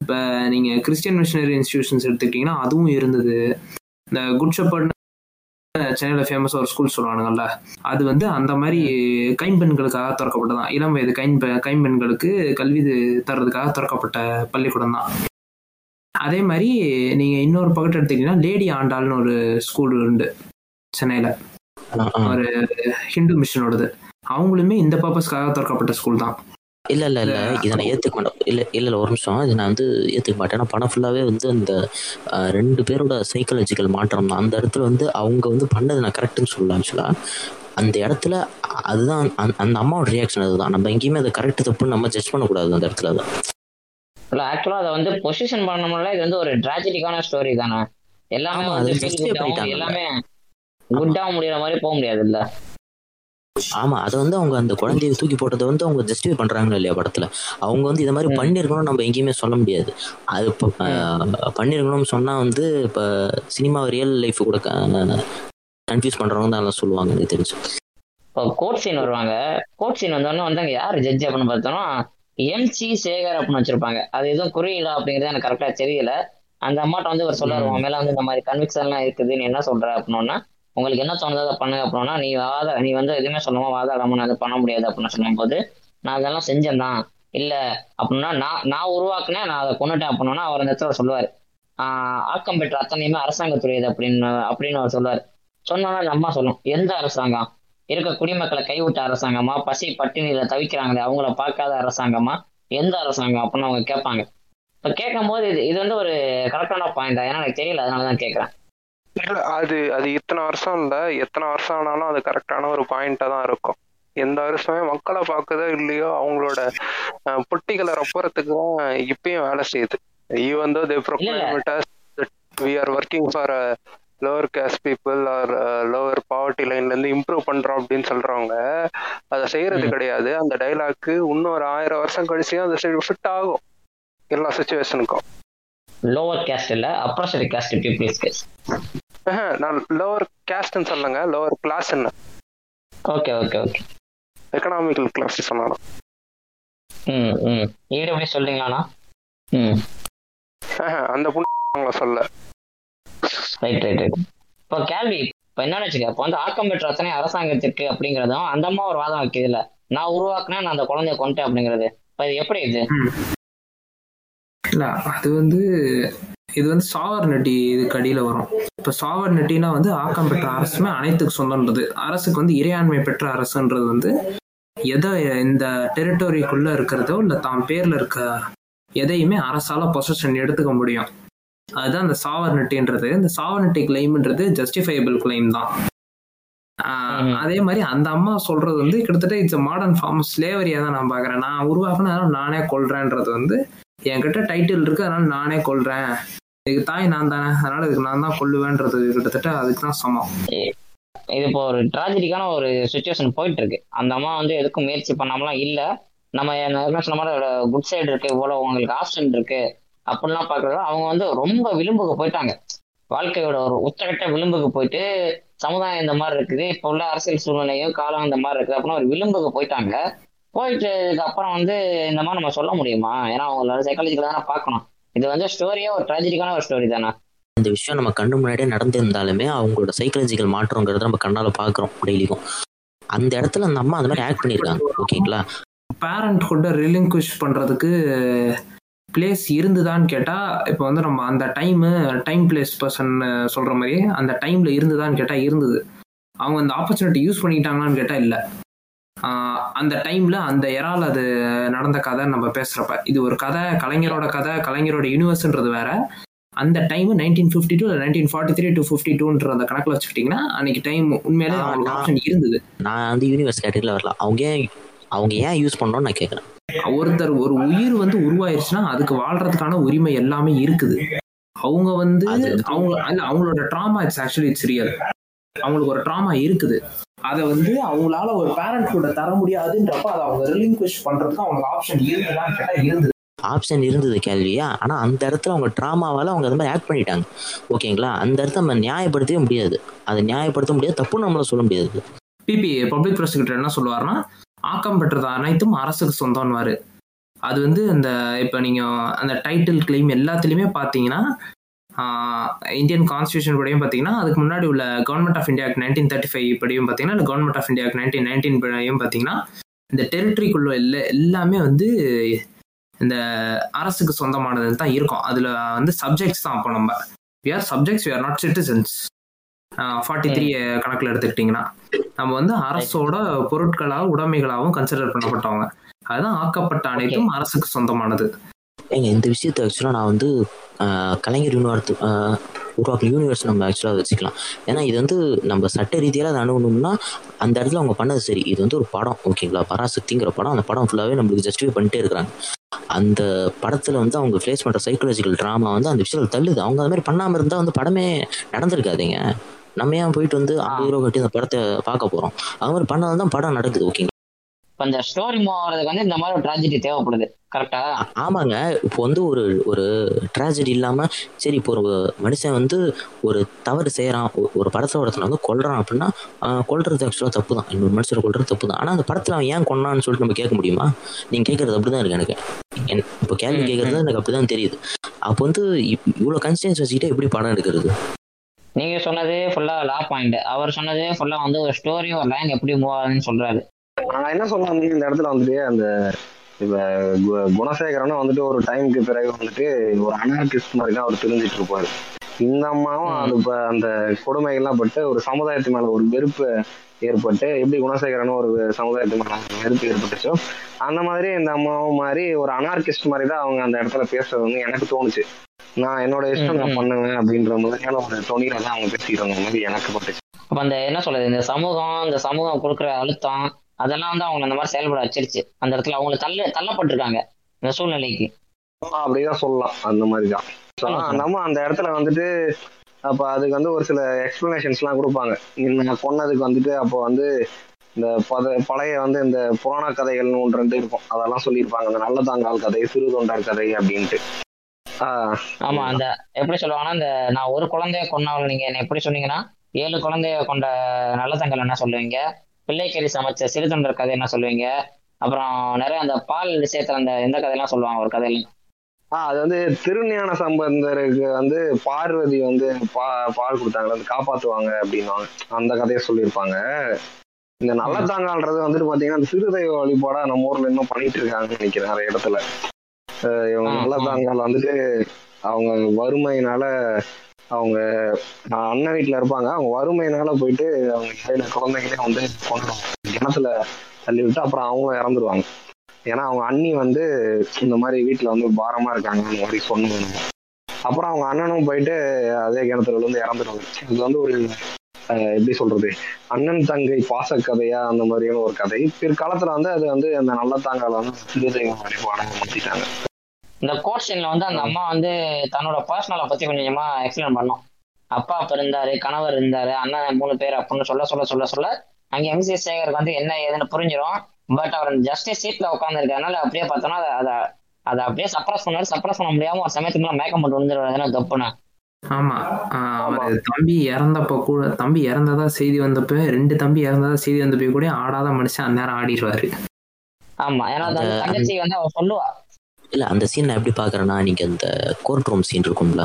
இப்போ நீங்க கிறிஸ்டியன் மிஷனரி இன்ஸ்டிடியூஷன்ஸ் எடுத்துக்கிட்டீங்கன்னா அதுவும் இருந்தது. இந்த குட் ஷெப்பர்ட் சென்னையில் ஃபேமஸாக ஒரு ஸ்கூல் சொல்லுவானுங்கல்ல அது வந்து அந்த மாதிரி கைம்பெண்களுக்காக திறக்கப்பட்டதான் இளம் வயது கைம்பெ கைம்பெண்களுக்கு கல்வி தர்றதுக்காக திறக்கப்பட்ட பள்ளிக்கூடம் தான். அதே மாதிரி நீங்கள் இன்னொரு பக்கத்து எடுத்துக்கிட்டீங்கன்னா லேடி ஆண்டாள்னு ஒரு ஸ்கூல் உண்டு சென்னையில். ஒரு ஹிந்து மிஷனோடது அவங்களுமே இந்த பர்பஸ்க்காக திறக்கப்பட்ட ஸ்கூல் தான். இல்ல இல்ல இல்ல. இதை நான் ஏத்துக்க மாட்டேன் இல்ல இல்ல இல்ல. ஒரு நிமிஷம். இது நான் வந்து ஏத்துக்க மாட்டேன். ஏன்னா படம் ஃபுல்லாவே வந்து அந்த ரெண்டு பேரோட சைக்காலஜிக்கல் மாற்றம் தான். அந்த இடத்துல வந்து அவங்க வந்து பண்ணது நான் கரெக்ட்னு சொல்லலாம் ஆக்சுவலா அந்த இடத்துல அதுதான் அந்த- அம்மாவோட ரியாக்ஷன் அதுதான். நம்ம எங்கேயுமே அதை கரெக்ட் தப்புன்னு நம்ம ஜட்ஜ் பண்ணக்கூடாது அந்த இடத்துல தான் இல்ல ஆக்சுவலா அதை வந்து பொசிஷன் பண்ணோம்ல இது வந்து ஒரு டிராஜடிக்கான ஸ்டோரி தானே. எல்லாமே. எல்லாமே குட்டாக முடியற மாதிரி போக முடியாது இல்ல ஆமா அதை வந்து அவங்க அந்த குழந்தைய தூக்கி போட்டதை வந்து அவங்க ஜஸ்டிஃபை பண்றாங்க இல்லையா படத்துல? அவங்க வந்து இதை மாதிரி. பண்ணிருக்கணும் நம்ம எங்கேயுமே சொல்ல முடியாது. அது பண்ணிருக்கணும்னு சொன்னா வந்து இப்போ சினிமா ரியல் லைஃப் கூட கன்ஃபியூஸ் பண்றவங்க தான் சொல்லுவாங்க எனக்கு தெரிஞ்சு. இப்போ கோர்ட் சீன் வருவாங்க. கோர்ட் சீன் வந்தோடனே வந்து அங்க யார் ஜட்ஜ் அப்படின்னு பார்த்தோம்னா எம்சி சேகர் அப்படின்னு வச்சிருப்பாங்க. அது எதுவும் குறியில அப்படிங்கிறது எனக்கு கரெக்டா தெரியல. அந்த அம்மாட்ட வந்து ஒரு சொல்லாரு உன் மேல வந்து இந்த மாதிரி கன்விக்ஷன்லாம் இருக்குது நீ என்ன சொல்ற? அப்படின்னா உங்களுக்கு என்ன தோணுதோ அதை பண்ணுங்க அப்படின்னா நீ வாத நீ வந்து எதுவுமே சொல்லாம வாதாடாம நான் அதை பண்ண முடியாது அப்படின்னு சொல்லும்போது நான் அதெல்லாம் செஞ்சேன் தான். இல்லை அப்படின்னா நான் நான் உருவாக்குனேன் நான் அதை கொண்டுட்டேன் அப்படின்னா அவர் அந்த இடத்துல சொல்லுவார். ஆக்கம் பெற்ற அத்தனையுமே அரசாங்கத்துறையது அப்படின்னு அப்படின்னு அவர் சொல்லுவார். சொன்னோன்னா நம்ம அம்மா சொல்லும் எந்த அரசாங்கம்? இருக்க குடிமக்களை கைவிட்ட அரசாங்கமா? பசி பட்டினியில தவிக்கிறாங்களே அவங்கள பார்க்காத அரசாங்கமா? எந்த அரசாங்கம் அப்படின்னு அவங்க கேட்பாங்க. இப்ப கேட்கும்போது இது இது வந்து ஒரு கரெக்டான தான். ஏன்னா எனக்கு தெரியல அதனால தான் கேட்குறேன். இல்ல அது அது இத்தனை வருஷம் இல்ல. எத்தனை வருஷம் ஆனாலும் அது கரெக்டான ஒரு பாயிண்டா தான் இருக்கும். எந்த வருஷமே மக்களை பார்க்குதோ இல்லையோ அவங்களோட பொட்டிகளை ரப்புறதுக்கு தான் இப்பயும் வேலை செய்யுது. Even though they we are working for lower caste people are lower poverty லைன்ல இருந்து இம்ப்ரூவ் பண்றோம் அப்படின்னு சொல்றவங்க அதை செய்யறது. கிடையாது. அந்த டைலாக்கு இன்னும் ஒரு ஆயிரம் வருஷம் கழிச்சு அந்த ஃபிட் ஆகும். எல்லா சுச்சுவேஷனுக்கும் லோவர் கேஸ்ட் இல்ல அப்ரஸரி கேஸ்ட் பீப்புள்ஸ் நான் லோவர் கேஸ்ட்னு சொல்லுங்க lower கிளாஸ்ன்னு okay okay okay economical class சொன்னாலும் ம் ம். ஈடு எப்படி சொல்றீங்களாண்ணா ம். அந்த புண்ணு சொல்ல. ரைட் ரைட் ரைட் இப்போ கேள்வி இப்ப என்னன்னு வச்சுக்க இப்போ வந்து ஆக்கம் பெற்ற அத்தனை அரசாங்கத்திற்கு அப்படிங்கிறதும் அந்த அம்மா ஒரு வாதம் வைக்குது இல்ல நான் உருவாக்குனேன் நான் அந்த குழந்தைய கொண்டேன் அப்படிங்கிறது. இப்ப இது எப்படி இது? இல்ல அது வந்து இது வந்து சாவர்னட்டி இதுக்கு அடியில வரும். இப்ப சாவர்னட்டினா வந்து ஆக்கம் பெற்ற அரசுமே அனைத்துக்கு சொந்தன்றது அரசுக்கு வந்து இறையாண்மை பெற்ற அரசுன்றது வந்து எதை இந்த டெரிட்டோரிக்குள்ள இருக்கிறதோ இல்ல தாம் பேர்ல இருக்க எதையுமே அரசால பொசஷன் எடுத்துக்க முடியும். அதுதான் இந்த சாவர்னட்டின்றது இந்த சாவர்னட்டி கிளைம்ன்றது ஜஸ்டிஃபைபிள் கிளைம் தான். அதே மாதிரி அந்த அம்மா சொல்றது வந்து கிட்டத்தட்ட இட்ஸ் மாடர்ன் ஃபார்ம் ஸ்லேவரியா தான் நான் பாக்குறேன் நான் உருவாக்குன அதனால நானே கொள்றேன்றது வந்து என்கிட்ட டைட்டில் இருக்கு அதனால நானே கொள்றேன் இதுக்கு தாய் நான் தானே அதனால இதுக்கு நான் தான் கொள்ளுவேன்றது கிட்டத்தட்ட அதுக்கு தான் சமம் இது இப்போ ஒரு ட்ராஜடிக்கான ஒரு சுச்சுவேஷன் போயிட்டு இருக்கு அந்த அம்மா வந்து எதுக்கும் முயற்சி பண்ணாமலாம் இல்ல. நம்ம என்ன சொன்ன மாதிரி குட் சைடு இருக்கு இவ்வளவு உங்களுக்கு ஆப்ஷன் இருக்கு அப்படிலாம் பாக்குறது அவங்க வந்து ரொம்ப விளிம்புக்கு போயிட்டாங்க. வாழ்க்கையோட ஒரு உச்சகட்ட விளிம்புக்கு போயிட்டு சமுதாயம் இந்த மாதிரி இருக்குது இப்போ உள்ள அரசியல் சூழ்நிலையும் காலம் இந்த மாதிரி இருக்குது அப்படின்னு ஒரு விளிம்புக்கு போயிட்டாங்க. போயிட்டு அப்புறம் வந்து இந்த மாதிரி நம்ம சொல்ல முடியுமா? ஏன்னா அவங்களோட சைக்காலஜிக்கல் தானே பார்க்கணும். இது வந்து ஸ்டோரியே ஒரு ட்ராஜடிக்கான ஒரு ஸ்டோரி தானே? இந்த விஷயம் நம்ம கண்ணு முன்னாடியே நடந்திருந்தாலுமே அவங்களோட சைக்காலஜிக்கல் மாற்றங்கிறத நம்ம கண்ணால பாக்குறோம் டெய்லிக்கும். அந்த இடத்துல அந்த அம்மா அந்த மாதிரி ஆக்ட் பண்ணியிருக்காங்க ஓகேங்களா? பேரண்ட் கூட ரிலிங்குஷ் பண்றதுக்கு பிளேஸ் இருந்துதான்னு கேட்டா இப்போ வந்து நம்ம அந்த டைம் டைம் பிளேஸ் பர்சன் சொல்ற மாதிரி அந்த டைம்ல இருந்துதான்னு கேட்டா இருந்தது. அவங்க அந்த ஆப்பர்ச்சுனிட்டி யூஸ் பண்ணிக்கிட்டாங்களான்னு கேட்டா இல்ல. அந்த டைம்ல அந்த எறால் அது நடந்த கதை நம்ம பேசுறப்ப. இது ஒரு கதை கலைஞரோட கதை கலைஞரோட யூனிவர்ஸ்ன்றது வேற. அந்த time nineteen fifty two nineteen forty three to fifty டூன்ற அந்த கணக்கில் வச்சுக்கிட்டிங்கன்னா அன்னைக்கு டைம் உண்மையிலே அவங்களுக்கு ஆப்ஷன் இருந்தது. நான் வந்து யூனிவர்ஸ் கேட்டகரியில் வரலாம் அவங்க ஏன் அவங்க ஏன் யூஸ் பண்ணணும்னு நான் கேட்குறேன் ஒருத்தர் ஒரு உயிர் வந்து உருவாயிருச்சுன்னா அதுக்கு வாழ்றதுக்கான உரிமை எல்லாமே இருக்குது. அவங்க வந்து அவங்க இல்ல அவங்களோட drama it's actually it's real அவங்களுக்கு ஒரு ட்ராமா இருக்குது. அதை வந்து அவங்களால ஒரு பேரண்ட் கூட தர முடியாதுன்றப்ப அதை அவங்க ரிலிங்குவிஷ் பண்றதுக்கு அவங்களுக்கு ஆப்ஷன் இருந்ததான்னு கேட்டா இருந்தது. ஆப்ஷன் இருந்தது கேள்வியா? ஆனா அந்த இடத்துல அவங்க ட்ராமாவால அவங்க அது மாதிரி ஆக்ட் பண்ணிட்டாங்க. ஓகேங்களா அந்த இடத்த நம்ம நியாயப்படுத்தவே முடியாது. அதை நியாயப்படுத்த முடியாது தப்பு நம்மள சொல்ல முடியாது. பிபி பப்ளிக் ப்ராசிக்யூட்டர் என்ன சொல்லுவாருன்னா ஆக்கம் பெற்றது அனைத்தும் அரசுக்கு சொந்தம்னுவாரு அது வந்து இந்த இப்போ நீங்கள் அந்த டைட்டில் கிளைம் எல்லாத்துலேயுமே பார்த்தீங்கன்னா இந்தியன் கான்ஸ்டியூஷன் படியும் பார்த்தீங்கன்னா அதுக்கு முன்னாடி உள்ள government of India nineteen thirty five படியும் பார்த்தீங்கன்னா இல்லை government of India nineteen nineteen படியும் பார்த்தீங்கன்னா இந்த டெரிட்டரிக்குள்ள எல்லா எல்லாமே வந்து இந்த அரசுக்கு சொந்தமானது தான் இருக்கும். அதில் வந்து சப்ஜெக்ட்ஸ் தான் அப்போ நம்ம. We are subjects we are not citizens. Forty three கணக்கில் எடுத்துக்கிட்டிங்கன்னா நம்ம வந்து அரசோட பொருட்களாகவும் உடைமைகளாகவும் கன்சிடர் பண்ணப்பட்டவங்க. அதுதான் ஆக்கப்பட்ட அனைத்தும் அரசுக்கு சொந்தமானது. ஏங்க இந்த விஷயத்தை ஆக்சுவலாக நான் வந்து கலைஞர் யூனிவர்ஸ் உருவாக்கின யூனிவர்ஸ் நம்ம ஆக்சுவலாக வச்சுக்கலாம். ஏன்னா இது வந்து நம்ம சட்ட ரீதியாக அதை அணுகணும்னா அந்த இடத்துல அவங்க பண்ணது சரி. இது வந்து ஒரு படம் ஓகேங்களா பராசக்திங்கிற படம் அந்த படம் ஃபுல்லாகவே நம்மளுக்கு ஜஸ்டிஃபை பண்ணிட்டே இருக்கிறாங்க. அந்த படத்தில் வந்து அவங்க ஃபேஸ் பண்ணுற சைக்காலஜிக்கல் ட்ராமா வந்து அந்த விஷயத்தில் தள்ளுது. அவங்க அது மாதிரி பண்ணாமல் இருந்தால் வந்து படமே நடந்திருக்காதுங்க. நம்ம ஏன் போயிட்டு வந்து ஐம்பது ரூபா கட்டி அந்த படத்தை பார்க்க போகிறோம் அது மாதிரி பண்ணாதான் தான் படம் நடக்குது ஓகேங்களா இப்ப இந்த ஸ்டோரி மூவ் ஆகிறதுக்கு வந்து இந்த மாதிரி ஒரு ட்ராஜடி தேவைப்படுது. கரெக்டா ஆமாங்க. இப்போ வந்து ஒரு ஒரு ட்ராஜடி இல்லாம சரி இப்போ ஒரு மனுஷன் வந்து ஒரு தவறு செய்யறான் ஒ- ஒரு படத்துல ஒருத்தனை வந்து கொல்றான் அப்படின்னா ஆஹ், கொல்றது ஆக்சுவலா தப்பு தான் இன்னொரு மனுஷனை கொல்றது தப்பு தான் ஆனா அந்த படத்துல அவன் ஏன் கொன்னான்னு சொல்லிட்டு நம்ம கேட்க முடியுமா? நீங்க கேட்கறது அப்படிதான் இருக்கு எனக்கு. என்- இப்போ கேள்வி கேட்கறது எனக்கு அப்படிதான் தெரியுது. அப்போ வந்து இவ்வளவு கன்சிடன்ஸ் வச்சுக்கிட்டு எப்படி படம் எடுக்கிறது? நீங்க சொன்னது ஃபுல்லா லா பாயிண்ட் அவர் சொன்னது ஃபுல்லா வந்து ஒரு ஸ்டோரி ஒரு லைன் எப்படி மூவ் ஆகுதுன்னு சொல்றாரு. நான் என்ன சொல்ல வந்து இந்த இடத்துல வந்துட்டு அந்த இப்ப கு- குணசேகரனும் வந்துட்டு ஒரு டைமுக்கு பிறகு வந்துட்டு ஒரு அனார்கிஸ்ட் மாதிரி தான் அவர் தெரிஞ்சிட்டு இருப்பாரு. இந்த அம்மாவும் அது இப்ப அந்த கொடுமைகள்லாம் பட்டு ஒரு சமுதாயத்து மேல ஒரு வெறுப்பு ஏற்பட்டு எப்படி குணசேகரனும் ஒரு சமுதாயத்து மேல வெறுப்பு ஏற்பட்டுச்சோ அந்த மாதிரி இந்த அம்மாவும் மாதிரி ஒரு அனார்கிஸ்ட் மாதிரி தான் அவங்க அந்த இடத்துல பேசுறது வந்து எனக்கு தோணுச்சு. நான் என்னோட இஷ்டம் நான். பண்ணுவேன் அப்படின்ற மாதிரியான ஒரு தொனியில தான் அவங்க பேசிட்டு இருந்த மாதிரி எனக்கு பட்டுச்சு. அப்ப அந்த என்ன சொல்றது இந்த சமூகம் இந்த சமூகம் கொடுக்குற அழுத்தம் அதெல்லாம் வந்து அவங்களை அந்த மாதிரி செயல்பட வச்சிருச்சு. அந்த இடத்துல அவங்களை தள்ள தள்ளப்பட்டிருக்காங்க. இந்த சூழ்நிலைக்கு. அப்படிதான் சொல்லலாம். அந்த மாதிரி தான் So, ஆமா. நம்ம அந்த இடத்துல வந்துட்டு அப்ப அதுக்கு வந்து ஒரு சில எக்ஸ்பிளனேஷன்ஸ் எல்லாம் கொடுப்பாங்க. நான் கொன்னதுக்கு வந்துட்டு அப்போ வந்து இந்த பத பழைய வந்து இந்த புராண கதைகள்னு ஒன்று ரெண்டு இருக்கும். அதெல்லாம் சொல்லியிருப்பாங்க. இந்த நல்லதாங்கால் கதை சிறு தொண்டார் கதை அப்படின்ட்டு. ஆஹ் ஆமா அந்த எப்படி சொல்லுவாங்கன்னா இந்த நான் ஒரு குழந்தைய கொன்னவள் நீங்க என்ன எப்படி சொன்னீங்கன்னா ஏழு குழந்தைய கொண்ட நல்லதங்கள் என்ன சொல்லுவீங்க? பிள்ளைக்கறி சமைச்ச சிறு தொண்டர் கதை என்ன சொல்லுவீங்க? அப்புறம் நிறைய அந்த பால் சேர்த்துற அந்த இந்த கதையெல்லாம் சொல்லுவாங்க ஒரு கதையில? ஆஹ் அது வந்து திருஞான சம்பந்தருக்கு வந்து பார்வதி வந்து பா பால் கொடுத்தாங்க. வந்து காப்பாத்துவாங்க அப்படின்னுவாங்க. அந்த கதையை சொல்லியிருப்பாங்க. இந்த நல்லத்தாங்கால்றது வந்துட்டு பாத்தீங்கன்னா சிறுதெய்வ வழிபாடா நம்ம ஊர்ல இன்னும் பண்ணிட்டு இருக்காங்கன்னு நினைக்கிறேன் நிறைய இடத்துல. இவங்க. நல்லத்தாங்கால் வந்துட்டு அவங்க வறுமையினால அவங்க நான் அண்ணன் வீட்டுல இருப்பாங்க. அவங்க வறுமையினால போயிட்டு அவங்க ஏழு குழந்தைகளே வந்து கொண்டுருவாங்க கிணத்துல தள்ளி விட்டு அப்புறம் அவங்களும் இறந்துருவாங்க. ஏன்னா அவங்க அண்ணி வந்து இந்த மாதிரி வீட்டுல வந்து பாரமா இருக்காங்க அந்த மாதிரி சொன்னாங்க அப்புறம் அவங்க அண்ணனும் போயிட்டு அதே கிணத்துல வந்து இறந்துருவாங்க. இது வந்து ஒரு அஹ், எப்படி சொல்றது? அண்ணன் தங்கை பாசக்கதையா அந்த மாதிரியான ஒரு கதை. பிற்காலத்துல வந்து அது வந்து அந்த நல்ல தாங்கால வந்து சிறுதெய்வம் வழிபாடாக மாத்திட்டாங்க இந்த கோர்ட் சீன்ல வந்து அந்த அம்மா வந்து தன்னோட பர்சனலை பத்தி கொஞ்சம் கொஞ்சமா எக்ஸ்பிளைன் பண்ணோம். அப்பா அப்ப இருந்தாரு கணவர் இருந்தாரு அண்ணன் மூணு பேர் அப்படின்னு சொல்ல சொல்ல சொல்ல சொல்ல அங்க எம்சி சேகருக்கு வந்து என்ன ஏதுன்னு புரிஞ்சிடும் பட் அவர் ஜஸ்டிஸ் சீட்ல உட்கார்ந்து இருக்கறனால அப்படியே பார்த்தோம்னா அதை அதை அப்படியே சப்ரஸ் பண்ணாரு. சப்ரஸ் பண்ண முடியாம ஒரு சமயத்துக்கு மேல மேக்கம் போட்டு விழுந்துருவாரு. தப்புன்னு. ஆமா. அவர் தம்பி இறந்தப்ப கூட தம்பி இறந்ததா செய்தி வந்தப்ப ரெண்டு தம்பி இறந்ததா செய்தி வந்தப்ப கூட ஆடாத மனுஷன் அந்நேரம் ஆடிடுவாரு. ஆமா. ஏன்னா அந்த- தங்கச்சி வந்து அவ சொல்லுவா. இல்ல அந்த சீன் நான் எப்படி பாக்குறேன்னா நீங்க அந்த கோர்ட் ரூம் சீன் இருக்கும்ல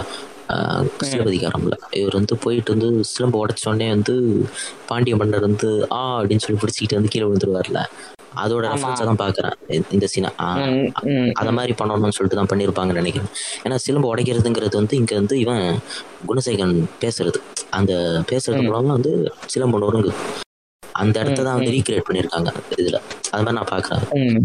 சிலப்பதிகாரம்ல. இவர் வந்து போயிட்டு வந்து சிலம்பு உடைச்ச உடனே வந்து பாண்டிய மன்னர் வந்து ஆ அப்படின்னு சொல்லி பிடிச்சிக்கிட்டு வந்து கீழே விழுந்துருவார்ல. அதோட. ரெஃபரன்ஸா தான் பாக்குறேன் இந்த- சீனை அத மாதிரி பண்ணணும்னு சொல்லிட்டு தான் பண்ணியிருப்பாங்கன்னு நினைக்கிறேன். ஏன்னா சிலம்பு உடைக்கிறதுங்கிறது வந்து இங்க வந்து இவன் குணசேகரன் பேசுறது. அந்த பேசுறது. மூலமா வந்து சிலம்பு நொறுங்கு அந்த இடத்த தான் வந்து. ரீக்ரியேட் பண்ணியிருக்காங்க இதுல. அது மாதிரி நான் பாக்குறேன்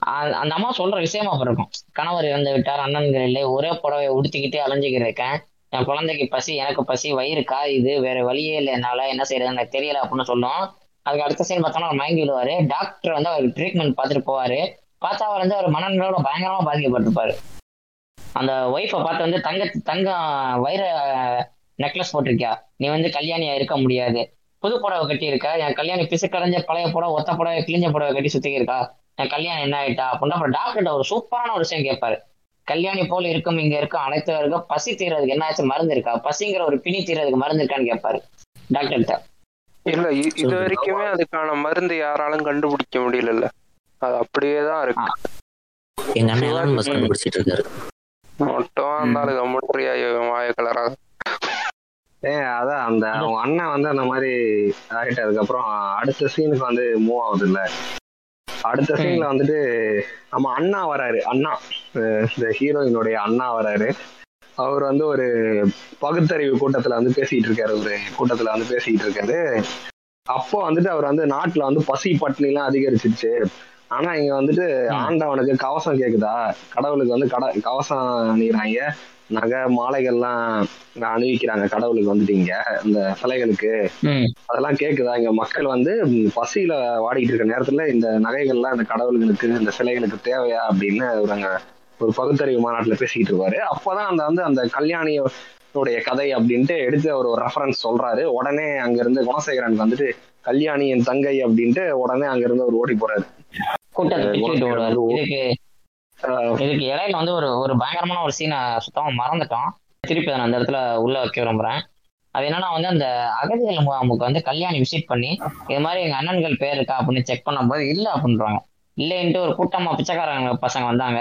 அந்த அம்மா சொல்ற விஷயமா அப்ப இருக்கும். கணவர் இறந்து விட்டார் அண்ணன்கள் இல்லை ஒரே புடவை உடுத்திக்கிட்டே அலைஞ்சுக்கிட்டு இருக்கேன். என் குழந்தைக்கு பசி எனக்கு பசி வயிறு காயுது வேற வழியே இல்லை என்னால என்ன செய்யறது எனக்கு தெரியல அப்படின்னு சொல்லும். அதுக்கு அடுத்த சைடு பார்த்தோம்னா அவர் மயங்கி விழுவாரு. டாக்டர் வந்து அவருக்கு ட்ரீட்மெண்ட் பார்த்துட்டு போவாரு. பார்த்தா அவர் வந்து அவர் மனநிலையோட பயங்கரமா பாதிக்கப்பட்டிருப்பாரு. அந்த ஒய்ஃபை பார்த்து வந்து தங்க தங்கம் வைர நெக்லஸ் போட்டிருக்கியா? நீ வந்து கல்யாணியா இருக்க முடியாது. புது புடவை கட்டி என் கல்யாணி பிசுக்கடைஞ்ச பழைய புடவை ஒத்த புடவை கிழிஞ்ச புடவை கட்டி சுத்திக்கிருக்கா. கல்யாணம் என்ன ஆயிட்டா அப்படின்னா அப்புறம் டாக்டர்கிட்ட ஒரு சூப்பரான ஒரு விஷயம் கேட்பாரு. கல்யாணி போல இருக்கும் இங்க இருக்கும் அனைத்து பசி தீர்றதுக்கு என்னாச்சும் மருந்து இருக்கா? பசிங்கிற ஒரு பிணி தீர்றதுக்கு மருந்து இருக்கான்னு கேட்பாரு டாக்டர்கிட்ட இல்ல இது வரைக்குமே அதுக்கான மருந்து யாராலும் கண்டுபிடிக்க முடியல அது அப்படியே தான் இருக்கு. எங்க அண்ணன் மஸ்ட் கண்டுபிடிச்சிட்டு இருக்காரு. மட்டும் அந்த கம்முன்றியா வாய கலராக ஏன் அதான் அந்த அவங்க அண்ணன் வந்து அந்த மாதிரி ஆகிட்டதுக்கு அப்புறம் அடுத்த சீனுக்கு வந்து மூவ் ஆகுது இல்ல அடுத்த சீன்ல வந்துட்டு நம்ம அண்ணா வராரு. அண்ணா. இந்த ஹீரோயினுடைய அண்ணா வராரு. அவர் வந்து ஒரு பகுத்தறிவு கூட்டத்துல வந்து பேசிட்டு இருக்காரு. ஒரு கூட்டத்துல வந்து பேசிட்டு இருக்காரு. அப்போ வந்துட்டு அவர் வந்து நாட்டுல வந்து பசி பட்டினி எல்லாம் அதிகரிச்சிருச்சு. ஆனா இங்க வந்துட்டு ஆண்டவனுக்கு கவசம் கேக்குதா? கடவுளுக்கு வந்து கட கவசம் அணிகிறாங்க நகை மாலைகள்லாம் அணிவிக்கிறாங்க கடவுளுக்கு வந்துட்டு இங்க இந்த சிலைகளுக்கு. அதெல்லாம் கேக்குதா? இங்க மக்கள் வந்து பசியில வாடிட்டு இருக்க நேரத்துல இந்த நகைகள்லாம் இந்த கடவுள்களுக்கு இந்த சிலைகளுக்கு தேவையா அப்படின்னு ஒரு அங்க ஒரு பகுத்தறிவு மாநாட்டுல பேசிக்கிட்டு இருப்பாரு. அப்பதான் அந்த வந்து அந்த கல்யாணியோடைய கதை அப்படின்ட்டு எடுத்து அவர் ஒரு ரெஃபரன்ஸ் சொல்றாரு. உடனே அங்க இருந்து குணசேகரன் வந்துட்டு கல்யாணி என் தங்கை அப்படின்ட்டு உடனே அங்க இருந்து அவர் ஓடி போறாரு. இதுக்கு இடையில வந்து ஒரு ஒரு பயங்கரமான ஒரு சீனை சுத்தமா மறந்துட்டோம். திருப்பி அதை நான் அந்த இடத்துல உள்ள வைக்க விரும்புறேன். அது என்னன்னா வந்து அந்த அகதிகள் முகாமுக்கு வந்து கல்யாணி விசிட் பண்ணி இது மாதிரி எங்க அண்ணன்கள் பேர் இருக்கா அப்படின்னு செக் பண்ணும்போது இல்ல அப்படின்றாங்க. இல்லைன்ட்டு ஒரு கூட்டமா பிச்சைக்காரங்க பசங்க வந்தாங்க.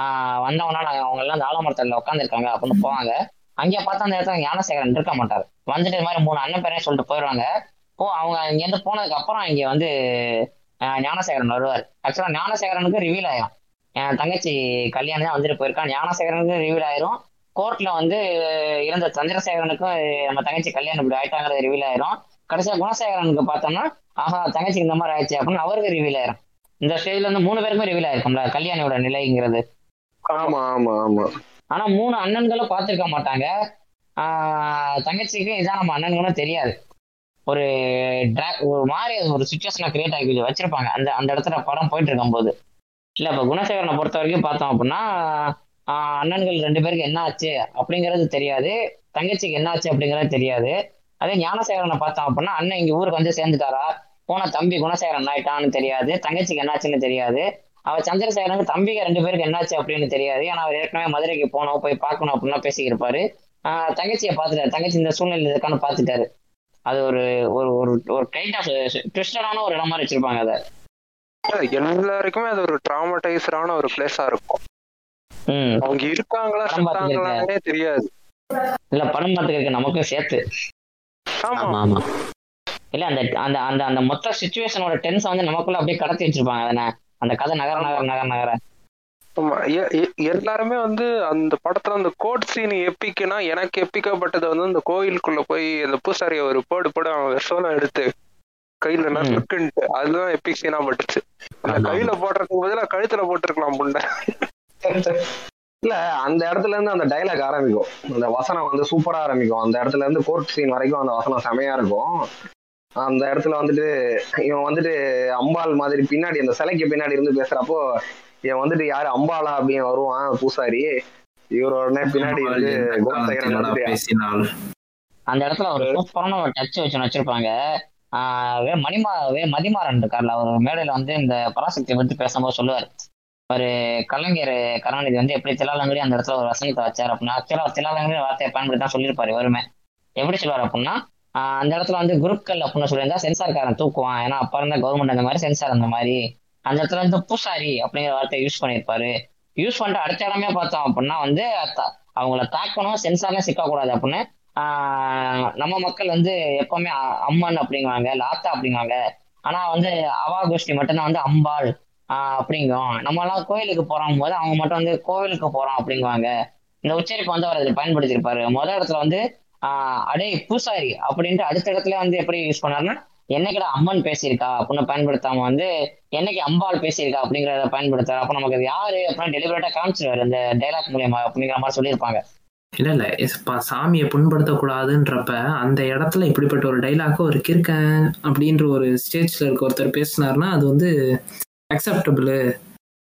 ஆஹ் வந்தவங்கன்னா நாங்க அவங்க எல்லாம் அந்த ஆலமரத்துல உட்காந்துருக்காங்க அப்படின்னு போவாங்க. அங்கே பார்த்தா அந்த இடத்துல ஞானசேகரன் இருக்க மாட்டார். வந்துட்டு இது மாதிரி மூணு அண்ணன் பேரையும் சொல்லிட்டு போயிடுவாங்க. ஓ அவங்க இங்கேருந்து போனதுக்கு அப்புறம் இங்க வந்து ஞானசேகரன் வருவார். ஆக்சுவலா ஞானசேகரனுக்கு ரிவீல் ஆயிரும். என் தங்கச்சி கல்யாணம் தான் வந்துட்டு போயிருக்கான் ஞானசேகரனுக்கு ரிவீல் ஆயிரும். கோர்ட்ல வந்து இருந்த சந்திரசேகரனுக்கும் நம்ம தங்கச்சி கல்யாணம் இப்படி ஆயிட்டாங்கிறது ரிவீல் ஆயிரும். கடைசியா குணசேகரனுக்கு பார்த்தோம்னா ஆஹா தங்கச்சிக்கு இந்த மாதிரி ஆயிடுச்சு அப்படின்னு அவருக்கு ரிவீல் ஆயிரும். இந்த ஸ்டேஜ்ல இருந்து மூணு பேருக்குமே ரிவீல் ஆயிருக்கும்ல கல்யாணியோட நிலைங்கிறது. ஆமா ஆமா ஆமா. ஆனா மூணு அண்ணன்களும் பார்த்திருக்க மாட்டாங்க. ஆஹ் தங்கச்சிக்கு இதான் நம்ம அண்ணன்களும் தெரியாது. ஒரு ஒரு மாதிரி ஒரு சுச்சுவேஷனை கிரியேட் ஆகி வச்சிருப்பாங்க. அந்த அந்த இடத்துல படம் போயிட்டு இருக்கும்போது. இல்ல இப்ப குணசேகரனை பொறுத்த வரைக்கும் பார்த்தோம் அப்படின்னா அண்ணன்கள் ரெண்டு பேருக்கு என்ன ஆச்சு அப்படிங்கிறது தெரியாது. தங்கச்சிக்கு என்ன ஆச்சு அப்படிங்கிறது தெரியாது. அதே ஞானசேகரனை பார்த்தோம் அப்படின்னா அண்ணன் இங்க ஊருக்கு வந்து சேர்ந்துட்டாரா? போன தம்பி குணசேகரன் ஆயிட்டான்னு தெரியாது. தங்கச்சிக்கு என்னாச்சுன்னு தெரியாது. அவர் சந்திரசேகரனுக்கு தம்பிக்கு ரெண்டு பேருக்கு என்னாச்சு அப்படின்னு தெரியாது. ஏன்னா அவர் ஏற்கனவே மதுரைக்கு போனோம் போய் பார்க்கணும் அப்படின்னா பேசிக்கிருப்பாரு. ஆஹ் தங்கச்சியை பார்த்துட்டாரு. தங்கச்சி இந்த சூழ்நிலை இருக்கான்னு பார்த்துட்டாரு. அது ஒரு ஒரு ஒரு ஒரு கைண்ட் ஆஃப் ட்விஸ்டடான ஒரு இடம் மாதிரி வச்சிருப்பாங்க அதை. எல்லாருக்குமே அது ஒரு ட்ராமடைசரான ஒரு பிளேஸா இருக்கும். அவங்க இருக்காங்களா. செத்தாங்களானே தெரியாது. இல்ல படம் பார்த்துக்க நமக்கும் சேர்த்து. ஆமா. ஆமா இல்ல அந்த அந்த அந்த அந்த மொத்த சுச்சுவேஷனோட டென்ஸ் வந்து நமக்குள்ள அப்படியே கடத்தி வச்சிருப்பாங்க. அதனை அந்த கதை நகர நகர நகர நகர. ஆமா. எல்லாருமே வந்து அந்த படத்துல அந்த கோட் சீன் எப்பிக்குன்னா எனக்கு எப்பிக்கப்பட்டது வந்து அந்த கோயிலுக்குள்ள போய் அந்த பூசாரிய ஒரு போடு போடு அவன் விஷம் எடுத்து கையில. நறுக்குன்ட்டு அதுதான் எப்பிக் சீனா பட்டுச்சு. கையில போடுறதுக்கு பதிலா கழுத்துல போட்டிருக்கலாம் புண்டை இல்ல அந்த இடத்துல இருந்து அந்த டைலாக் ஆரம்பிக்கும். அந்த வசனம் வந்து சூப்பரா ஆரம்பிக்கும். அந்த இடத்துல இருந்து கோர்ட் சீன் வரைக்கும் அந்த வசனம் செமையா இருக்கும். அந்த இடத்துல வந்துட்டு இவன் வந்துட்டு அம்பாள் மாதிரி பின்னாடி அந்த சிலைக்கு பின்னாடி இருந்து பேசுறப்போ இவன் வந்துட்டு யாரு? அம்பாளா அப்படின்னு வருவான் பூசாரி. இவர் உடனே பின்னாடி இருந்து குணசேகரன் அந்த இடத்துல ஒரு சூப்பரான ஒரு டச் வச்சு வச்சிருப்பாங்க வே மணிமா வே மதிமாறன் இருக்கார்ல அவர் மேடையில வந்து இந்த பராசக்தியை பற்றி பேசும்போது சொல்லுவார். ஒரு கலைஞர் கருணாநிதி வந்து எப்படி திலாலங்கடி அந்த இடத்துல ஒரு வசனத்தை வச்சார் அப்படின்னா ஆக்சுவலா திலாலங்கடி வார்த்தையை பயன்படுத்தி தான் சொல்லியிருப்பாரு வருமே எப்படி சொல்லுவார் அப்படின்னா அந்த இடத்துல வந்து குருக்கள் அப்படின்னு சொல்லியிருந்தா சென்சார்காரன் தூக்குவான். ஏன்னா அப்ப இருந்தால் கவர்மெண்ட் அந்த மாதிரி சென்சார் அந்த மாதிரி அந்த இடத்துல வந்து பூசாரி அப்படிங்கிற வார்த்தையை யூஸ் பண்ணியிருப்பாரு. யூஸ் பண்ணிட்டு அடுத்த இடமே பார்த்தோம் அப்படின்னா வந்து அவங்கள தாக்கணும் சென்சார்லாம் சிக்கக்கூடாது அப்படின்னு நம்ம மக்கள் வந்து எப்பவுமே அம்மன் அப்படிங்குவாங்க லாத்தா அப்படிங்குவாங்க. ஆனா வந்து அவா கோஷ்டி மட்டும்தான் வந்து அம்பாள் ஆஹ் அப்படிங்கும். நம்ம எல்லாம் கோயிலுக்கு போறோம் போது அவங்க மட்டும் வந்து கோவிலுக்கு போறோம் அப்படிங்குவாங்க. இந்த உச்சரிப்பு வந்து அவர் அதில் பயன்படுத்தியிருப்பாரு. முதல் இடத்துல வந்து ஆஹ் அடே பூசாரி அப்படின்ட்டு அடுத்த இடத்துல வந்து எப்படி யூஸ் பண்ணாருன்னா என்னைக்குடா அம்மன் பேசியிருக்கா அப்படின்னு பயன்படுத்தாம வந்து என்னைக்கு அம்பாள் பேசியிருக்கா அப்படிங்கிறத பயன்படுத்துறாரு. அப்போ நமக்கு அது யாரு அப்படின்னு டெலிவரேட்டா காமிச்சிருவாரு இந்த டைலாக் மூலியமா அப்படிங்கிற மாதிரி சொல்லியிருப்பாங்க. இல்ல இல்ல. இப்ப சாமியை புண்படுத்தக்கூடாதுன்றப்ப அந்த இடத்துல இப்படிப்பட்ட ஒரு டைலாக ஒரு கிறுக்கன் அப்படின்ற ஒரு ஸ்டேஜ்ல இருக்க ஒருத்தர் பேசினாருன்னா அது வந்து அக்செப்டபிள்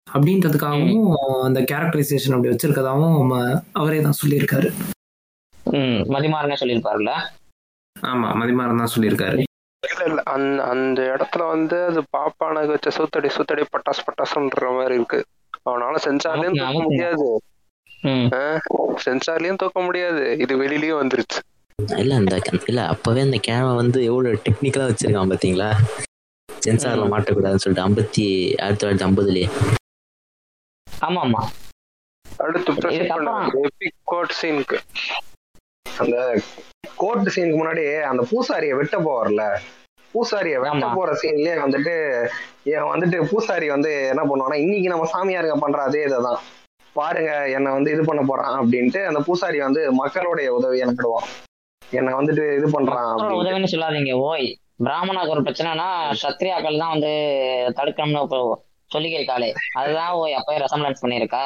அப்படின்றதுக்காகவும் அந்த கேரக்டரைசேஷன் அப்படி வச்சிருக்கதாகவும் அவரே தான் சொல்லியிருக்காரு. ம் மதிமாறனே சொல்லியிருப்பாருல்ல? ஆமா மதிமாறன் தான் சொல்லியிருக்காரு. இல்ல இல்ல. அந்த அந்த இடத்துல வந்து அது பாப்பானுக்கு வச்ச சூத்தடி சூத்தடி பட்டாசு பட்டாசுன்ற மாதிரி இருக்கு. அவனால ஆமா. முடியாது. சென்சார்லயும் தூக்க முடியாது. இது வெளியிலயும் வந்துருச்சு. இல்ல அந்த இல்ல அப்பவே அந்த கேமரா வந்து எவ்வளவு டெக்னிக்கலா வச்சிருக்கான் பாத்தீங்களா? சென்சார்ல. மாட்டக்கூடாதுன்னு சொல்லிட்டு ஐம்பத்தி ஆயிரத்தி தொள்ளாயிரத்தி ஐம்பதுலயே. ஆமா ஆமா அடுத்து கோட் சீனுக்கு அந்த கோர்ட் சீனுக்கு முன்னாடி அந்த பூசாரிய வெட்ட போவார்ல. பூசாரிய வெட்ட. போற சீன்லயே வந்துட்டு வந்துட்டு பூசாரி வந்து என்ன பண்ணுவான்னா இன்னைக்கு நம்ம சாமியாருங்க பண்ற அதே இதுதான். பாருங்க என்னை வந்து இது பண்ண போறான் அப்படின்ட்டு அந்த பூசாரி வந்து மக்களுடைய உதவியை நாடுவான் என்னை வந்துட்டு இது பண்றான். உதவின்னு சொல்லாதீங்க ஓய். பிராமணாக்கு ஒரு பிரச்சனைனா சத்ரியாக்கள் தான் வந்து தடுக்கணும்னு சொல்லிக்கிருக்காளே. அதுதான் ஓய் அப்பயே ரெசம்பளன்ஸ் பண்ணியிருக்கா.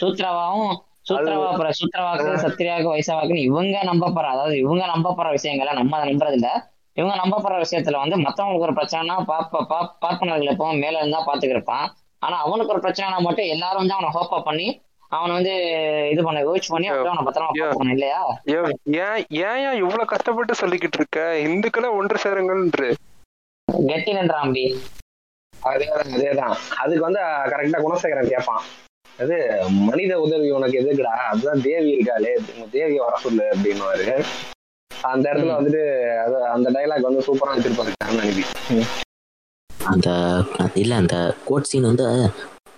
சூத்ரவாவும் சூத்ரவா அப்புறம் சூத்ரவாக்கு சத்ரியாவுக்கு வைசவாக்குன்னு இவங்க நம்ப போற அதாவது இவங்க நம்ப போற விஷயங்களை நம்ம அதை நம்புறது இல்ல இவங்க நம்ப போற விஷயத்துல வந்து மத்தவங்களுக்கு ஒரு பிரச்சனைனா பாப்ப பார்ப்பனர்கள் எப்பவும் மேல இருந்தா பாத்துக்கிருப்பான். ஆனா அவனுக்கு ஒரு பிரச்சனைனா மட்டும் எல்லாரும் வந்து அவனை ஹோப்பா பண்ணி அவனை வந்து இது பண்ண யோசிச்சு பண்ணி அவனை பத்திரமா இல்லையா? ஏன் ஏன் ஏன் இவ்வளவு கஷ்டப்பட்டு சொல்லிக்கிட்டு இருக்க? இந்துக்களை ஒன்று சேருங்கன்று கெட்டி நின்றாம்பி அதேதான் அதேதான் அதுக்கு வந்து கரெக்டா குணசேகரன் கேட்பான். அது மனித உதவி உனக்கு எதுக்குடா? அதுதான் தேவி இருக்காளே உங்க தேவியை வர சொல்லு அப்படின்னுவாரு. அந்த இடத்துல. வந்துட்டு அது அந்த டைலாக் வந்து சூப்பரா வச்சிருப்பாரு கருணாநிதி. அந்த இல்ல அந்த கோட் சீன் வந்து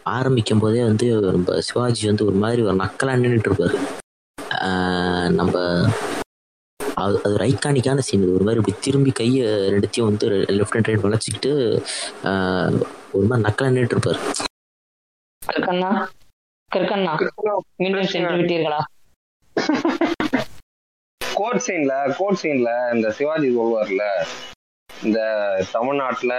ஆரம்பிக்கும் போதே வந்து நம்ம சிவாஜி வந்து ஒரு மாதிரி ஒரு நக்கலா நின்றுட்டு இருப்பாரு ஆஹ் நம்ம அது அது ஒரு ஐகானிக்கான சீன் ஒரு மாதிரி இப்படி திரும்பி கையை ரெண்டுத்தையும் வந்து லெஃப்ட் அண்ட் ரைட் வளைச்சிக்கிட்டு ஆஹ் ஒரு மாதிரி நக்கலா நின்றுட்டு இருப்பாரு கிருக்கண்ணா? கிருக்கண்ணா? மீண்டும் சென்று விட்டீர்களா? கோட் சீன்ல கோட் சீன்ல இந்த சிவாஜி சொல்லுவார்ல இந்த தமிழ்நாட்டுல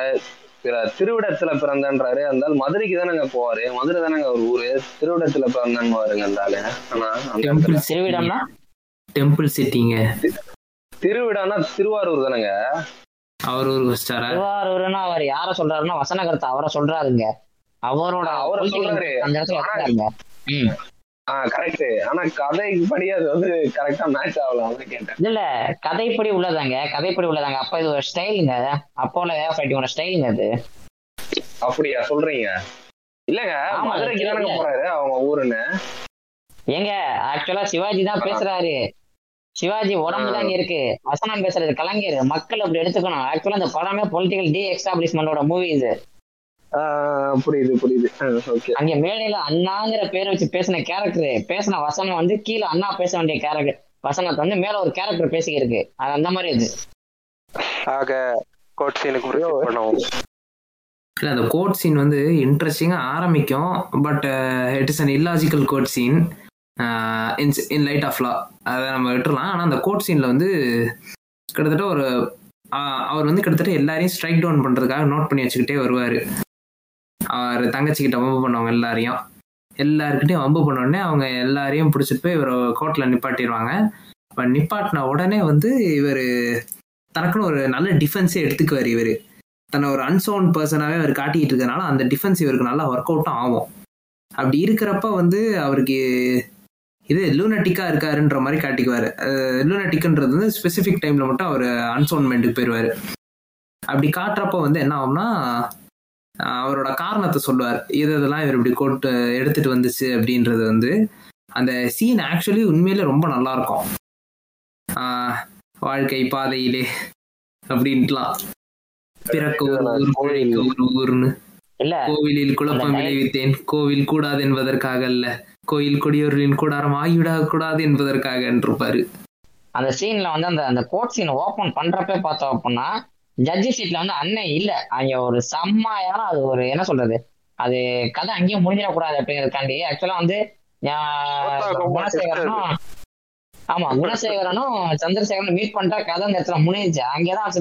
திருவிடத்துல பிறந்தன்றாரு அந்த ஆள் மதுரைக்கு தானங்க போவாரு? மதுரை தானங்க ஒரு ஊரு? திருவிடத்துல பிறந்தன்னு வருங்க அந்த ஆளு ஆனா டெம்பிள் திருவிடம்னா டெம்பிள் சிட்டிங்க திருவிடானா திருவாரூர் தானங்க? அவர் ஒரு திருவாரூர்னா அவர் யார சொல்றாருன்னா வசனகர்த்தா அவரை சொல்றாருங்க. அவரோட அவரை சொல்றாரு. அந்த இடத்துல ஆஹ் கரெக்ட் ஆனா கதைப்படி அது வந்து கரெக்டா மேட்ச் ஆகல கேட்டேன். இல்ல கதைப்படி உள்ளதாங்க. கதைப்படி உள்ளதாங்க. அப்ப இது ஒரு ஸ்டைலுங்க அப்போல ரைட்டிங்கோட ஸ்டைலுங்க அது. அப்படியா? சொல்றீங்க. இல்லங்க மதுரைக்கு. போறாரு அவங்க ஊருன்னு. ஏங்க ஆக்சுவலா சிவாஜி தான் பேசுறாரு. சிவாஜி உடம்பு தான் இங்க இருக்கு. வசனம் பேசுறது கலைஞர். மக்கள் அப்படி எடுத்துக்கணும். ஆக்சுவலா இந்த படமே பொலிட்டிக்கல் டி எக்ஸ்டாப்ளிஷ்மெண்டோட மூவி இது. புரியுது புரியுது. ஓகே அங்க மேடையில அண்ணாங்கிற பேரை வச்சு பேசின கேரக்டர் பேசின வசனம் வந்து கீழே அண்ணா பேச வேண்டிய கேரக்டர் வசனத்தை வந்து மேல ஒரு கேரக்டர் பேசிக்கிருக்கு. அது அந்த மாதிரி இது. ஆக கோட் சீனுக்கு இல்லை அந்த கோட் சீன் வந்து இன்ட்ரெஸ்டிங்காக ஆரம்பிக்கும். But it is an illogical court scene in in light of law அதை நம்ம விட்டுறலாம். ஆனால் அந்த கோட் சீனில் வந்து கிட்டத்தட்ட ஒரு அவர் வந்து கிட்டத்தட்ட எல்லாரையும் ஸ்ட்ரைக் டவுன் பண்ணுறதுக்காக நோட் பண்ணி வச்சுக்கிட்டே வருவார். அவர் தங்கச்சிக்கிட்ட வம்பு பண்ணுவாங்க எல்லாரையும். எல்லாருக்கிட்டையும் வம்பு பண்ண உடனே அவங்க எல்லாரையும் பிடிச்சிட்டு போய் இவர் கோர்ட்டில் நிப்பாட்டிடுவாங்க இப்போ நிப்பாட்டின உடனே வந்து இவர் தனக்குன்னு ஒரு நல்ல டிஃபென்ஸே எடுத்துக்குவார் இவர். தன்னை ஒரு அன்சோன் பர்சனாகவே அவர் காட்டிக்கிட்டு இருக்கனால அந்த டிஃபென்ஸ் இவருக்கு நல்லா ஒர்க் அவுட்டும் ஆகும். அப்படி இருக்கிறப்ப வந்து அவருக்கு இது லூனட்டிக்காக இருக்காருன்ற மாதிரி காட்டிக்குவார். லூனட்டிக்குன்றது வந்து ஸ்பெசிஃபிக் டைமில் மட்டும் அவர் அன்சோன்மெண்ட்டுக்கு போயிடுவார் அப்படி காட்டுறப்ப வந்து என்ன ஆகும்னா அவரோட காரணத்தை சொல்லுவார். இது இதெல்லாம் இவர் இப்படி கோட்டு எடுத்துட்டு வந்துச்சு அப்படின்றது வந்து அந்த சீன் ஆக்சுவலி உண்மையிலே ரொம்ப நல்லா இருக்கும் வாழ்க்கை பாதையிலே அப்படின்ட்டுலாம். பிறக்க ஒரு ஒரு ஊர்னு. கோவிலில் குழப்பம் விளைவித்தேன். கோவில் கூடாது என்பதற்காக அல்ல. கோயில் கொடியோர்களின் கூடாரம் ஆகிவிடக் கூடாது என்பதற்காக இருப்பாரு அந்த சீன்ல வந்து அந்த அந்த கோர்ட் சீன் ஓபன் பண்றப்ப பார்த்தோம் அப்படின்னா ஜட்ஜி சீட்ல வந்து அண்ணன் இல்ல. அங்க ஒரு செம்மையான அது ஒரு என்ன சொல்றது? அது கதை அங்கேயே முடிஞ்சிடக்கூடாது அப்படிங்கிறதுக்காண்டி. ஆக்சுவலா வந்து குணசேகரனும் ஆமா குணசேகரனும் சந்திரசேகரனும் மீட் பண்ற கதை அந்த இடத்துல முடிஞ்சிச்சு. அங்கேதான்.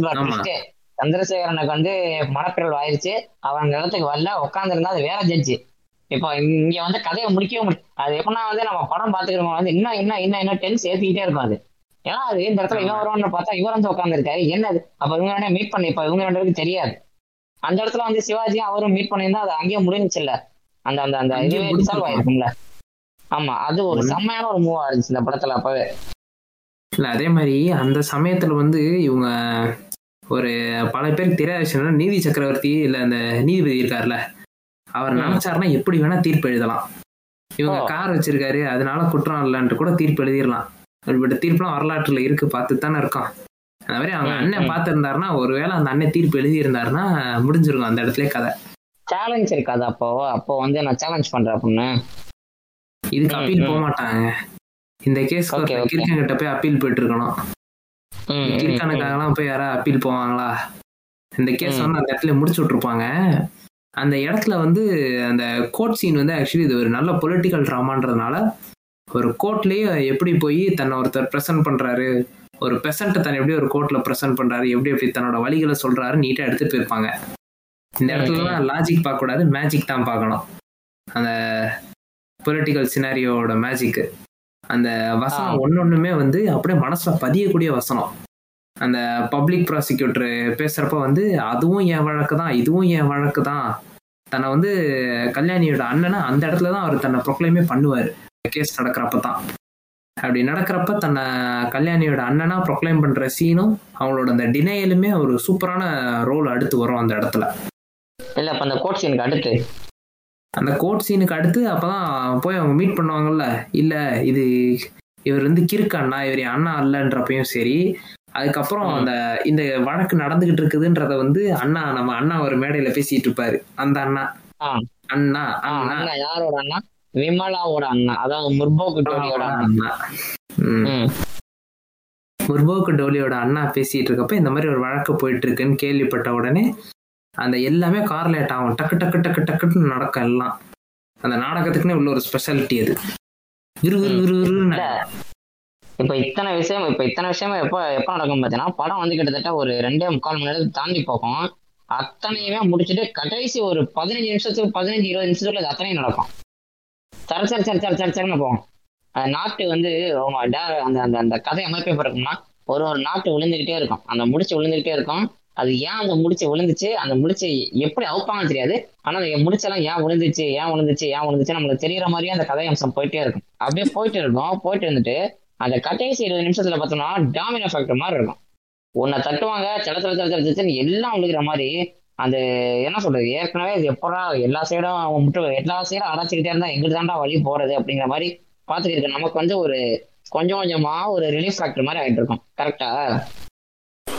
சந்திரசேகரனுக்கு வந்து மனப்பிரல் ஆயிருச்சு. அவன் அந்த இடத்துக்கு வரல. உட்காந்துருந்தா அது வேற ஜட்ஜி இப்போ இங்க வந்து கதையை முடிக்கவே முடியும் அது எப்படின்னா வந்து நம்ம படம் பாத்துக்கிறவங்க வந்து இன்னும் இன்னும் இன்னும் இன்னும் டென்ஸ் ஏத்திக்கிட்டே இருக்கும் அது ஏன்னா அது இந்த இடத்துல இவன் வருவான்னு பார்த்தா இவர் வந்து உட்காந்துருக்காரு என்னது? அப்ப இவங்க ரெண்டே மீட் பண்ணி இப்ப இவங்க ரெண்டு பேருக்கு தெரியாது. அந்த இடத்துல வந்து சிவாஜியும் அவரும் மீட் பண்ணியிருந்தா அது அங்கேயே முடிஞ்சுச்சுல்ல. அந்த அந்த அந்த அங்கேயே இதுவே. ரிசால்வ் ஆயிருக்கும்ல. ஆமா அது ஒரு. செம்மையான ஒரு மூவா இருந்துச்சு இந்த படத்துல அப்பவே. இல்ல அதே மாதிரி அந்த சமயத்துல வந்து இவங்க ஒரு பல பேருக்கு தெரியாத நீதி சக்கரவர்த்தி இல்ல அந்த நீதிபதி இருக்கார்ல அவர். நினைச்சாருன்னா எப்படி வேணா தீர்ப்பு எழுதலாம். இவங்க. கார் வச்சிருக்காரு அதனால குற்றம் இல்லைன்ட்டு கூட தீர்ப்பு எழுதிடலாம். அப்படிப்பட்ட தீர்ப்புலாம் வரலாற்றுல இருக்கு பார்த்து தானே இருக்கோம் அந்த மாதிரி அவங்க அண்ணன். பார்த்துருந்தாருன்னா ஒருவேளை அந்த அண்ணன் தீர்ப்பு எழுதியிருந்தாருன்னா முடிஞ்சிருக்கும் அந்த இடத்துல கதை சேலஞ்ச் இருக்காது அப்போ அப்போ வந்து நான் சேலஞ்ச் பண்றேன் அப்படின்னு இதுக்கு அப்பீல். போக மாட்டாங்க இந்த okay. கிறுக்கன் கிட்ட போய் அப்பீல் போயிட்டு இருக்கணும் ம், ம், ம். கிறுக்கனுக்காகலாம் போய் யாரா அப்பீல் போவாங்களா இந்த கேஸ். வந்து அந்த இடத்துல முடிச்சு விட்டுருப்பாங்க அந்த இடத்துல வந்து அந்த கோர்ட் சீன் வந்து ஆக்சுவலி இது ஒரு நல்ல பொலிட்டிக்கல் ட்ராமான்றதுனால ஒரு கோர்ட்லயே எப்படி போய் தன்னை ஒருத்தர் ப்ரெசென்ட் பண்றாரு? ஒரு பெசண்ட்டை தன்னை எப்படி ஒரு கோர்ட்ல ப்ரெசென்ட் பண்றாரு? எப்படி எப்படி தன்னோட வழிகளை சொல்றாரு நீட்டா எடுத்துட்டு போயிருப்பாங்க. இந்த இடத்துலலாம் லாஜிக் பார்க்க கூடாது மேஜிக் தான் பார்க்கணும். அந்த பொலிட்டிக்கல் சினாரியோட மேஜிக் அந்த வசனம் ஒன்னொன்னுமே வந்து அப்படியே மனசுல பதியக்கூடிய வசனம். அந்த பப்ளிக் ப்ராசிக்யூட்டர் பேசுறப்ப வந்து அதுவும் என் வழக்கு தான் இதுவும் என் வழக்கு தான். தன்னை வந்து கல்யாணியோட அண்ணனை அந்த இடத்துல தான் அவர் தன்னை ப்ரொக்ளைமே பண்ணுவார். கேஸ் நடக்கிறப்ப தான் அப்படி நடக்கிறப்ப தன்னை கல்யாணியோட அண்ணனா ப்ரொக்ளைம் பண்ற சீனும் அவங்களோட அந்த டினையலுமே ஒரு சூப்பரான ரோல் அடுத்து வரும் அந்த இடத்துல. இல்ல அப்ப அந்த கோட் சீனுக்கு அடுத்து? அந்த கோர்ட் சீனுக்கு அடுத்து அப்பதான் போய் அவங்க மீட் பண்ணுவாங்கல்ல இல்ல இது இவர் வந்து கிறுக்கு அண்ணா இவர் என் அண்ணா அல்லன்றப்பையும் சரி அதுக்கப்புறம். அந்த இந்த வழக்கு நடந்துகிட்டு இருக்குதுன்றத வந்து அண்ணா நம்ம அண்ணா ஒரு மேடையில பேசிட்டு இருப்பாரு. அந்த அண்ணா. அண்ணா. அண்ணா யாரோட அண்ணா? விமலாவோட அண்ணா. அதாவது முற்போக்கு டோலியோட அண்ணா அண்ணா. ம். ம். முற்போக்கு டோலியோட அண்ணா பேசிட்டு இருக்கப்ப இந்த மாதிரி ஒரு வழக்கு போயிட்டு இருக்குன்னு கேள்விப்பட்ட உடனே அந்த எல்லாமே கார்லேட் ஆகும். டக்கு டக்கு டக்கு டக்குன்னு நடக்கும் எல்லாம். அந்த நாடகத்துக்குன்னே உள்ள ஒரு ஸ்பெஷாலிட்டி அது. இப்ப இத்தனை விஷயம் இப்ப இத்தனை விஷயம் எப்ப எப்ப நடக்கும் பாத்தீங்கன்னா படம் வந்து கிட்டத்தட்ட ஒரு ரெண்டே முக்கால் மணி நேரத்துக்கு தாண்டி போகும். அத்தனையுமே முடிச்சுட்டு கடைசி ஒரு பதினஞ்சு நிமிஷத்துக்கு பதினஞ்சு இருபது நிமிஷத்துக்குள்ள இது அத்தனையும் நடக்கும். சர சர சர சர சர போகும் அந்த நாட்டு வந்து அந்த அந்த அந்த கதை அமைப்பே இருக்கும்னா ஒரு ஒரு நாட்டு விழுந்துகிட்டே இருக்கும். அந்த முடிச்சு விழுந்துகிட்டே இருக்கும். அது ஏன் அந்த முடிச்சு விழுந்துச்சு? அந்த முடிச்சு எப்படி அவுப்பாங்கன்னு தெரியாது. ஆனா அந்த முடிச்செல்லாம் ஏன் விழுந்துச்சு? ஏன் விழுந்துச்சு? ஏன் விழுந்துச்சு நம்மளுக்கு தெரியற மாதிரியே அந்த கதை அம்சம் போயிட்டே இருக்கும். அப்படியே போயிட்டு இருக்கும். போயிட்டு இருந்துட்டு அந்த கடைசி இருபது நிமிஷத்துல பார்த்தோம்னா டாமினோ ஃபேக்டர் மாதிரி இருக்கும். உன்னை தட்டுவாங்க தட தட தட தட எல்லாம் விழுகிற மாதிரி அது என்ன சொல்றது? ஏற்கனவே இது எப்படா எல்லா சைடும் அவங்க முட்டு எல்லா சைடும் அடைச்சிக்கிட்டே இருந்தா எங்கிட்டு தாண்டா வழி போறது அப்படிங்கிற மாதிரி பார்த்துக்கிட்டு நமக்கு வந்து ஒரு கொஞ்சம் கொஞ்சமா ஒரு ரிலீஃப் ஃபேக்டர் மாதிரி ஆயிட்டு இருக்கும். கரெக்டா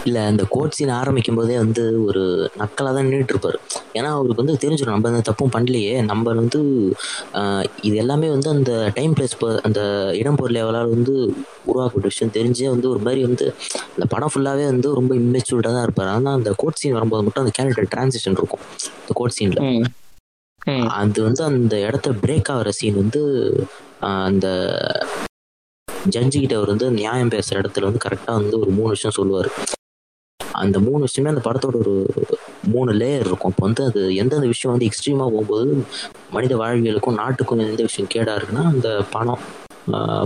இல்ல இந்த கோட் சீன் ஆரம்பிக்கும் போதே வந்து ஒரு நக்கலா தான் நின்றுட்டு இருப்பாரு ஏன்னா அவருக்கு வந்து தெரிஞ்சிடும் நம்ம அந்த தப்பும் பண்ணலையே. நம்ம வந்து இது எல்லாமே வந்து அந்த டைம் பிளேஸ் அந்த இடம் பொருள் லெவலால் வந்து உருவாக்கப்பட்ட விஷயம் தெரிஞ்சே வந்து ஒரு மாதிரி வந்து அந்த படம் ஃபுல்லாவே வந்து ரொம்ப இம்மெச்சூர்டாக தான் இருப்பார். ஆனால் அந்த கோட் சீன் வரும்போது மட்டும் அந்த கேரக்டர் டிரான்சிஷன் இருக்கும் இந்த கோட் சீன்ல. அது வந்து அந்த இடத்த பிரேக் ஆகிற சீன் வந்து அந்த ஜட்ஜி கிட்ட அவர் வந்து நியாயம் பேசுற இடத்துல வந்து கரெக்டா வந்து ஒரு மூணு விஷயம் சொல்லுவார். அந்த மூணு விஷயமே அந்த படத்தோட ஒரு மூணு லேயர் இருக்கும். அப்போ வந்து அது எந்தெந்த விஷயம் வந்து எக்ஸ்ட்ரீமா போகும்போது மனித வாழ்வியலுக்கும் நாட்டுக்கும் எந்த விஷயம் கேடா இருக்குன்னா அந்த பணம்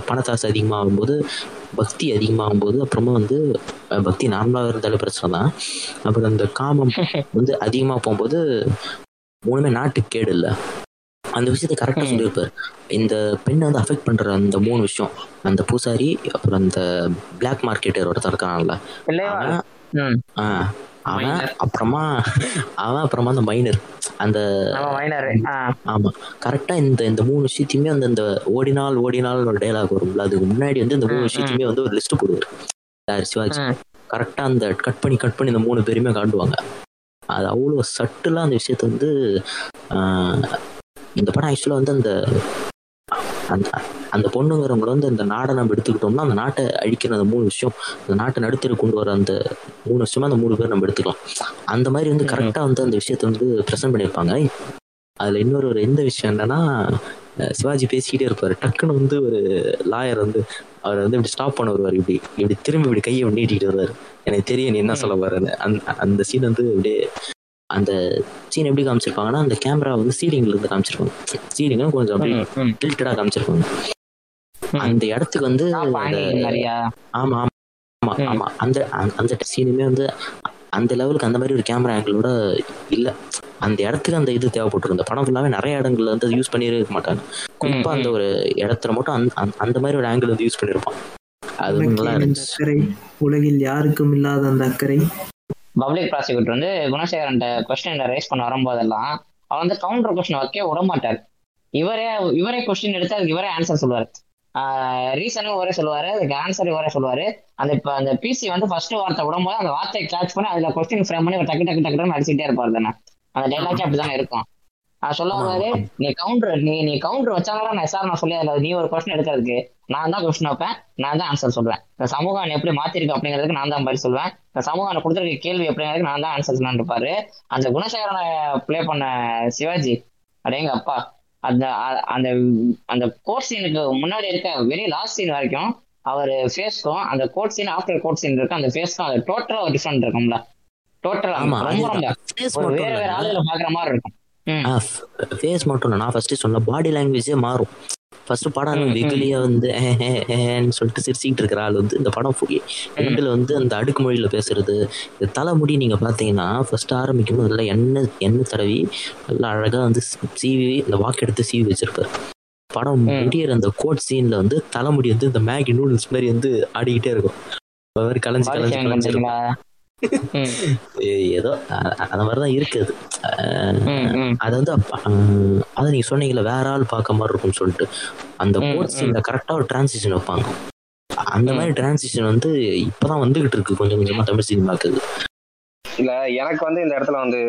பணத்தாசை அதிகமாகும்போது பக்தி அதிகமாகும்போது அப்புறமா வந்து பக்தி நார்மலாக இருந்தாலே பிரச்சனை தான். அப்புறம் அந்த காமம் வந்து அதிகமாக போகும்போது மூணுமே நாட்டுக்கு கேடு இல்லை. அந்த விஷயத்தை கரெக்டாக. சொல்லியிருப்பாரு. இந்த பெண்ணை வந்து அஃபெக்ட் பண்ற அந்த மூணு விஷயம் அந்த பூசாரி அப்புறம் அந்த பிளாக் மார்க்கெட்டர் ஒருத்தர் இருக்கான்ல இல்லையா அவன். அப்புறமா அவன் அப்புறமா அந்த மைனர் அந்த ஆமா. கரெக்டா இந்த இந்த மூணு விஷயத்தையுமே வந்து அந்த ஓடினால் ஓடினால் ஒரு டைலாக் வரும்ல. அதுக்கு முன்னாடி வந்து இந்த மூணு விஷயத்தையுமே வந்து ஒரு லிஸ்ட் போடுவார். சிவாஜி. கரெக்டா அந்த கட் பண்ணி கட் பண்ணி இந்த மூணு பேருமே காட்டுவாங்க. அது அவ்வளோ சட்டுலா அந்த விஷயத்த வந்து ஆஹ், இந்த படம் ஆக்சுவலா வந்து அந்த அந்த அந்த பொண்ணுங்கிறவங்கள வந்து அந்த நாடை நம்ம எடுத்துக்கிட்டோம்னா அந்த நாட்டை அழிக்கிற அந்த மூணு விஷயம் அந்த நாட்டை நடுத்தர கொண்டு வர அந்த மூணு விஷயமா அந்த மூணு பேர் நம்ம எடுத்துக்கலாம். அந்த மாதிரி வந்து ம். கரெக்டா வந்து அந்த விஷயத்த வந்து ப்ரெசென்ட் பண்ணியிருப்பாங்க. அதுல இன்னொரு ஒரு எந்த விஷயம் என்னன்னா சிவாஜி பேசிக்கிட்டே இருப்பாரு. டக்குன்னு வந்து ஒரு லாயர் வந்து அவர் வந்து இப்படி ஸ்டாப் பண்ண வருவார். இப்படி இப்படி திரும்பி இப்படி கையை நீட்டிட்டு வருவாரு. எனக்கு தெரியும் நீ என்ன சொல்ல வரேன்னு அந்த அந்த சீன் வந்து அப்படியே அந்த சீன் எப்படி காமிச்சிருப்பாங்கன்னா அந்த கேமரா வந்து சீலிங்ல இருந்து காமிச்சிருப்பாங்க. சீலிங்ல கொஞ்சம் அப்படியே. டில்டடா காமிச்சிருப்பாங்க. அந்த இடத்துக்கு வந்து ஆமா ஆமா ஆமா அந்த அந்த- சீனுமே வந்து அந்த லெவலுக்கு அந்த மாதிரி ஒரு கேமரா ஆங்கிளோட இல்ல. அந்த இடத்துக்கு அந்த இது தேவைப்பட்டிருக்கும். இந்த படம் ஃபுல்லாவே நிறைய இடங்கள்ல வந்து யூஸ் பண்ணியே இருக்க மாட்டாங்க. குறிப்பா அந்த ஒரு இடத்துல மட்டும் அந்த- மாதிரி ஒரு ஆங்கிள் வந்து யூஸ் பண்ணிருப்பான் அது நல்லா இருந்துச்சு. உலகில் யாருக்கும் இல்லாத அந்த அக்கறை. பப்ளிக் ப்ராசிக்யூட்டர் வந்து குணசேகரன் கொஸ்டின் ரைஸ் பண்ண வரும்போதெல்லாம் அவர் வந்து கவுண்டர் கொஸ்டின் வைக்க விட மாட்டார் இவரே இவரே கொஸ்டின் எடுத்து அதுக்கு இவரே ஆன்சர் சொல்லுவார். ரீசனும் இவரே சொல்லுவார் அதுக்கு ஆன்சர் இவரே சொல்லுவார். அந்த இப்போ அந்த பிசி வந்து ஃபர்ஸ்ட் வார்த்தை விடும்போது அந்த வார்த்தையை கேட்ச் பண்ணி அதில் கொஸ்டின் ஃப்ரேம் பண்ணி டக்கு டக்கு டக்கு அடிச்சுட்டே இருப்பார் தானே. அந்த டைலாக்கே அப்படிதானே இருக்கும். சொல்ல ஆமா, வருவாரு நீ கவுண்டர் நீ நீ கவுண்டர் வச்சாலும் நான் சார் நான் சொல்லி அதுல நீ ஒரு கொஸ்டின் எடுக்கிறதுக்கு. நான் தான் கொஸ்டின் வைப்பேன் நான் தான் ஆன்சர் சொல்றேன் இந்த சமூகம் எப்படி மாத்திருக்கு அப்படிங்கிறதுக்கு நான் தான் பதில் சொல்லுவேன் இந்த சமூகம் கொடுத்துருக்க கேள்வி அப்படிங்கிறதுக்கு நான் தான் ஆன்சர் சொல்லலாம்னு இருப்பாரு அந்த குணசேகரனை ப்ளே பண்ண சிவாஜி அடேங்க அப்பா அந்த அந்த அந்த கோட் சீனுக்கு முன்னாடி இருக்க வெரி லாஸ்ட் சீன் வரைக்கும் அவர் ஃபேஸ்க்கும் அந்த court scene after court scene இருக்கு அந்த ஃபேஸ்க்கும் அது டோட்டலா ஒரு டிஃப்ரெண்ட் இருக்கும்ல. டோட்டலா ரொம்ப ரொம்ப வேற வேற ஆளுகளை பாக்குற மாதிரி இருக்கும். ஃபேஸ் மட்டும் இல்லை நான் ஃபர்ஸ்ட் சொன்ன பாடி லாங்குவேஜே மாறும். ஃபர்ஸ்ட் படம். வெகுலியா வந்து "ஏ, ஏ, ஏன்னு சொல்லிட்டு சிரிச்சுக்கிட்டு இருக்கிற ஆள் வந்து இந்த படம் ரெண்டுல வந்து அந்த அடுக்கு மொழியில பேசுறது இந்த தலைமுடி நீங்க பாத்தீங்கன்னா ஃபர்ஸ்ட் ஆரம்பிக்கும் போது நல்லா எண்ணெய் எண்ணெய் தடவி நல்லா அழகா வந்து சீவி இந்த வாக்கு எடுத்து சீவி வச்சிருப்பாரு. படம். முடியிற அந்த கோட் சீன்ல வந்து தலைமுடி வந்து இந்த மேகி நூடுல்ஸ் மாதிரி வந்து ஆடிக்கிட்டே இருக்கும். கலைஞ்சு கலைஞ்சு ஷேமிங் ஏதோ அந்த மாதிரிதான் இருக்குது ம். அது வந்து அதை நீங்க சொன்னீங்கல்ல வேற ஆள் பார்க்க மாதிரி இருக்கும்னு சொல்லிட்டு. அந்த கோட் சீன்ல கரெக்டா ஒரு டிரான்சிஷன் வைப்பாங்க. அந்த மாதிரி டிரான்சிஷன் வந்து இப்பதான் வந்துகிட்டு இருக்கு கொஞ்சம் கொஞ்சமா தமிழ் சினிமாக்கு இல்ல எனக்கு வந்து இந்த இடத்துல வந்து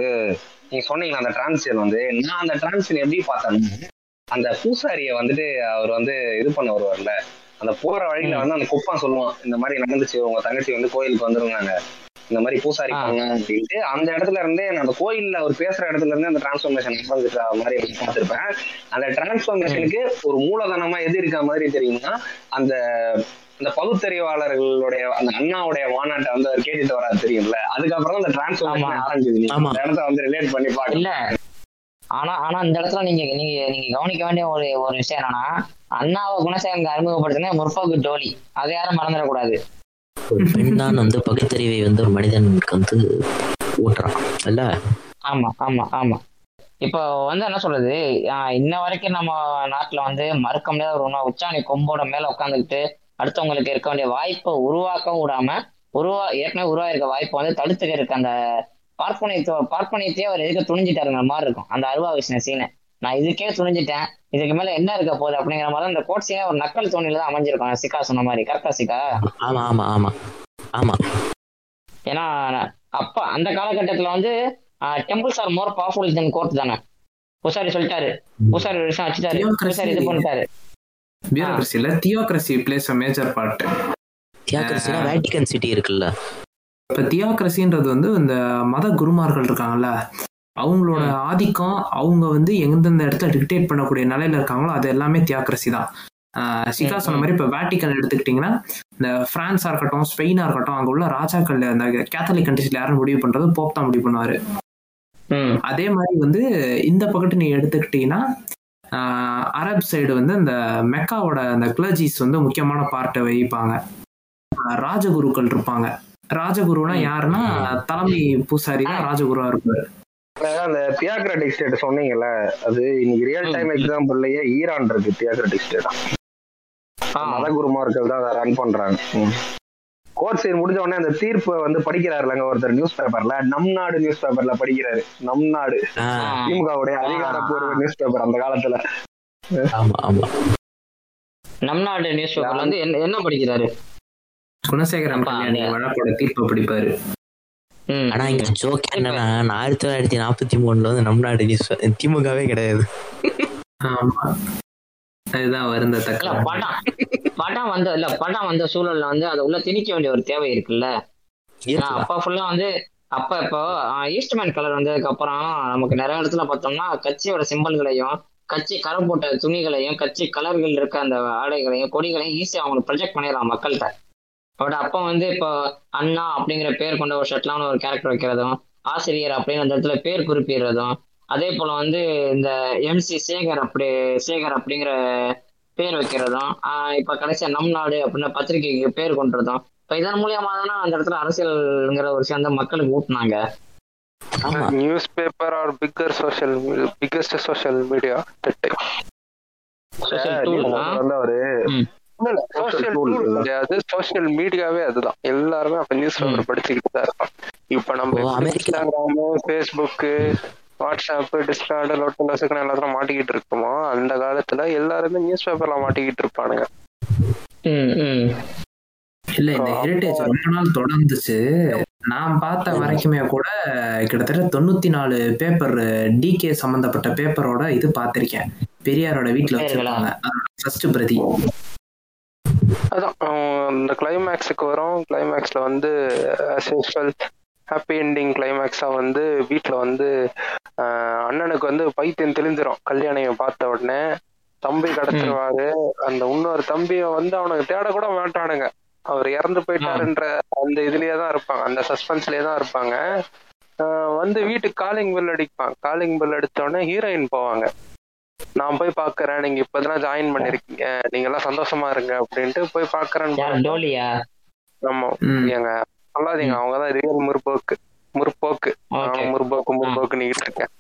நீங்க சொன்னீங்களா அந்த டிரான்சிஷன் வந்து நான் அந்த டிரான்சிஷன் எப்படி பார்த்தேன்னா அந்த பூசாரிய வந்துட்டு அவர் வந்து இது பண்ண வருவார்ல. அந்த போற வழியில வந்து அந்த குப்பான் சொல்லுவான். இந்த மாதிரி நடந்துச்சு உங்க தங்கச்சி வந்து கோயிலுக்கு வந்துருந்தாங்க இந்த மாதிரி பூசாரி அப்படின்ட்டு அந்த இடத்துல இருந்தே அந்த கோயில்ல அவர் பேசுற இடத்துல இருந்தே அந்த டிரான்ஸ்ஃபர்மேஷன் நடந்துட்டு மாதிரி பார்த்திருப்பேன். அந்த டிரான்ஸ்ஃபர்மேஷனுக்கு ஒரு மூலதனமா எது இருக்க மாதிரி தெரியும்னா அந்த அந்த பகுத்தறிவாளர்களுடைய அந்த அண்ணாவுடைய மாநாட்டை வந்து அவர் கேட்டுட்டு வராது தெரியும்ல. அதுக்கப்புறம் அந்த டிரான்ஸ்ஃபர்மேஷன். ஆரம்பிச்சது. அந்த இடத்த வந்து ரிலேட் பண்ணி பாக்க இல்ல. ஆனா ஆனா இந்த இடத்துல நீங்க நீங்க நீங்க கவனிக்க வேண்டிய ஒரு ஒரு விஷயம் என்னன்னா அண்ணாவை குணசேகரன் அறிமுகப்படுத்தின முற்போக்கு ஜோலி அதை யாரும் மறந்துடக்கூடாது. ஒரு பெண் தான் வந்து பகுத்தறிவை வந்து ஒரு மனிதனுக்கு வந்து ஊட்டுறான் இல்ல ஆமா ஆமா ஆமா. இப்போ வந்து என்ன சொல்றது? இன்ன வரைக்கும் நம்ம நாட்டுல வந்து மறுக்க முடியாத ஒரு உணவு உச்சாணி கொம்போட மேல உட்காந்துக்கிட்டு அடுத்தவங்களுக்கு இருக்க வேண்டிய வாய்ப்பை உருவாக்கவும் விடாம உருவா ஏற்கனவே உருவாயிருக்க வாய்ப்பை வந்து தடுத்துக்க இருக்க அந்த பார்ப்பனியத்தை பார்ப்பனியத்தையே அவர் எதுக்க துணிஞ்சிட்டாருங்கிற மாதிரி இருக்கும். அந்த அருவா விஷயம் சீனை. நான் இதுக்கே துணிஞ்சிட்டேன். இதுக்கு மேல என்ன இருக்க போகுது அப்படிங்கிற மாதிரி அந்த கோட் சீனே ஒரு நக்கல் தோணில தான் அமைஞ்சிருக்கும். சிக்கா சொன்ன மாதிரி. கரெக்டா சிக்கா? ஆமா ஆமா ஆமா. ஆமா. ஏன்னா அப்ப அந்த காலகட்டத்துல வந்து temples are more powerful then court தானே? பூசாரி சொல்லிட்டாரு. பூசாரி ஒரு விஷயம் வச்சுட்டாரு பூசாரி இது பண்ணிட்டாரு. பியூரோக்ரஸில theocracy place a major part தியாகரசினா Vatican city இருக்குல்ல. இப்ப தியோக்ரஸின்றது வந்து இந்த மத குருமார்கள் இருக்காங்கல்ல. அவங்களோட ஆதிக்கம் அவங்க வந்து எந்தெந்த இடத்துல டிக்டேட் பண்ணக்கூடிய நிலையில இருக்காங்களோ அது எல்லாமே தியாக்ரஸி தான். ஆஹ் சிகா சொன்ன மாதிரி இப்போ வேட்டிக்கன் எடுத்துக்கிட்டிங்கன்னா இந்த பிரான்ஸா இருக்கட்டும் ஸ்பெயினா இருக்கட்டும் அங்க உள்ள ராஜாக்கள் அந்த கேத்தலிக் கண்ட்ரிஸ்ல யாரும் முடிவு பண்றது போப் தான் முடிவு பண்ணுவாரு. அதே மாதிரி வந்து இந்த பக்கத்து நீ எடுத்துக்கிட்டீங்கன்னா ஆஹ் அரப் சைடு வந்து இந்த மெக்காவோட அந்த கிளர்ஜிஸ் வந்து முக்கியமான பார்ட்டை வகிப்பாங்க. ராஜகுருக்கள் இருப்பாங்க. ராஜகுருனா யாருன்னா தலைமை பூசாரி தான் ராஜகுருவா இருப்பாரு. அந்த தியாக்ரட்டிக் ஸ்டேட் சொன்னீங்கல்ல அது இன்னைக்கு ரியல் டைம் எக்ஸாம்பிள்லயே ஈரான் இருக்கு தியாக்ரட்டிக் ஸ்டேட் மதகுருமார்கள் தான் அதை ரன் பண்றாங்க. கோர்ட் சீர் முடிஞ்ச உடனே அந்த தீர்ப்பை வந்து படிக்கிறாருலங்க ஒருத்தர் நியூஸ் பேப்பர்ல நம் நாடு நியூஸ் பேப்பர்ல படிக்கிறாரு. நம் நாடு. திமுகவுடைய அதிகாரப்பூர்வ நியூஸ் பேப்பர் அந்த காலத்துல. ஆமா ஆமா. நம் நாடு நியூஸ் பேப்பர்ல வந்து என்ன என்ன படிக்கிறாரு? குணசேகரன் வழக்கோட தீர்ப்பை படிப்பாரு. ஆனா இங்க ஜோக் என்னன்னா நான் ஆயிரத்தி தொள்ளாயிரத்தி நாற்பத்தி மூணுல வந்து நம் நாடு நியூஸ் திமுகவே கிடையாது. ஆமா. அதுதான் வருந்தத்தக்க படம் படம் வந்த இல்ல படம் வந்த சூழல்ல வந்து அதை உள்ள திணிக்க வேண்டிய ஒரு தேவை இருக்குல்ல? ஏன்னா அப்ப ஃபுல்லா வந்து அப்ப இப்போ ஈஸ்ட்மேன் கலர் வந்ததுக்கு அப்புறம் நமக்கு நிறைய இடத்துல பார்த்தோம்னா கட்சியோட சிம்பல்களையும் கட்சி கரம் போட்ட துணிகளையும் கட்சி கலர்கள் இருக்க அந்த ஆடைகளையும் கொடிகளையும் ஈஸியா அவங்களுக்கு ப்ரொஜெக்ட் பண்ணிடலாம் மக்கள்கிட்ட. பட் அப்போ வந்து இப்போ அண்ணா அப்படிங்கிற பேர் கொண்ட ஒரு ஷர்ட்லான ஒரு கேரக்டர் வைக்கிறதும் ஆசிரியர் அப்படின்னு அந்த இடத்துல பேர் குறிப்பிடுறதும் அதே போல வந்து இந்த எம்சி சேகர் அப்படி சேகர் அப்படிங்கிற பேர் வைக்கிறதும் இப்ப கடைசியா நம் நாடு அப்படின்னு பத்திரிகைக்கு பேர் கொண்டுறதும் இப்ப இதன் மூலியமா தானே அந்த இடத்துல அரசியல்ங்கிற ஒரு விஷயம் வந்து மக்களுக்கு ஊட்டினாங்க. Newspaper are bigger social biggest social media தட்டு அவரு சோஷியல் மீடியாவே அதுதான். எல்லாருமே அப்ப நியூஸ் பேப்பர் படிச்சுக்கிட்டு தான் இருப்பாங்க இப்ப நம்ம இன்ஸ்டாகிராமு ஃபேஸ்புக்கு வாட்ஸ்அப் டிஸ்கார்டு லோட்டல் எல்லாத்தையும் மாட்டிக்கிட்டு இருக்கோமோ அந்த காலத்துல எல்லாருமே நியூஸ் பேப்பர்ல மாட்டிக்கிட்டு இருப்பானுங்க. இல்ல இந்த ஹெரிட்டேஜ் ரொம்ப நாள் தொடர்ந்துச்சு. நான் பார்த்த வரைக்குமே கூட கிட்டத்தட்ட தொண்ணூத்தி நாலு பேப்பர் டிகே சம்பந்தப்பட்ட பேப்பரோட இது பார்த்திருக்கேன். பெரியாரோட வீட்டுல வச்சிருக்காங்க ஃபர்ஸ்ட் பிரதி. அதான் இந்த கிளைமேக்ஸுக்கு வரும். கிளைமேக்ஸ்ல வந்து ஆஸ் யூஸ்வல் ஹாப்பி என்டிங் கிளைமேக்ஸா வந்து வீட்டில் வந்து அண்ணனுக்கு வந்து பைத்தியம் தெளிஞ்சிரும். கல்யாணியை பார்த்த உடனே தம்பி கிடச்சிருவாரு அந்த இன்னொரு தம்பியை வந்து அவனுக்கு தேட கூட மாட்டானுங்க. அவர் இறந்து போயிட்டாருன்ற அந்த இதுலயே தான் இருப்பாங்க. அந்த சஸ்பென்ஸ்லயே தான் இருப்பாங்க. வந்து வீட்டுக்கு காலிங் பெல் அடிப்பான். காலிங் பெல் அடித்த உடனே ஹீரோயின் போவாங்க. நான் போய் பாக்குறேன். நீங்க இப்பதான் ஜாயின் பண்ணிருக்கீங்க. நீங்க எல்லாம் சந்தோஷமா இருங்க அப்படின்ட்டு போய் பாக்குறேன். ஆமா. எங்க சொல்லாதீங்க. அவங்கதான் ரியல் முற்போக்கு. முற்போக்கு. முற்போக்கு முற்போக்கு நீக்கிட்டு இருக்கேன்.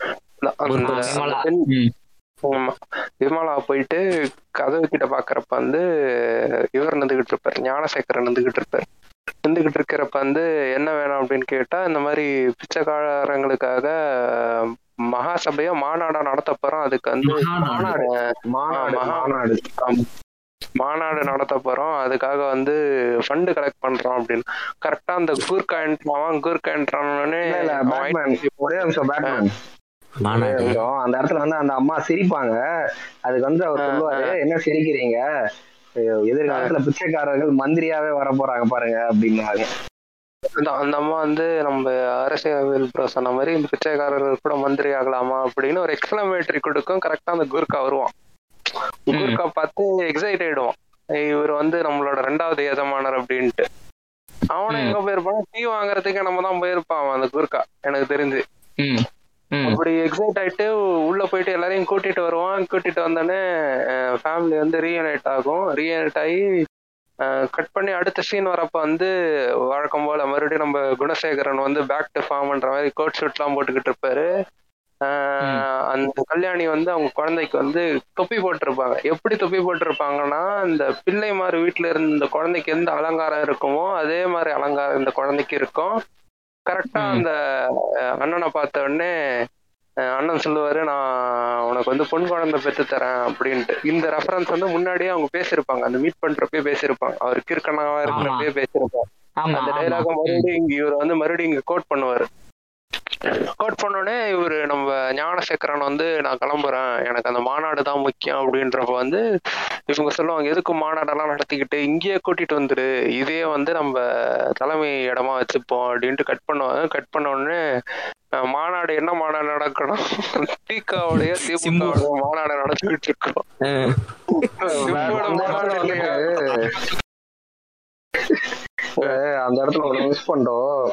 ஆமா. விமலா போயிட்டு கதவு கிட்ட பாக்குறப்ப வந்து இவர் நின்றுகிட்டு இருப்பாரு. ஞானசேகரன் நின்றுகிட்டு இருப்பாரு. நின்றுகிட்டு இருக்கிறப்ப வந்து என்ன வேணும் அப்படின்னு கேட்டா இந்த மாதிரி பிச்சைக்காரங்களுக்காக மகாசபையா மாநாடா நடத்த போறோம் அதுக்கு வந்து மாநாடு. மாநாடு. மாநாடு நடத்த போறோம் அதுக்காக வந்து ஃபண்டு கலெக்ட் பண்றோம் அப்படின்னு. கரெக்டா அந்த கூர்க்கா என்ட்ரானே ஒரே நிமிஷம் பேட்மேன் அந்த இடத்துல வந்து அந்த அம்மா சிரிப்பாங்க. அதுக்கு வந்து அவர் சொல்லுவாரு என்ன சிரிக்கிறீங்க? எதிர்காலத்துல பிச்சைக்காரர்கள் மந்திரியாவே வர போறாங்க பாருங்க அப்படின்னாங்க அந்த அம்மா வந்து நம்ம அரசியல் ப்ரோ சொன்ன மாதிரி இந்த பிச்சைக்காரர்கள் கூட மந்திரி ஆகலாமா அப்படின்னு ஒரு எக்ஸ்பிளமேட்டரி கொடுக்கும். கரெக்டா அந்த குர்கா வருவான். குர்கா பார்த்து எக்ஸைட் ஆயிடுவான். இவர் வந்து நம்மளோட ரெண்டாவது எஜமானர் அப்படின்ட்டு. அவனும் எங்க போயிருப்பான் டீ வாங்குறதுக்கு நம்ம தான் போயிருப்பான் அந்த குர்கா எனக்கு தெரிஞ்சு. அப்படி எக்ஸைட் ஆயிட்டு உள்ள போயிட்டு எல்லாரையும் கூட்டிட்டு வருவான். கூட்டிட்டு வந்தோடனே ஃபேமிலி வந்து ரீயூனைட் ஆகும். ரீயூனைட் ஆகி கட் பண்ணி அடுத்த சீன் வரப்ப வந்து வழக்கம் போல மறுபடியும் நம்ம குணசேகரன் வந்து பேக் டு ஃபார்ம்ன்ற மாதிரி கோட் ஷூட் எல்லாம் போட்டுக்கிட்டு இருப்பாரு. அந்த கல்யாணி வந்து அவங்க குழந்தைக்கு வந்து தொப்பி போட்டிருப்பாங்க. எப்படி தொப்பி போட்டிருப்பாங்கன்னா இந்த பிள்ளை மாதிரி வீட்டுல இருந்த இந்த குழந்தைக்கு எந்த அலங்காரம் இருக்குமோ அதே மாதிரி அலங்காரம் இந்த குழந்தைக்கு இருக்கும். கரெக்டா அந்த அண்ணனை பார்த்த உடனே அண்ணன் சொல்லுவாரு நான் உனக்கு வந்து பொன் குழந்தை பெற்று தரேன் அப்படின்ட்டு. இந்த ரெஃபரன்ஸ் வந்து முன்னாடியே அவங்க பேசியிருப்பாங்க. அந்த மீட் பண்றப்பே பேசியிருப்பாங்க. அவர் கிறுக்கனாவா இருக்கிறப்பே பேசியிருப்பாங்க அந்த டைலாக மறுபடியும் இங்க இவர் வந்து மறுபடியும் இங்க கோட் பண்ணுவாரு. கோட் பண்ணோடனே இவர் நம்ம ஞானசேகரன் வந்து நான் கிளம்புறேன். எனக்கு அந்த மாநாடு தான் முக்கியம். அப்படின்றப்ப வந்து இவங்க சொல்லுவாங்க எதுக்கு மாநாடெல்லாம் நடத்திக்கிட்டு? இங்கேயே கூட்டிட்டு வந்துரு. இதே வந்து நம்ம தலைமை இடமா வச்சுப்போம். அப்படின்ட்டு கட் பண்ணுவாங்க கட் பண்ண உடனே மாநாடு என்ன மாநாடு நடக்கணும்? திகாவுடைய திமுக மாநாடு நடத்திக்கிட்டு இருக்கோம். அந்த மாநாடு இடத்துல அந்த ஒண்ணு மிஸ் பண்ணிட்டோம்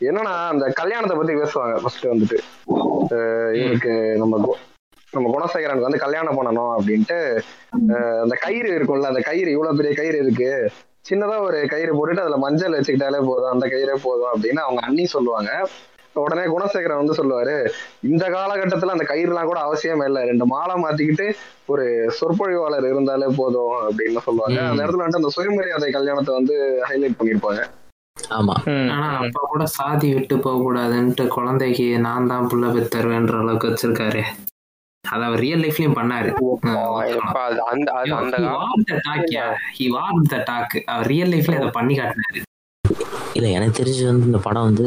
என்னன்னா அந்த கல்யாணத்தை பத்தி பேசுவாங்க ஃபர்ஸ்ட் வந்துட்டு. இவருக்கு நம்ம கு- நம்ம குணசேகரனுக்கு வந்து கல்யாணம் பண்ணணும் அப்படின்ட்டு அந்த கயிறு இருக்கும்ல அந்த கயிறு இவ்வளவு பெரிய கயிறு இருக்கு. சின்னதா ஒரு கயிறு போட்டுட்டு அதுல மஞ்சள் வச்சுக்கிட்டாலே போதும் அந்த கயிறே போதும் அப்படின்னு அவங்க அண்ணி சொல்லுவாங்க. உடனே குணசேகரன் வந்து சொல்லுவாரு இந்த காலகட்டத்துல அந்த கயிறுலாம் கூட அவசியம் இல்லை. ரெண்டு மாலை மாத்திக்கிட்டு ஒரு சொற்பொழிவாளர் இருந்தாலே போதும் அப்படின்னு சொல்லுவாங்க. அந்த இடத்துல வந்துட்டு அந்த சுயமரியாதை கல்யாணத்தை வந்து ஹைலைட் பண்ணிருப்பாங்க. ஆமா. ஆனா. அப்பா கூட சாதி விட்டு போக கூடாதுன்ட்டு குழந்தைக்கு நான் தான் புள்ள பெத்தருவேன்ற அளவுக்கு வச்சிருக்காரு. அத அவர் ரியல் லைஃப்லயும் பண்ணாரு. அவர் ரியல் லைஃப்ல அதை பண்ணி காட்டினாரு. இல்ல எனக்கு தெரிஞ்சு வந்து இந்த படம் வந்து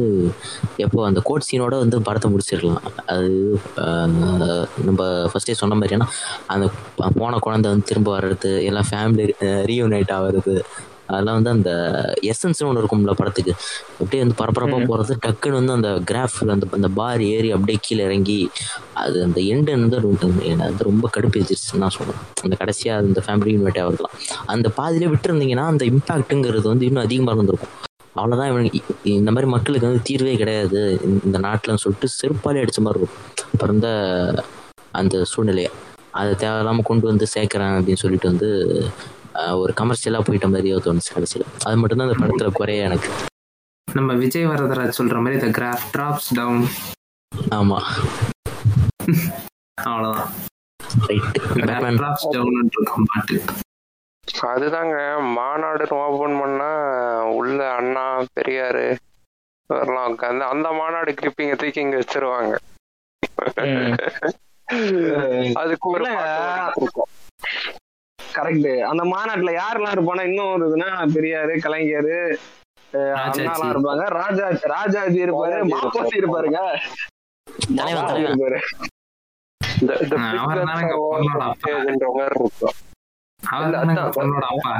எப்போ அந்த கோட் சீனோட வந்து படத்தை முடிச்சிருக்கலாம். அது ஆஹ், நம்ம ஃபர்ஸ்டே சொன்ன மாதிரி ஏன்னா அந்த போன குழந்தை வந்து திரும்ப வர்றது எல்லாம் ஃபேமிலி ரீயூனைட் ஆகிறது அதெல்லாம் வந்து அந்த எசன்ஸ்னு ஒன்று இருக்கும்ல படத்துக்கு. அப்படியே வந்து பரபரப்பாக. போகிறது டக்குன்னு வந்து அந்த கிராஃபில் அந்த அந்த பார் ஏறி அப்படியே கீழே இறங்கி அது அந்த எண்டு வந்து வந்து ரொம்ப கடுப்பேச்சிருச்சு நான் சொல்லுவேன். அந்த கடைசியாக அந்த ஃபேமிலி யூனிட் ஆகலாம் அந்த பாதியிலே விட்டுருந்தீங்கன்னா அந்த இம்பாக்ட்டுங்கிறது வந்து இன்னும் அதிகமாக இருந்திருக்கும். அவ்வளோதான் இவனுக்கு இந்த மாதிரி மக்களுக்கு வந்து தீர்வே கிடையாது. இந்த- நாட்டில்னு சொல்லிட்டு செருப்பாலே அடிச்ச மாதிரி இருக்கும். அப்புறம் இந்த அந்த சூழ்நிலையை. அதை தேவையில்லாமல் கொண்டு வந்து சேர்க்குறேன் அப்படின்னு சொல்லிட்டு வந்து ஒரு கமர்ஷியலாக போயிட்ட மாதிரியே தோணுச்சு கடைசியில். அது மட்டும்தான் அந்த படத்தில் குறைய எனக்கு. நம்ம விஜய் வரதராஜ் சொல்ற மாதிரி த கிராஃப் டிராப்ஸ் டவுன் ஆமாம் அவ்வளவுதான். ரைட் பேட்மேன் டிராப்ஸ் டவுன் இருக்கும் பாட்டு. அதுதாங்க மாநாடுன்னு ஓபன் பண்ணா உள்ள அண்ணா பெரியாரு வரலாம் உட்காந்து அந்த மாநாடு கிளிப்பிங்க தூக்கி இங்க வச்சிருவாங்க. அதுக்கு ஒரு. கரெக்ட் அந்த மாநாட்டுல யாரெல்லாம் இருப்பானா இன்னும் ஒரு இதுனா பெரியாரு கலைஞர் ராஜாஜி. அண்ணாலாம் இருப்பாங்க. ராஜா ராஜாஜி இருப்பாரு. மாப்போசி இருப்பாருங்க. இருப்பாரு. இந்த இந்த ஆ, big அவர் guns தானங்க are பொண்ணோட அப்பா. overrated மாதிரி இருக்கும் அவர் இல்ல, தானே அதான். பொண்ணோட அப்பா.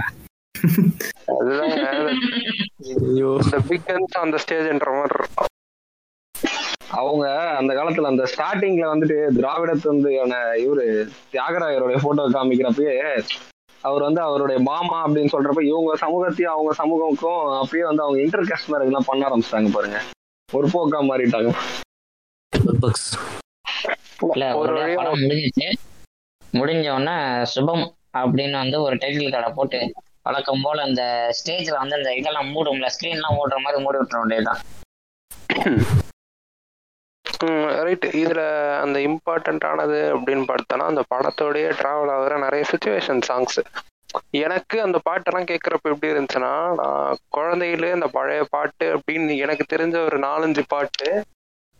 அதுதாங்க. ஐயோ இந்த பிக் அந்த ஸ்டேஜ்ன்ற மாதிரி இருக்கும் அவங்க அந்த காலத்துல அந்த ஸ்டார்டிங்ல வந்துட்டு திராவிடத்து வந்து இவரு தியாகராயருடைய போட்டோ காமிக்கிறப்பயே அவர் வந்து அவருடைய மாமா அப்படின்னு சொல்றப்ப இவங்க சமூகத்தையும் அவங்க சமூகமுக்கும் அப்பயே வந்து அவங்க இன்டர் காஸ்ட் மேரேஜ் எல்லாம் பண்ண ஆரம்பிச்சிட்டாங்க பாருங்க. ஒரு போக்கா மாறிட்டாங்க. முடிஞ்ச உடனே சுபம் அப்படின்னு வந்து ஒரு டைட்டில் கடை போட்டு வழக்கம் போல அந்த ஸ்டேஜ்ல வந்து அந்த இதெல்லாம் மூடும்ல ஸ்கிரீன்லாம் மூடுற மாதிரி மூடி விட்டுற வேண்டியதுதான். ரைட் இதுல அந்த இம்பார்ட்டன்ட் ஆனது அப்படின்னு பார்த்தோன்னா அந்த படத்தோடய டிராவல் ஆகுற நிறைய சுச்சுவேஷன் சாங்ஸ் எனக்கு அந்த பாட்டெல்லாம் கேட்குறப்ப எப்படி இருந்துச்சுன்னா நான் குழந்தையிலே அந்த பழைய பாட்டு அப்படின்னு எனக்கு தெரிஞ்ச ஒரு நாலஞ்சு பாட்டு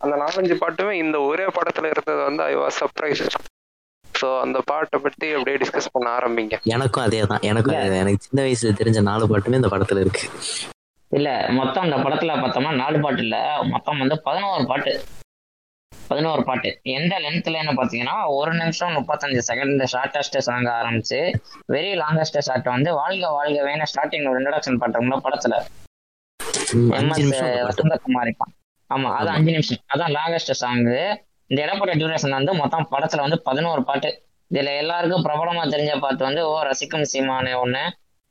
அந்த நாலஞ்சு பாட்டுமே இந்த ஒரே படத்துல இருந்தது வந்து ஐ வாஸ் சர்ப்ரைஸ் ஸோ அந்த பாட்டை பத்தி அப்படியே டிஸ்கஸ் பண்ண ஆரம்பிங்க. எனக்கும் அதே தான் எனக்கும். எனக்கு சின்ன வயசுல தெரிஞ்ச நாலு பாட்டுமே இந்த படத்துல இருக்கு. இல்ல மொத்தம் அந்த படத்துல பார்த்தோம்னா நாலு பாட்டு இல்ல. மொத்தம் வந்து பதினோரு பாட்டு. பதினோரு பாட்டு. எந்த லென்த்லன்னு பாத்தீங்கன்னா ஒரு நிமிஷம் முப்பத்தஞ்சு செகண்ட் ஷார்டஸ்ட் சாங் ஆரம்பிச்சு வெரி லாங்கஸ்ட் ஷார்ட் வந்து வாழ்க வாழ்கவேன்னு ஸ்டார்டிங் ஒரு இன்ட்ரடக்ஷன் பாட்டுங்களா படத்துல. வசந்தகுமார் இருப்பான் ஆமா அது. அஞ்சு நிமிஷம். அதான் லாங்கஸ்ட் சாங் இந்த இடப்பட்ட டியூரேஷன் வந்து மொத்தம் படத்துல வந்து பதினோரு பாட்டு. இதுல எல்லாருக்கும் பிரபலமா தெரிஞ்ச பாட்டு வந்து ஓ ரசிக்கும் சீமானே ஒண்ணு.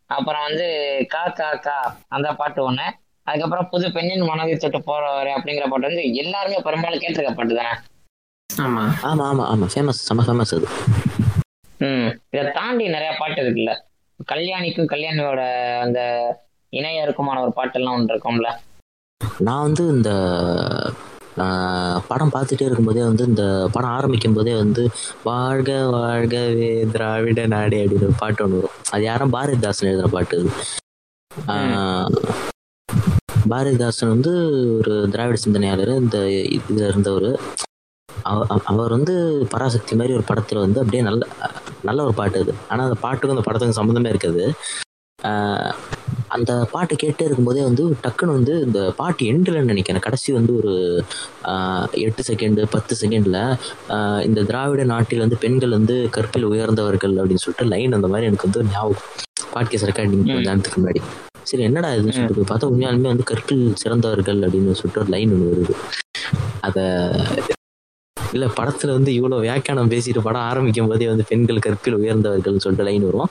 அப்புறம் வந்து கா கா கா அந்த பாட்டு ஒண்ணு. அதுக்கப்புறம் புது பெண்ணின் மனதை தொட்டு போறவர் அப்படிங்கிற பாட்டு வந்து எல்லாருமே பெரும்பாலும் கேட்டிருக்க பாட்டு தானே? ஆமா. ஆமா ஆமா ஆமா. ஃபேமஸ் செம்ம ஃபேமஸ் அது. ம். இதை தாண்டி நிறைய பாட்டு இருக்குல்ல. கல்யாணிக்கும் கல்யாணியோட அந்த இணைய இருக்குமான ஒரு பாட்டெல்லாம் ஒன்று இருக்கும்ல. நான் வந்து இந்த ஆஹ், படம் பார்த்துட்டே இருக்கும்போதே வந்து இந்த படம் ஆரம்பிக்கும் போதே வந்து வாழ்க வாழ்கவே திராவிட நாடே அப்படின்னு ஒரு பாட்டு ஒன்று வரும். அது யாரும் பாரதிதாசன் எழுதின பாட்டு அது. ஆஹ், பாரதிதாசன் வந்து ஒரு திராவிட சிந்தனையாளர். இந்த இதில் இருந்தவர். அவ- அவர் வந்து பராசக்தி மாதிரி ஒரு படத்தில் வந்து அப்படியே நல்ல நல்ல ஒரு பாட்டு அது. ஆனால் அந்த பாட்டுக்கும் அந்த படத்துக்கும் சம்மந்தமே இருக்காது. அந்த பாட்டு கேட்டே இருக்கும்போதே வந்து டக்குன்னு வந்து இந்த பாட்டு எண்டில் நினைக்கிறேன். கடைசி வந்து ஒரு எட்டு செகண்டு பத்து செகண்டில் இந்த திராவிட நாட்டில் வந்து பெண்கள் வந்து கற்பில் உயர்ந்தவர்கள் அப்படின்னு சொல்லிட்டு லைன் அந்த மாதிரி எனக்கு வந்து ஞாபகம். பாட்கேஸ் ரெக்கார்டிங் நேரத்துக்கு முன்னாடி. சரி என்னடா இதுன்னு சொல்லிட்டு போய் பார்த்தா உண்மையாலுமே வந்து கற்பில் சிறந்தவர்கள் அப்படின்னு சொல்லிட்டு ஒரு லைன் ஒன்று வருது. அதை இல்ல படத்துல வந்து இவ்வளவு வியாக்கியானம் பேசிட்டு படம் ஆரம்பிக்கும் போதே வந்து பெண்கள் கற்பில் உயர்ந்தவர்கள் சொல்லிட்டு லைன் வரும்.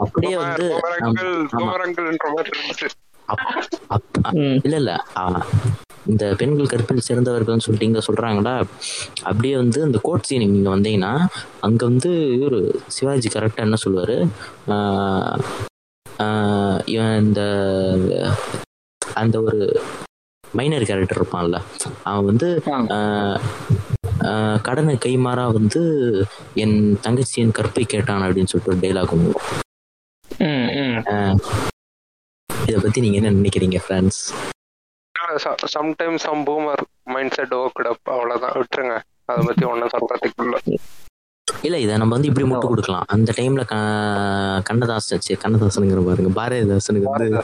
அப்படியே வந்து இல்ல இல்ல. ஆ, இந்த பெண்கள் கற்பில் சிறந்தவர்கள்னு சொல்லிட்டு இங்க சொல்றாங்களா அப்படியே வந்து அந்த கோட் சீன் நீங்க வந்தீங்கன்னா அங்க வந்து இவரு சிவாஜி கரெக்டா என்ன சொல்லுவாரு? இவன் இந்த அந்த ஒரு மைனர் கேரக்டர் இருப்பான்ல அவன் வந்து கடனை கைமாறா வந்து என் தங்கச்சியின் கற்பை கேட்டான் அப்படின்னு சொல்லிட்டு ஒரு டைலாக் ஒன்று இதை பத்தி நீங்க என்ன நினைக்கிறீங்க friends sometimes some boomer mindset worked up அவ்வளவுதான். விட்டுருங்க. அதை பத்தி ஒன்னும் சொல்றதுக்கு இல்ல. இல்ல இதை நம்ம வந்து இப்படி முட்டு கொடுக்கலாம். அந்த டைம்ல க கண்ணதாசன் கண்ணதாசனுங்கிற பாருங்க. பாரதிதாசனுக்கு வந்து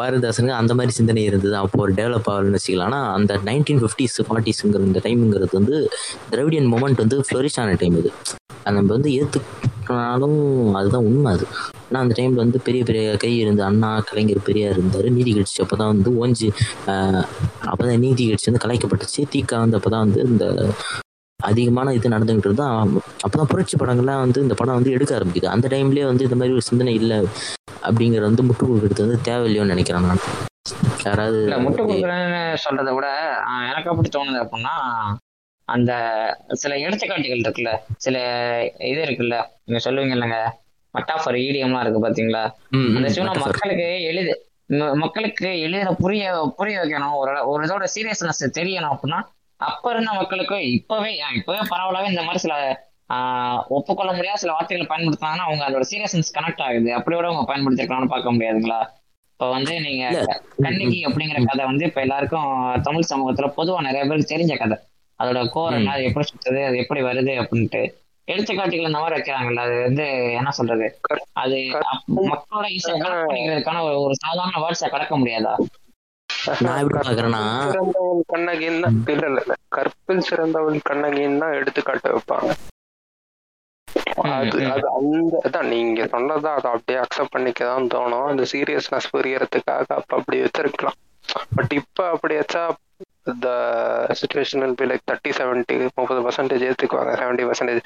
பாரதிதாசனுக்கு அந்த மாதிரி சிந்தனை இருந்தது. அப்போ ஒரு டெவலப் ஆகலன்னு வச்சுக்கலாம் அந்த நைன்டீன் ஃபிஃப்டிஸ் ஃபார்ட்டிஸுங்கிற இந்த டைம்ங்கிறது வந்து திராவிடியன் மூமெண்ட் வந்து ஃப்ளரிஷ் ஆன டைம் இது. நம்ம வந்து ஏத்துக்கினாலும் அதுதான் உண்மை அது. ஆனால் அந்த டைம்ல வந்து பெரிய பெரிய கை இருந்து அண்ணா கலைஞர் பெரியார் இருந்தாரு. நீதி கட்சி அப்பதான் வந்து ஓஞ்சி ஆஹ், அப்பதான் நீதி கட்சி வந்து கலைக்கப்பட்டுச்சு. தீக்கா வந்து அப்பதான் வந்து இந்த அதிகமான இது நடந்துகிட்டு இருந்தா அப்பதான் புரட்சி படங்கள்லாம் வந்து இந்த படம் வந்து எடுக்க ஆரம்பிக்குது. அந்த டைம்லயே வந்து இந்த மாதிரி ஒரு சிந்தனை இல்லை அப்படிங்கிற வந்து முட்டு கொடுக்கறது வந்து தேவையில்லையோன்னு நினைக்கிறேன் நான். யாராவது முட்டு கொடுக்குறேன்னு சொல்றதை விட எனக்கு அப்படி தோணுது அப்படின்னா அந்த சில எடுத்துக்காட்டுகள் இருக்குல்ல சில இது இருக்குல்ல நீங்க சொல்லுவீங்க இல்லைங்க? மட்டாஃபர் ஈடியம்லாம் இருக்கு பாத்தீங்களா? அந்த விஷயம். மக்களுக்கு எளிது மக்களுக்கு எளிதில் புரிய புரிய வைக்கணும். ஒரு ஒரு இதோட சீரியஸ்னஸ் தெரியணும் அப்படின்னா அப்ப இருந்த மக்களுக்கு இப்பவே இப்பவே பரவலாவே இந்த மாதிரி சில ஆஹ், ஒப்புக்கொள்ள முடியாத சில வார்த்தைகளை பயன்படுத்தினாங்கன்னா அவங்க அதோட சீரியஸ்னஸ் கனெக்ட் ஆகுது. அப்படியோட அவங்க பயன்படுத்திருக்கலாம்னு பார்க்க முடியாதுங்களா? இப்ப வந்து நீங்க. கண்ணகி அப்படிங்கிற கதை வந்து இப்ப எல்லாருக்கும் தமிழ் சமூகத்துல பொதுவா நிறைய பேருக்கு தெரிஞ்ச கதை. அதோட கோர் என்ன அது எப்படி சுத்துது அது எப்படி வருது அப்படின்ட்டு எடுத்துக்காட்டுகள் இந்த மாதிரி வைக்கிறாங்கல்ல அது வந்து என்ன சொல்றது? அது மக்களோட ஈஸியா கனெக்ட் பண்ணிக்கிறதுக்கான ஒரு- ஒரு சாதாரண வேர்ட்ஸை கடக்க முடியாதா? நான் எப்படி பாக்குறேன்னா கண்ணகின்னு இல்ல இல்ல. கற்பில் சிறந்தவள் கண்ணகின்னு தான் எடுத்துக்காட்டு வைப்பாங்க. அது அது அந்த அதான் நீங்க சொன்னதான் அதை அப்படியே அக்செப்ட் பண்ணிக்க தான் தோணும். அந்த சீரியஸ்னஸ் புரியறதுக்காக அப்ப அப்படி வச்சிருக்கலாம். பட் இப்ப அப்படி வச்சா the situation will be like thirty seventy முப்பது பர்சன்டேஜ் ஏத்துக்குவாங்க. செவன்ட்டி பர்சன்டேஜ்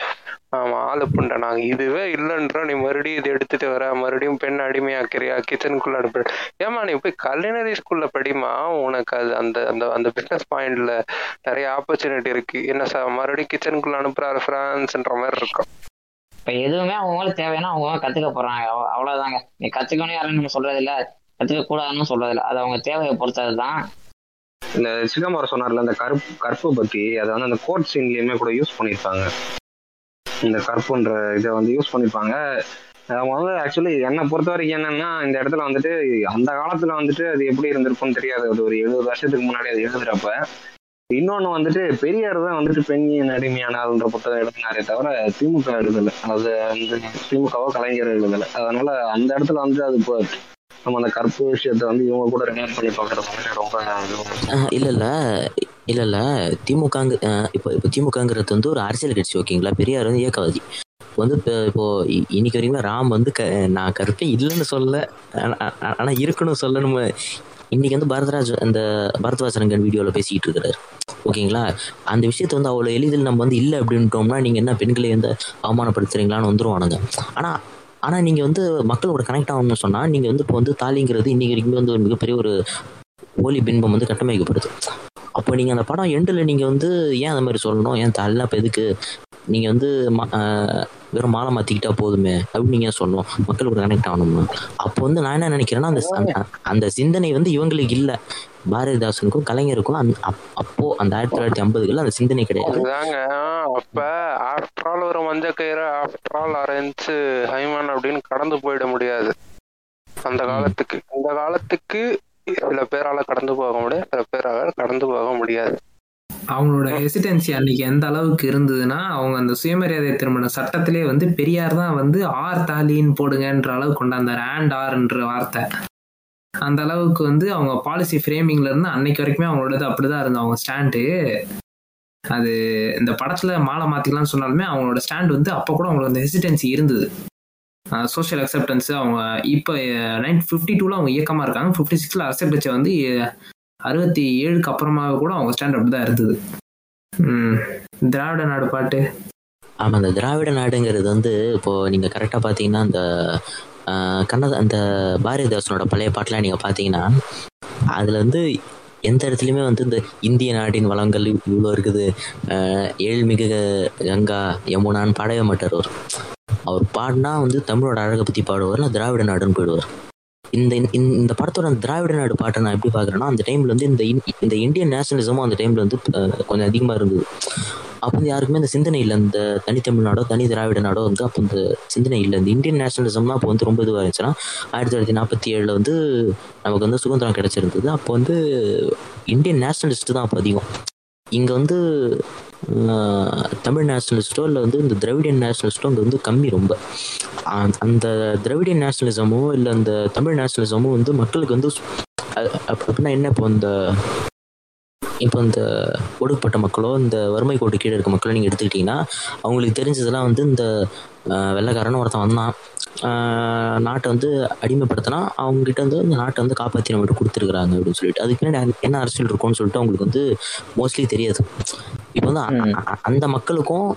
ஆமாம் ஆளு புண்டை நாங்க. இதுவே இல்லைன்றோம் நீ மறுபடியும் இது எடுத்துட்டு வர மறுபடியும் பெண் அடிமையாக்கிறியா கிச்சனுக்குள்ள அனுப்பி. ஏமா நீ போய் கல்லினரி ஸ்கூல்ல படிமா உனக்கு அது அந்த அந்த அந்த பிசினஸ் பாயிண்ட்ல நிறைய ஆப்பர்ச்சுனிட்டி இருக்கு. என்ன சார் மறுபடியும் கிச்சனுக்குள்ள அனுப்புறாரு பிரான்ஸ்ன்ற மாதிரி இருக்கும். இப்ப எதுவுமே அவங்களுக்கு தேவைன்னா அவங்க கத்துக்க போறாங்க. அவ்வளோதாங்க அவ்வளவுதாங்க. நீ கத்துக்கணும் யாரும் நம்ம சொல்கிறது இல்ல கத்துக்க கூடாதுன்னு சொல்கிறது இல்லை அது அவங்க தேவையை பொறுத்ததுதான் இந்த சிதம்பரம் சொன்னார்ல அந்த கருப்பு கற்பு பத்தி அதை வந்து அந்த கோர்ட் சீன்லயுமே கூட யூஸ் பண்ணியிருப்பாங்க இந்த கற்புன்ற இதை வந்து யூஸ் பண்ணியிருப்பாங்க முதல்ல ஆக்சுவலி என்னை பொறுத்த வரைக்கும் என்னன்னா இந்த இடத்துல வந்துட்டு அந்த காலத்துல வந்துட்டு அது எப்படி இருந்திருக்கும்னு தெரியாது. அது ஒரு எழுபது வருஷத்துக்கு முன்னாடி அது எழுதுறப்ப. இன்னொன்னு வந்துட்டு பெரியார் தான் வந்துட்டு பெண்ணின் அடிமையானால்ன்ற புத்தகம் எழுதினாரே தவிர திமுக எழுதல. அது வந்து திமுகவோ கலைஞர் எழுதலை. அதனால அந்த இடத்துல வந்து அது நம்ம அந்த கற்பு விஷயத்த வந்து இவங்க கூட ரிலேட் பண்ணி பாக்குறது வந்து ரொம்ப இல்ல இல்ல இல்ல இல்ல திமுக இப்போ இப்போ திமுகங்கிறது வந்து ஒரு அரசியல் கட்சி ஓகேங்களா? பெரியார் வந்து இயக்கவாதி இப்போ வந்து இப்போ இப்போ இன்னைக்கு வரைக்கும் ராம் வந்து க நான் கருப்பே இல்லைன்னு சொல்ல ஆனா- இருக்குன்னு இருக்கணும் சொல்ல நம்ம இன்னைக்கு வந்து பரதராஜ் அந்த பரத்வாசரங்கன் வீடியோவில் பேசிக்கிட்டு இருக்கிறாரு. ஓகேங்களா? அந்த விஷயத்த வந்து அவ்வளோ எளிதில் நம்ம வந்து இல்லை அப்படின்ட்டோம்னா நீங்க என்ன பெண்களை வந்து அவமானப்படுத்துறீங்களான்னு வந்துருவானுங்க. ஆனா ஆனால் நீங்கள் வந்து மக்களோட கனெக்ட் ஆகணும்னு சொன்னால் நீங்கள் வந்து இப்போ வந்து தாலிங்கிறது இன்னைக்கு வரைக்கும் வந்து ஒரு மிகப்பெரிய ஒரு போலி பின்பம் வந்து கட்டமைக்கப்படுது. அப்போ நீங்க அந்த படம் எண்டில் நீங்க வந்து ஏன் அந்த மாதிரி சொல்லணும்? ஏன் தள்ள இப்போ எதுக்கு? நீங்க வந்து வெறும் மாலை மாத்திக்கிட்டா போதுமே அப்படின்னு நீங்க ஏன் சொல்லணும்? மக்களுக்கு கனெக்ட் ஆகணும்னு அப்போ வந்து நான் என்ன நினைக்கிறேன்னா அந்த அந்த- அந்த சிந்தனை வந்து இவங்களுக்கு இல்லை. பாரதிதாசனுக்கும் கலைஞருக்கும் அந் அப்போ அந்த ஆயிரத்தி தொள்ளாயிரத்தி ஐம்பதுகளில் அந்த சிந்தனை கிடையாது. அப்ப ஆஃப்டர் ஆல் ஒரு மஞ்ச கயிறு ஆஃப்டர் ஆல் அரேஞ்ச் ஹைமான் அப்படின்னு கடந்து போயிட முடியாது. அந்த காலத்துக்கு. அந்த காலத்துக்கு சில பேரால கடந்து போக முடியும் சில பேரால கடந்து போக முடியாது. அவங்களோட ஹெசிடென்சி அன்னைக்கு எந்த அளவுக்கு இருந்ததுன்னா அவங்க அந்த சுயமரியாதை திருமண சட்டத்திலே வந்து பெரியார் தான் வந்து ஆர் தாலின்னு போடுங்கன்ற அளவுக்கு கொண்டாந்தார். ஆண்ட் ஆர்ன்ற வார்த்தை. அந்த அளவுக்கு வந்து அவங்க பாலிசி ஃப்ரேமிங்ல இருந்து அன்னைக்கு வரைக்குமே அவங்களோடது அப்படிதான் இருந்தது. அவங்க ஸ்டாண்டு அது இந்த படத்துல மாலை மாத்திக்கலாம்னு சொன்னாலுமே அவங்களோட ஸ்டாண்ட் வந்து அப்போ கூட அவங்களுக்கு அந்த ஹெசிடென்சி இருந்தது. சோஷியல் அக்செப்டன்ஸ் அவங்க இப்போ நைன் ஃபிஃப்டி டூவில் அவங்க இயக்கமாக இருக்காங்க. ஃபிஃப்டி சிக்ஸில் அரசியல் வந்து அறுபத்தி ஏழுக்கு அப்புறமா கூட அவங்க ஸ்டாண்ட் அப்படி தான் இருந்தது. திராவிட நாடு பாட்டு. ஆமாம் அந்த திராவிட நாடுங்கிறது வந்து இப்போ நீங்கள் கரெக்டாக பார்த்தீங்கன்னா அந்த ஆஹ், கண்ணத அந்த பாரதிதாசனோட பழைய பாட்டெலாம் நீங்கள் பார்த்தீங்கன்னா அதில் வந்து எந்த இடத்துலையுமே வந்து இந்த இந்திய நாட்டின் வளங்கள் இவ்வளோ இருக்குது. ஏழ்மிகு கங்கா யமுனான்னு பாடவே மாட்டார் அவர். அவர் பாடினா வந்து தமிழோட அழகை பற்றி பாடுவார் நான் திராவிட நாடுன்னு போயிடுவார். இந்த இந்த- இந்த படத்தோட அந்த திராவிட நாடு பாட்டை நான் எப்படி பார்க்குறேன்னா அந்த டைமில் வந்து இந்த இன்- இந்த இந்தியன் நேஷனலிசமும் அந்த டைமில் வந்து கொஞ்சம் அதிகமாக இருந்தது. அப்போ வந்து யாருக்குமே அந்த சிந்தனை இல்லை. இந்த தனித்தமிழ்நாடோ தனி திராவிட நாடோ வந்து அப்போ இந்த சிந்தனை இல்லை. இந்த இந்தியன் நேஷனலிசம்லாம் அப்போ வந்து ரொம்ப இதுவாக இருந்துச்சுன்னா ஆயிரத்தி தொள்ளாயிரத்தி நாற்பத்தி ஏழில் வந்து நமக்கு வந்து சுதந்திரம் கிடைச்சிருந்தது. அப்போ வந்து இந்தியன் நேஷனலிஸ்ட் தான் அப்போ அதிகம். இங்கே வந்து தமிழ் நேஷ்னலிஸ்டோ இல்லை வந்து இந்த திராவிடியன் நேஷ்னலிஸ்டோ அங்கே வந்து கம்மி ரொம்ப. அந்த திராவிடியன் நேஷ்னலிசமோ இல்லை அந்த தமிழ் நேஷ்னலிசமோ வந்து மக்களுக்கு வந்து அப்படின்னா என்ன இப்போ இந்த இப்போ இந்த ஒடுக்கப்பட்ட மக்களோ இந்த வறுமை கோட்டு கீழே இருக்க மக்களோ நீங்கள் எடுத்துக்கிட்டிங்கன்னா அவங்களுக்கு தெரிஞ்சதெல்லாம் வந்து இந்த வெள்ளைக்காரன் ஒருத்தன் வந்தான். நாட்டை வந்து அடிமைப்படுத்தினா அவங்ககிட்ட வந்து இந்த நாட்டை வந்து காப்பாற்றி நம்மகிட்ட கொடுத்துருக்குறாங்க அப்படின்னு சொல்லிட்டு. அதுக்கு பின்னாடி என்ன அரசியல் இருக்கும்னு சொல்லிட்டு அவங்களுக்கு வந்து மோஸ்ட்லி தெரியாது. இப்போ வந்து அந்த மக்களுக்கும்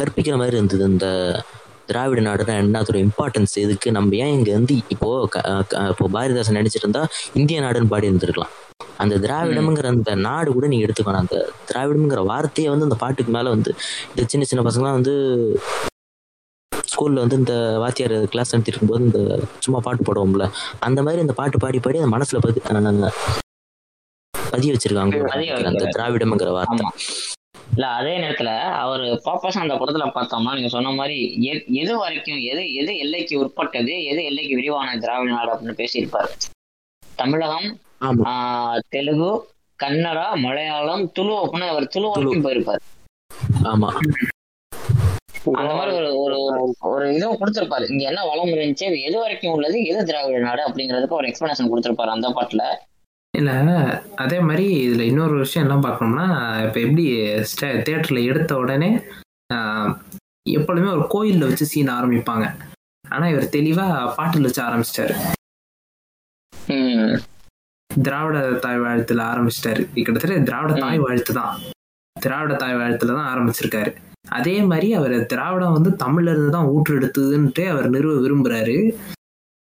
கற்பிக்கிற மாதிரி இருந்தது இந்த திராவிட நாடுனா என்ன அதோட இம்பார்ட்டன்ஸ் எதுக்கு? நம்ம ஏன் இங்க வந்து இப்போ இப்போ பாரதிதாசன் நடிச்சிட்டு இருந்தா இந்திய நாடுன்னு பாடி இருந்திருக்கலாம். அந்த திராவிடம்ங்கிற அந்த நாடு கூட நீங்க எடுத்துக்கணும் அந்த திராவிடம்ங்கிற வார்த்தையை வந்து அந்த பாட்டுக்கு மேல வந்து இந்த சின்ன சின்ன பசங்கலாம் வந்து ஸ்கூல்ல வந்து இந்த வாத்தியார் கிளாஸ் நடத்திட்டு இருக்கும்போது இந்த சும்மா பாட்டு பாடுவோம்ல அந்த மாதிரி இந்த பாட்டு பாடி பாடி அந்த மனசுல பதி பதிய வச்சிருக்காங்க. அந்த. திராவிடம்ங்கிற வார்த்தை. இல்ல அதே நேரத்துல அவர் பாப்பாஸ் அந்த படத்துல பார்த்தோம்னா நீங்க சொன்ன மாதிரி எது வரைக்கும் எது எது எல்லைக்கு உட்பட்டது எது எல்லைக்கு விரிவான திராவிட நாடு அப்படின்னு பேசியிருப்பாரு. தமிழகம் தெலுங்கு கன்னடா மலையாளம் துளு அப்படின்னு அவர் துளு வரைக்கும் போயிருப்பாரு. ஆமா. அந்த மாதிரி ஒரு ஒரு ஒரு இதுவும் கொடுத்திருப்பாரு. இங்க என்ன வளம் இருந்துச்சு இது எது வரைக்கும் உள்ளது எது திராவிட நாடு அப்படிங்கிறதுக்கு ஒரு எக்ஸ்பிளனேஷன் கொடுத்திருப்பாரு அந்த பாட்டுல. இல்ல அதே மாதிரி இதுல இன்னொரு விஷயம் என்ன பார்க்கணும்னா இப்ப எப்படி தியேட்டர்ல எடுத்த உடனே ஆஹ், எப்பொழுதுமே ஒரு கோயில்ல வச்சு சீன் ஆரம்பிப்பாங்க. ஆனா இவர் தெளிவா பாட்டுல வச்சு ஆரம்பிச்சிட்டாரு. திராவிட தாய் வாழ்த்துல ஆரம்பிச்சிட்டாரு. கிட்டத்தட்ட திராவிட தாய் வாழ்த்து தான் திராவிட தாய் வாழ்த்துல தான் ஆரம்பிச்சிருக்காரு. அதே மாதிரி அவர் திராவிடம் வந்து தமிழ்ல இருந்து தான் ஊற்றெடுத்ததுன்ட்டு அவர் நிறுவ விரும்புறாரு.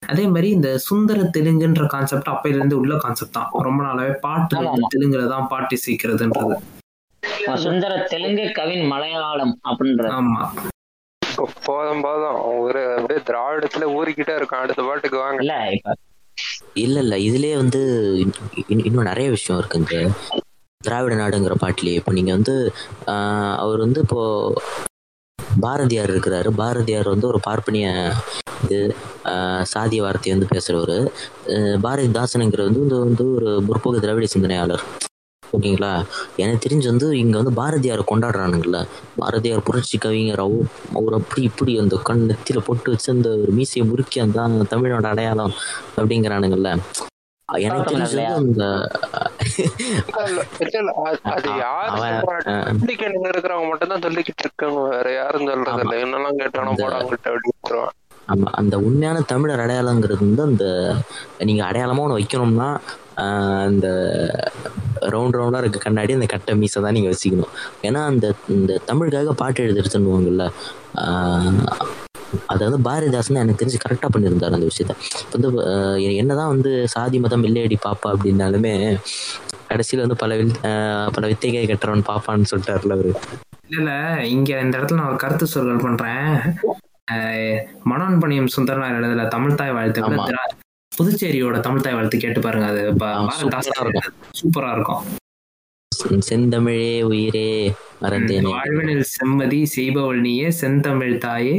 அதே மாதிரி இந்த சுந்தர தெலுங்குன்ற கான்செப்ட் அப்பையில இருந்து உள்ள கான்செப்ட் தான். ரொம்ப நாளாவே பாட்டு. தெலுங்குல தான் பாட்டு சீக்கிறதுன்றது சுந்தர தெலுங்கு கவின் மலையாளம் அப்படின்ற ஆமா. போதும் போதும். ஒரு அப்படியே திராவிடத்துல ஊறிக்கிட்டே இருக்கும் அடுத்த பாட்டுக்கு வாங்க. இல்ல இல்ல இல்ல. இதுலயே வந்து இன்- இன்னும் நிறைய விஷயம் இருக்கு இந்த திராவிட நாடுங்கிற பாட்டிலேயே இப்போ நீங்க வந்து அவர் வந்து இப்போ பாரதியார் இருக்கிறாரு. பாரதியார் வந்து ஒரு பார்ப்பனிய இது சாதிய வார்த்தையை வந்து பேசுறவர். பாரதிதாசனுங்கிறது வந்து இந்த வந்து ஒரு முற்போக்கு திராவிட சிந்தனையாளர். ஓகேங்களா? எனக்கு தெரிஞ்சு வந்து இங்க வந்து பாரதியாரை கொண்டாடுறானுங்கல்ல. பாரதியார் புரட்சி கவிஞர் அவர் அவர் அப்படி இப்படி அந்த கண் நெத்தியில போட்டு வச்சு அந்த ஒரு மீசையை முறுக்கி அந்த தமிழோட அடையாளம் அப்படிங்கிறானுங்கல்ல. எனக்கு தெரிஞ்சு அந்த அது- அது யாரு அவன், சொல்றா? அஹ், பப்ளிகேஷன்ல இருக்கிறவங்க மட்டும் தான் சொல்லிக்கிட்டு இருக்காங்க. வேற யாரும் சொல்றது இல்ல. என்னெல்லாம் கேட்டானோ அந்த- போடாங்கிட்ட அப்படின்னு ஆமா அந்த உண்மையான தமிழர் அடையாளங்கிறது வந்து அந்த நீங்க அடையாளமா ஒன்று வைக்கணும்னா அந்த ரவுண்ட் ரவுண்டா இருக்க கண்ணாடி அந்த கட்டை மீசை தான் நீங்க வச்சுக்கணும். ஏன்னா அந்த இந்த தமிழுக்காக பாட்டு எழுதுறதுன்னுவாங்கல்ல ஆஹ், அது வந்து பாரதிதாசன் எனக்கு தெரிஞ்சு கரெக்டாக பண்ணியிருந்தார் அந்த விஷயத்த. வந்து என்னதான் வந்து சாதி மதம் இல்லையடி பாப்பா அப்படின்னாலுமே கடைசியில் வந்து பல பல வித்தைகை கட்டுறவன் பாப்பான்னு சொல்லிட்டாருல அவரு. இல்ல இல்ல. இங்க இந்த இடத்துல நான் ஒரு கருத்து சொற்கள் பண்றேன். மனோன் பணியம் சுந்தரனார் எழுதல தமிழ் தாய் வாழ்த்து புதுச்சேரியோட தமிழ் தாய் வாழ்த்து கேட்டு பாருங்க. அது சூப்பரா இருக்கும். சூப்பரா இருக்கும். செந்தமிழே உயிரே மறந்தேனே. வாழ்வினில் செம்மதி செய்பவள் நீயே செந்தமிழ் தாயே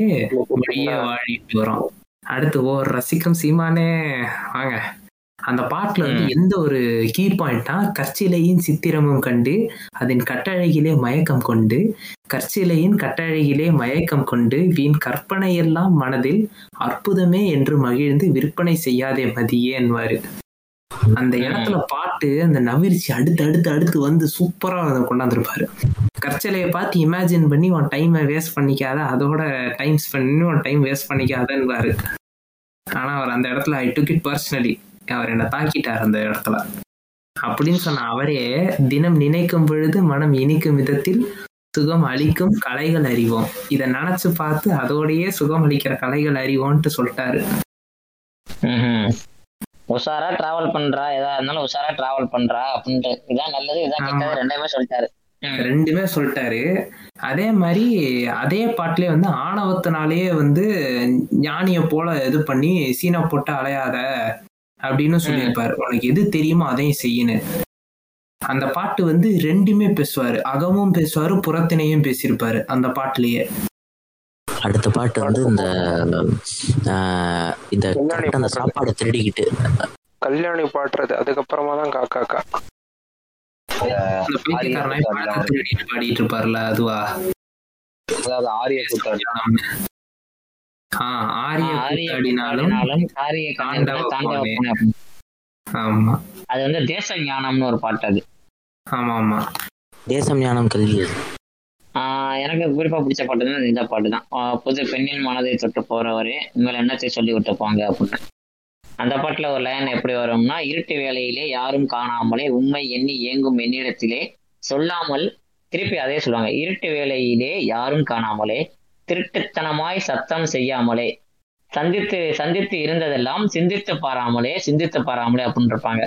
மொழியே வாழிட்டு வரும். அடுத்து ஓ ரசிக்கும் சீமானே. வாங்க. அந்த பாட்டுல வந்து எந்த ஒரு கீ பாயிண்ட்னா கற்சிலையின் சித்திரமும் கண்டு அதன் கட்டழகிலே மயக்கம் கொண்டு கற்சிலையின் கட்டழகிலே மயக்கம் கொண்டு வீண் கற்பனையெல்லாம் மனதில் அற்புதமே என்று மகிழ்ந்து விற்பனை செய்யாதே மதியே என்பாரு. அந்த இடத்துல பாட்டு அந்த நவிர்ச்சி அடுத்து அடுத்து அடுத்து வந்து சூப்பரா அதை கொண்டாந்துருப்பாரு. கற்சலையை பார்த்து இமேஜின் பண்ணி உன் டைமை வேஸ்ட் பண்ணிக்காத அதோட டைம் ஸ்பெண்ட் பண்ணி உன் டைம் வேஸ்ட் பண்ணிக்காதன்னுவாரு. ஆனா அவர் அந்த இடத்துல ஐ டுக் இட் பர்சனலி அவர் என்னை தாக்கிட்டார் அந்த இடத்துல. அப்படின்னு சொன்ன அவரே தினம் நினைக்கும் பொழுது மனம் இனிக்கும் விதத்தில் சுகம் அளிக்கும் கலைகள் அறிவோம். இதை நினைச்சு பார்த்து அதோடயே சுகம் அளிக்கிற கலைகள் அறிவோம்ட்டு சொல்லிட்டாரு. உஷாரா டிராவல் பண்றா எதா இருந்தாலும் உஷாரா டிராவல் பண்றா அப்படின்ட்டு. இதான் நல்லது இதான் கெட்டது ரெண்டையுமே சொல்லிட்டாரு. ரெண்டுமே சொல்லிட்டாரு. அதே மாதிரி அதே பாட்டிலே வந்து ஆணவத்தினாலேயே வந்து ஞானிய போல இது பண்ணி சீனை போட்டு அலையாத அப்படின்னு சொல்லியிருப்பாரு. உனக்கு எது தெரியுமோ அதையும் செய்யணும் அந்த பாட்டு வந்து ரெண்டுமே பேசுவாரு. அகமும் பேசுவாரு புறத்தினையும் பேசியிருப்பாரு அந்த பாட்டுலயே. அடுத்த பாட்டு வந்து இந்த ஆஹ், இந்த கரெக்டா அந்த சாப்பாடை திருடிக்கிட்டு. கல்யாணி பாடுறது. அதுக்கப்புறமா தான் காக்காக்கா பாடிட்டு இருப்பார்ல அதுவா? அதாவது ஆரிய அது வந்து தேச ஞானம்னு ஒரு பாட்டு அது. ஆமா ஆமா. தேசம் ஞானம் கல்வி எனக்கு குறிப்பா பிடிச்ச பாட்டு தான் இந்த பாட்டு தான் புது பெண்ணின் மனதை தொட்டு போறவரே உங்கள் எண்ணத்தை சொல்லி விட்டு போங்க அப்படின்னு. அந்த பாட்டுல ஒரு லைன் எப்படி வரும்னா இருட்டு வேளையிலே யாரும் காணாமலே உண்மை எண்ணி ஏங்கும் என்னிடத்திலே சொல்லாமல் திருப்பி அதே சொல்லுவாங்க. இருட்டு வேளையிலே யாரும் காணாமலே திருட்டுத்தனமாய் சத்தம் செய்யாமலே. சந்தித்து சந்தித்து இருந்ததெல்லாம் சிந்தித்து பாராமலே சிந்தித்து பாராமலே அப்படின்னு இருப்பாங்க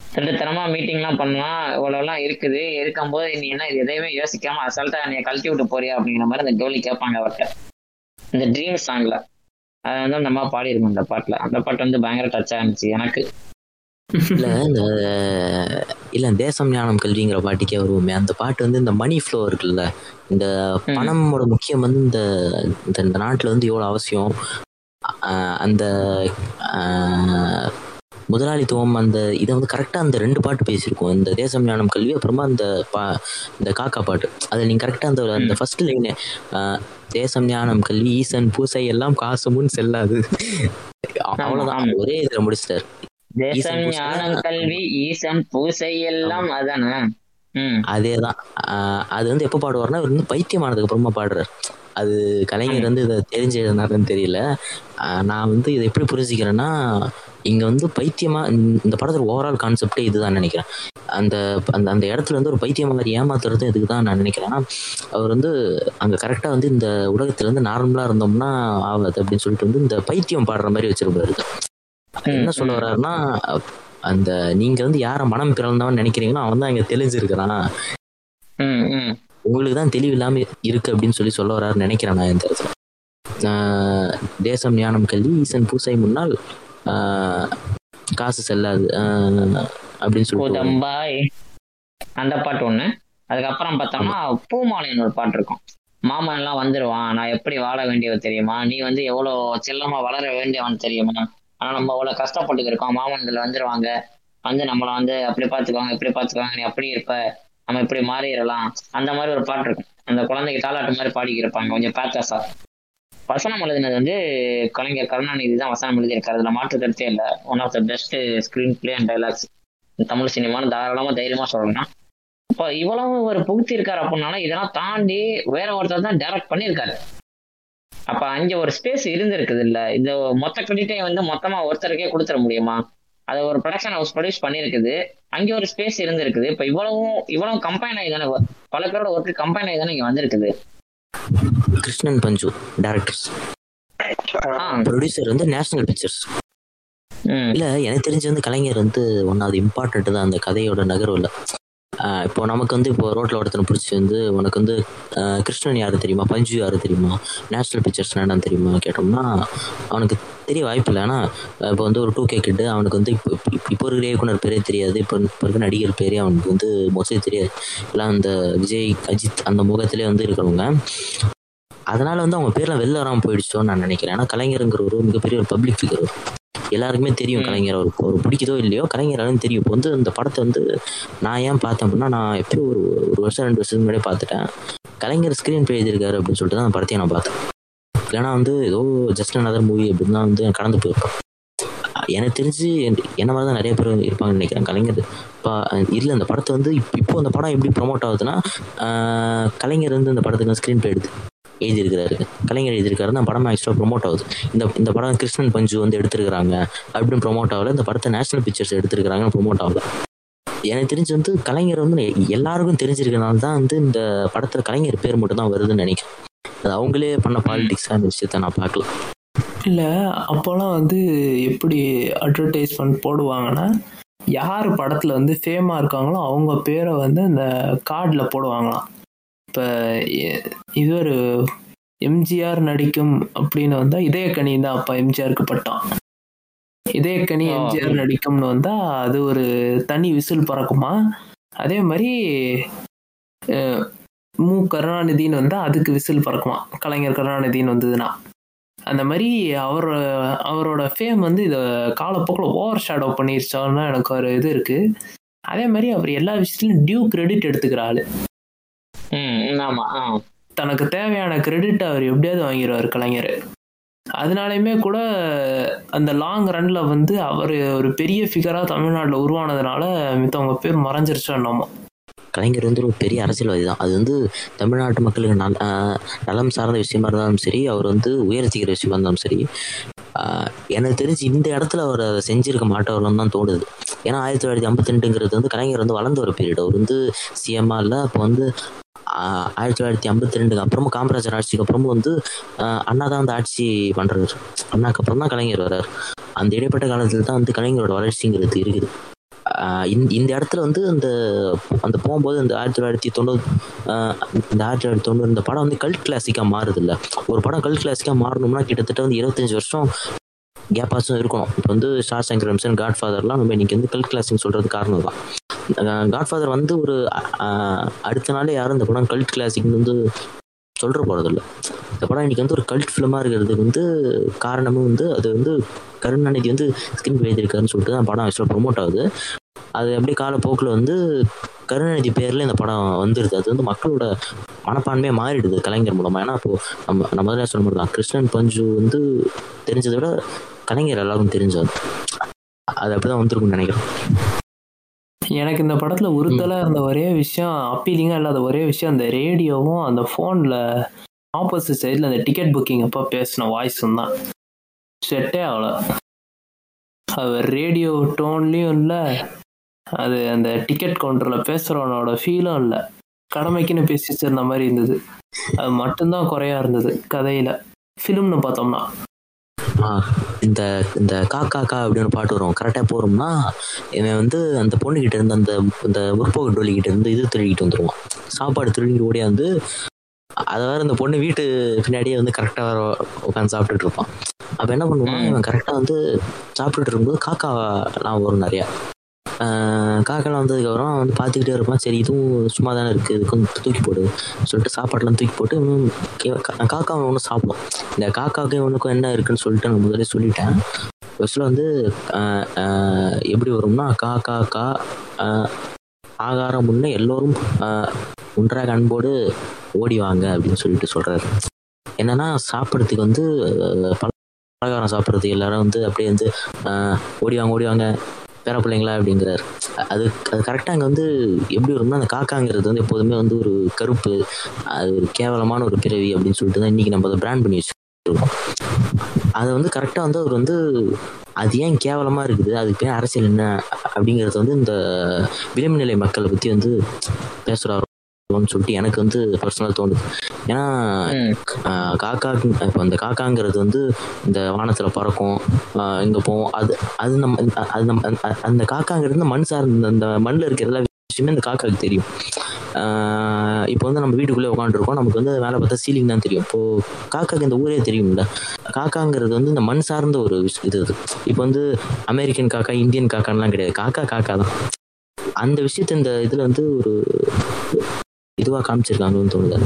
திருட்டுத்தனமா மீட்டிங்லாம் பண்ணலாம் இவ்வளோலாம் இருக்குது. இருக்கும்போது நீ என்ன இது எதையுமே யோசிக்காம அசால்ட்டா நீ கழட்டி விட்டு போறியா அப்படிங்கிற மாதிரி அந்த டோலி கேட்பாங்க அவர்கிட்ட. இந்த ட்ரீம் சாங்ல அது வந்து அந்த அம்மா பாடியிருக்கும் அந்த பாட்டுல. அந்த பாட்டு வந்து பயங்கர டச்சா இருந்துச்சு எனக்கு. இல்ல இந்த இல்ல தேசம் ஞானம் கல்விங்கிற பாட்டுக்கே வருவோமே. அந்த பாட்டு வந்து இந்த மணி ஃப்ளோ இருக்குல்ல? இந்த பணமோட முக்கியம் வந்து இந்த இந்த நாட்டுல வந்து எவ்வளவு அவசியம். அந்த முதலாளித்துவம் அந்த இதை வந்து கரெக்டாக அந்த ரெண்டு பாட்டு பேசியிருக்கோம். இந்த தேசம் ஞானம் கல்வி அப்புறமா அந்த பா இந்த காக்கா பாட்டு. அதில் நீங்கள் கரெக்டாக அந்த அந்த ஃபர்ஸ்ட் லைனு தேசம் ஞானம் கல்வி ஈசன் பூசை எல்லாம் காசு முன் செல்லாது. அவ்வளோதான் ஒரே இதில் முடிச்சிட்டாரு. தேசம் ஞானம் கல்வி ஈசன் பூசை எல்லாம் அதானே? அதேதான். அது வந்து எப்போ பாடுவார்னா இவர் வந்து பைத்தியமானதுக்கு அப்புறமா பாடுறாரு. அது கலைஞர் வந்து இதை தெரிஞ்சு எழுதினாருன்னு தெரியல நான் வந்து இதை எப்படி புரிஞ்சுக்கிறேன்னா இங்க வந்து பைத்தியமா இந்த- படத்துல ஓவரால் கான்செப்டே இதுதான் நினைக்கிறேன். அந்த அந்த அந்த இடத்துல வந்து ஒரு பைத்தியம் மாதிரி ஏமாத்துறது இதுக்கு தான் நான் நினைக்கிறேன். அவர் வந்து அங்க கரெக்டா வந்து இந்த உலகத்துல வந்து நார்மலா இருந்தோம்னா ஆகாது அப்படின்னு சொல்லிட்டு வந்து இந்த பைத்தியம் பாடுற மாதிரி வச்சிருப்பாரு. என்ன சொல்ல வர்றாருன்னா அந்த நீங்க வந்து யார மனம் பிறந்தவன் நினைக்கிறீங்களோ அவன் தான் இங்க தெளிஞ்சிருக்கிறான். உங்களுக்கு தான் தெளிவு இல்லாம இருக்கு அப்படின்னு சொல்லி சொல்ல வர்றாருன்னு நினைக்கிறேன் நான் இந்த இடத்துல தேசம் ஞானம் கல்வி ஈசன் பூசை முன்னால் ஆஹ் காசு செல்லாது ஆஹ் அப்படின்னு புதம்பாய் அந்த பாட்டு ஒண்ணு. அதுக்கப்புறம் பார்த்தோம்னா பூமாலைன்னு ஒரு பாட்டு இருக்கும். மாமன் எல்லாம் வந்துருவான் நான் எப்படி வாழ வேண்டியது தெரியுமா? நீ வந்து எவ்வளவு செல்லமா வளர வேண்டியவன் தெரியுமா? ஆனா நம்ம அவ்வளவு கஷ்டப்பட்டு இருக்கோம். மாமன்கள் வந்துருவாங்க. வந்து நம்மளை வந்து அப்படி பார்த்துக்குவாங்க இப்படி பாத்துக்குவாங்க நீ அப்படி இருப்ப. நம்ம இப்படி மாறிடலாம். அந்த மாதிரி ஒரு பாட்டு இருக்கும். அந்த குழந்தைக்கு தாளாட்டு மாதிரி பாடிக்கிருப்பாங்க. கொஞ்சம் பேத்தாசா வசனம் எழுதினது வந்து கலைஞர் கருணாநிதி தான் வசனம் எழுதியிருக்காரு. அதுல மாற்று கருத்தே இல்லை. One of the best screenplay and dialogues Tamil சினிமான்னு தாராளமா தைரியமா சொல்லலாம் இப்போ இவ்வளவு ஒரு புகுத்தி இருக்காரு அப்படின்னால இதெல்லாம் தாண்டி வேற ஒருத்தர் தான் டைரக்ட் பண்ணியிருக்காரு. அப்ப அங்க ஒரு ஸ்பேஸ் இருந்திருக்குது இல்ல இந்த மொத்த கிரெடிட்டை வந்து மொத்தமா ஒருத்தருக்கே கொடுத்துட முடியுமா? அது ஒரு ப்ரொடக்ஷன் ஹவுஸ் ப்ரொடியூஸ் பண்ணியிருக்குது. அங்கே ஒரு ஸ்பேஸ் இருந்திருக்குது. இப்போ இவ்வளவும் இவ்வளவு கம்பைன் ஆகி தானே பல பேரோட ஒர்க்கு கம்பைன் ஆகி தானே இங்க வந்திருக்குது. கிருஷ்ணன் பஞ்சு டேரக்டர்ஸ் ப்ரொடியூசர் வந்து நேஷனல் பிக்சர்ஸ் இல்ல எனக்கு தெரிஞ்சு வந்து கலைஞர் வந்து ஒன்னாவது இம்பார்ட்டன்ட் தான் அந்த கதையோட நகர்வுல. இப்போ நமக்கு வந்து இப்போ ரோட்ல ஒருத்தனை பிடிச்சி வந்து உனக்கு வந்து கிருஷ்ணன் யாரு தெரியுமா? பஞ்சு யாரு தெரியுமா? நேஷனல் பிக்சர்ஸ் என்னன்னு தெரியுமா கேட்டோம்னா அவனுக்கு தெரிய வாய்ப்பு இல்லை. ஆனால் இப்போ வந்து ஒரு டூ கே கிட்டு அவனுக்கு வந்து இப்போ இப்போ- இருக்கிற இயக்குனர் பேரே தெரியாது. இப்போ இப்போ இருக்கிற நடிகர் பேரே அவனுக்கு வந்து மோஸ்ட்லி தெரியாது. எல்லாம் அந்த விஜய் அஜித் அந்த முகத்திலே வந்து இருக்கிறவங்க. அதனால வந்து அவங்க பேர்லாம் வெளில வராமல் போயிடுச்சோன்னு நான் நினைக்கிறேன். ஏன்னா கலைஞருங்கிற ஒரு மிகப்பெரிய ஒரு பப்ளிக் ஃபிகர் எல்லாருக்குமே தெரியும். கலைஞர் ஒரு ஒரு பிடிக்குதோ இல்லையோ கலைஞர் எல்லாரும் தெரியும். இப்போ வந்து இந்த படத்தை வந்து நான் ஏன் பார்த்தேன் அப்படின்னா நான் எப்பயோ ஒரு ஒரு வருஷம் ரெண்டு வருஷத்துக்கு முன்னாடியே பார்த்துட்டேன். கலைஞர் ஸ்க்ரீன் பிளே எழுதியிருக்காரு அப்படின்னு சொல்லிட்டு தான் அந்த படத்தையும் நான் பார்த்தேன். இல்லைன்னா வந்து ஏதோ ஜஸ்ட் another மூவி அப்படின்னு தான் வந்து கடந்து போயிருப்பேன். எனக்கு தெரிஞ்சு என்ன மாதிரி தான் நிறைய பேர் இருப்பாங்கன்னு நினைக்கிறேன் கலைஞர். இப்போ இல்லை அந்த படத்தை வந்து இப்போ அந்த படம் எப்படி ப்ரொமோட் ஆகுதுன்னா கலைஞர் வந்து இந்த படத்துக்கு ஸ்க்ரீன் பிளே எடுத்து எழுதியிருக்கிறாரு. கலைஞர் எழுதியிருக்காரு. அந்த படம் ஆக்சுவலாக ப்ரொமோட் ஆகுது. இந்த இந்த படம் கிருஷ்ணன் பஞ்சு வந்து எடுத்திருக்கிறாங்க. அப்படின்னு ப்ரொமோட் ஆகல. இந்த படத்தை நேஷனல் பிக்சர்ஸ் எடுத்திருக்கிறாங்கன்னு ப்ரொமோட் ஆகல. எனக்கு தெரிஞ்சு வந்து கலைஞர் வந்து எல்லாருக்கும் தெரிஞ்சிருக்கனால தான் வந்து இந்த படத்துல கலைஞர் பேர் மட்டும் தான் வருதுன்னு நினைக்கிறேன். அது அவங்களே பண்ண பாலிடிக்ஸாக அந்த விஷயத்த நான் பார்க்கலாம் இல்லை அப்போல்லாம் வந்து எப்படி அட்வர்டைஸ்மெண்ட் போடுவாங்கன்னா யார் படத்தில் வந்து ஃபேமாக இருக்காங்களோ அவங்க பேரை வந்து அந்த கார்டில் போடுவாங்களாம். இப்போ இது ஒரு எம்ஜிஆர் நடிக்கும் அப்படின்னு வந்தால் இதயக்கனி தான். அப்போ எம்ஜிஆருக்கு பட்டம். இதயக்கனி ஆ. எம்ஜிஆர் நடிக்கும்னு வந்தால் அது ஒரு தனி விசில் பறக்குமா? அதே மாதிரி மு. கருணாநிதின்னு வந்தால் அதுக்கு விசில் பறக்குமா? கலைஞர் கருணாநிதின்னு வந்ததுன்னா. அந்த மாதிரி அவர் அவரோட ஃபேம் வந்து இதை காலப்போக்கில் ஓவர் ஷேடோ பண்ணிருச்சோன்னு எனக்கு ஒரு இது இருக்கு. அதே மாதிரி அவர் எல்லா விஷயத்துலையும் டியூ கிரெடிட் எடுத்துக்கிற ஆளு. தனக்கு தேவையான கிரெடிட் அவர் எப்படியாவது வாங்கிடுவார் கலைஞர். அதனாலையுமே கூட அந்த லாங் ரன்ல வந்து அவர் ஒரு பெரிய ஃபிகராக தமிழ்நாட்டில் உருவானதுனால மித்தவங்க பேர் மறைஞ்சிருச்சோ என்னமோ. கலைஞர் வந்து ஒரு பெரிய அரசியல்வாதி தான். அது வந்து தமிழ்நாட்டு மக்களுக்கு நல் நலம் சார்ந்த விஷயமா இருந்தாலும் சரி அவர் வந்து உயர்த்திக்கிற விஷயமா இருந்தாலும் சரி ஆஹ் எனக்கு தெரிஞ்சு இந்த இடத்துல அவர் அதை செஞ்சிருக்க மாட்டவர்னு தான் தோணுது. ஏன்னா ஆயிரத்தி தொள்ளாயிரத்தி ஐம்பத்தி ரெண்டுங்கிறது வந்து கலைஞர் வந்து வளர்ந்த ஒரு பீரியட் அவர் வந்து சிஎம்ஆ இல்லை அப்போ வந்து ஆயிரத்தி தொள்ளாயிரத்தி ஐம்பத்தி ரெண்டுக்கு அப்புறமும் காமராஜர் ஆட்சிக்கு அப்புறமும் வந்து ஆஹ் அண்ணா தான் வந்து ஆட்சி பண்றாரு அண்ணாக்கு அப்புறம் தான் கலைஞர் வர்றாரு. அந்த இடைப்பட்ட காலத்தில் தான் வந்து கலைஞரோட வளர்ச்சிங்கிறது இருக்குது. ஆஹ் இந்த இடத்துல வந்து அந்த அந்த போகும்போது இந்த ஆயிரத்தி தொள்ளாயிரத்தி தொண்ணூறு இந்த ஆயிரத்தி தொள்ளாயிரத்தி தொண்ணூறு இந்த படம் வந்து கல்ட் கிளாசிக்காக மாறுது இல்லை ஒரு படம் கல்ட் கிளாசிக்காக மாறணும்னா கிட்டத்தட்ட வந்து இருபத்தஞ்சு வருஷம் கேப்பாஸும் இருக்கணும் இப்போ வந்து ஸ்டார் சங்கர் ரம்சன் காட் ஃபாதர்லாம் நம்ம இன்னைக்கு வந்து கல்ட் கிளாசிங் சொல்கிறது காரணம் தான் காட் ஃபாதர் வந்து ஒரு அடுத்த நாளே யாரும் இந்த படம் கல்ட் கிளாசிக்னு வந்து சொல்கிற போகிறதில்ல இந்த படம் இன்னைக்கு வந்து ஒரு கல்ட் ஃபிலிமாக இருக்கிறதுக்கு வந்து காரணமும் வந்து அது வந்து கருணாநிதி வந்து ஸ்கிரீன் எழுதியிருக்காருன்னு சொல்லிட்டு தான் படம் ஆக்சுவலாக ப்ரொமோட் ஆகுது. அது அப்படியே காலப்போக்கில் வந்து கருணாநிதி பேரில் இந்த படம் வந்துடுது அது வந்து மக்களோட மனப்பான்மையே மாறிடுது கலைஞர் மூலமாக ஏன்னா இப்போது நம்ம நம்ம முதல்ல சொன்ன தான் கிருஷ்ணன் பஞ்சு வந்து தெரிஞ்சதை விட கலைஞர் எல்லாரும் தெரிஞ்சது அது அப்படிதான் வந்துருக்கும்னு நினைக்கிறேன். எனக்கு இந்த படத்துல உறுத்தலா இருந்த ஒரே விஷயம் அப்பீலிங்கா இல்லாத ஒரே விஷயம் அந்த ரேடியோவும் அந்த ஃபோன்ல ஆப்போசிட் சைடில் அந்த டிக்கெட் புக்கிங் அப்போ பேசின வாய்ஸும் தான். செட்டே ஆகல. அது ரேடியோ டோன்லேயும் இல்லை அது அந்த டிக்கெட் கவுண்டரில் பேசுகிறவனோட ஃபீலும் இல்லை. கடமைக்குன்னு பேசி வச்சிருந்த மாதிரி இருந்தது. அது மட்டும்தான் குறையா இருந்தது கதையில. ஃபிலிம்னு பார்த்தோம்னா. இந்த இந்த காக்கா கா அப்படின்னு பாட்டு வரும். கரெக்டாக போகிறோம்னா இவன் வந்து அந்த பொண்ணுகிட்ட இருந்து அந்த இந்த முற்போக்கு டோலிக்கிட்ட இருந்து இது திருடிக்கிட்டு வந்துருவான். சாப்பாடு திருடிக்கிட்டு ஓடியாந்து அதை வேற இந்த பொண்ணு வீட்டு பின்னாடியே வந்து கரெக்டாக உட்காந்து சாப்பிட்டுட்டு இருப்பான். அப்போ என்ன பண்ணுவான்? இவன் கரெக்டாக வந்து சாப்பிட்டுட்டு இருக்கும்போது காக்காலாம் வரும் நிறையா. காக்கெல்லாம் வந்ததுக்கப்புறம் வந்து பார்த்துக்கிட்டே இருப்பான் சரி இதுவும் சும்மா தானே இருக்குது இதுக்கு வந்து தூக்கி போடு சொல்லிட்டு சாப்பாடுலாம் தூக்கி போட்டு இவனும் கா- காக்கா ஒன்று சாப்பிடும். இந்த காக்காவுக்கு இவனுக்கும் என்ன இருக்குன்னு சொல்லிட்டு நான் முதல்ல சொல்லிட்டேன். ஃபஸ்ட்டில் வந்து எப்படி வரும்னா கா கா கா ஆகாரம் முன்னே எல்லோரும் ஒன்றாக அன்போடு ஓடி வாங்க அப்படின்னு சொல்லிட்டு சொல்கிறாரு என்னன்னா சாப்பிட்றதுக்கு வந்து பலகாரம் சாப்பிட்றதுக்கு எல்லாரும் வந்து அப்படியே வந்து ஓடிவாங்க ஓடி வாங்க ஓடி வாங்க பேர பிள்ளைங்களா அப்படிங்கிறாரு. அது அது கரெக்டாக அங்கே வந்து எப்படி வரும்னா அந்த காக்காங்கிறது வந்து எப்போதுமே வந்து ஒரு கருப்பு அது ஒரு கேவலமான ஒரு பிறவி அப்படின்னு சொல்லிட்டு தான் இன்னைக்கு நம்ம அதை பிராண்ட் பண்ணி வச்சுருக்கோம். அதை வந்து கரெக்டாக வந்து அவர் வந்து அது ஏன் கேவலமாக இருக்குது அதுக்கு பேர் அரசியல் என்ன அப்படிங்கிறது வந்து இந்த விளிம்பு நிலை மக்களை பற்றி வந்து பேசுகிறார் சொல்லிட்டு எனக்கு வந்து பர்சனலாக தோணுது. ஏன்னா காக்கா இப்போ அந்த காக்காங்கிறது வந்து இந்த வானத்தில் பறக்கும் இங்கே போவோம் அது அது நம்ம அது நம்ம அந்த- அந்த காக்காங்கிறது மண் சார்ந்த அந்த மண்ணில் இருக்கிற எல்லா விஷயமே இந்த காக்காக்கு தெரியும். இப்போ வந்து நம்ம வீட்டுக்குள்ளே உட்காந்துருக்கோம் நமக்கு வந்து மேலே பார்த்தா சீலிங் தான் தெரியும். இப்போ காக்காக்கு இந்த ஊரே தெரியும்ல. காக்காங்கிறது வந்து இந்த மண் சார்ந்த ஒரு இது இது இப்போ வந்து அமெரிக்கன் காக்கா இந்தியன் காக்கான்லாம் கிடையாது. காக்கா காக்கா தான். அந்த விஷயத்த இந்த இதில் வந்து ஒரு இதுவாக காமிச்சிருக்காங்கன்னு தோணுது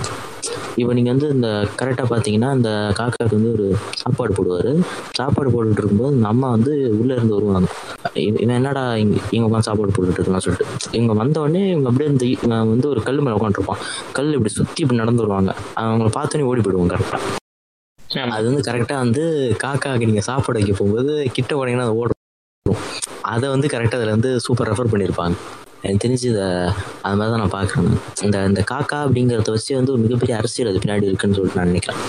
இப்போ நீங்கள் வந்து இந்த கரெக்டாக பார்த்தீங்கன்னா இந்த காக்காவுக்கு வந்து ஒரு சாப்பாடு போடுவார். சாப்பாடு போட்டுட்டு இருக்கும்போது இந்த அம்மா வந்து உள்ளே இருந்து வருவாங்க. இவ- இவன் என்னடா இங்க இவங்க உட்காந்து சாப்பாடு போட்டுட்டு இருக்கான்னு சொல்லிட்டு. இவங்க வந்த உடனே இவங்க அப்படியே இந்த இவன் வந்து ஒரு கல் மேலே உட்காந்துருப்பான் கல் இப்படி சுற்றி இப்படி நடந்து வருவாங்க. அவங்கள பார்த்தோன்னே ஓடி போயிடுவாங்க கரெக்டாக அது வந்து கரெக்டாக வந்து காக்காக்கு நீங்கள் சாப்பாடு வைக்க போகும்போது கிட்ட உடனே அது ஓடும். அதை வந்து கரெக்டாக அதில் வந்து சூப்பர் ரெஃபர் பண்ணியிருப்பாங்க எனக்கு தெரிஞ்சு இதை அது மாதிரி தான் நான் பார்க்குறேன். இந்த இந்த காக்கா அப்படிங்கிறத வச்சு வந்து ஒரு மிகப்பெரிய அரசியல் அது பின்னாடி இருக்குன்னு சொல்லிட்டு நான் நினைக்கிறேன்.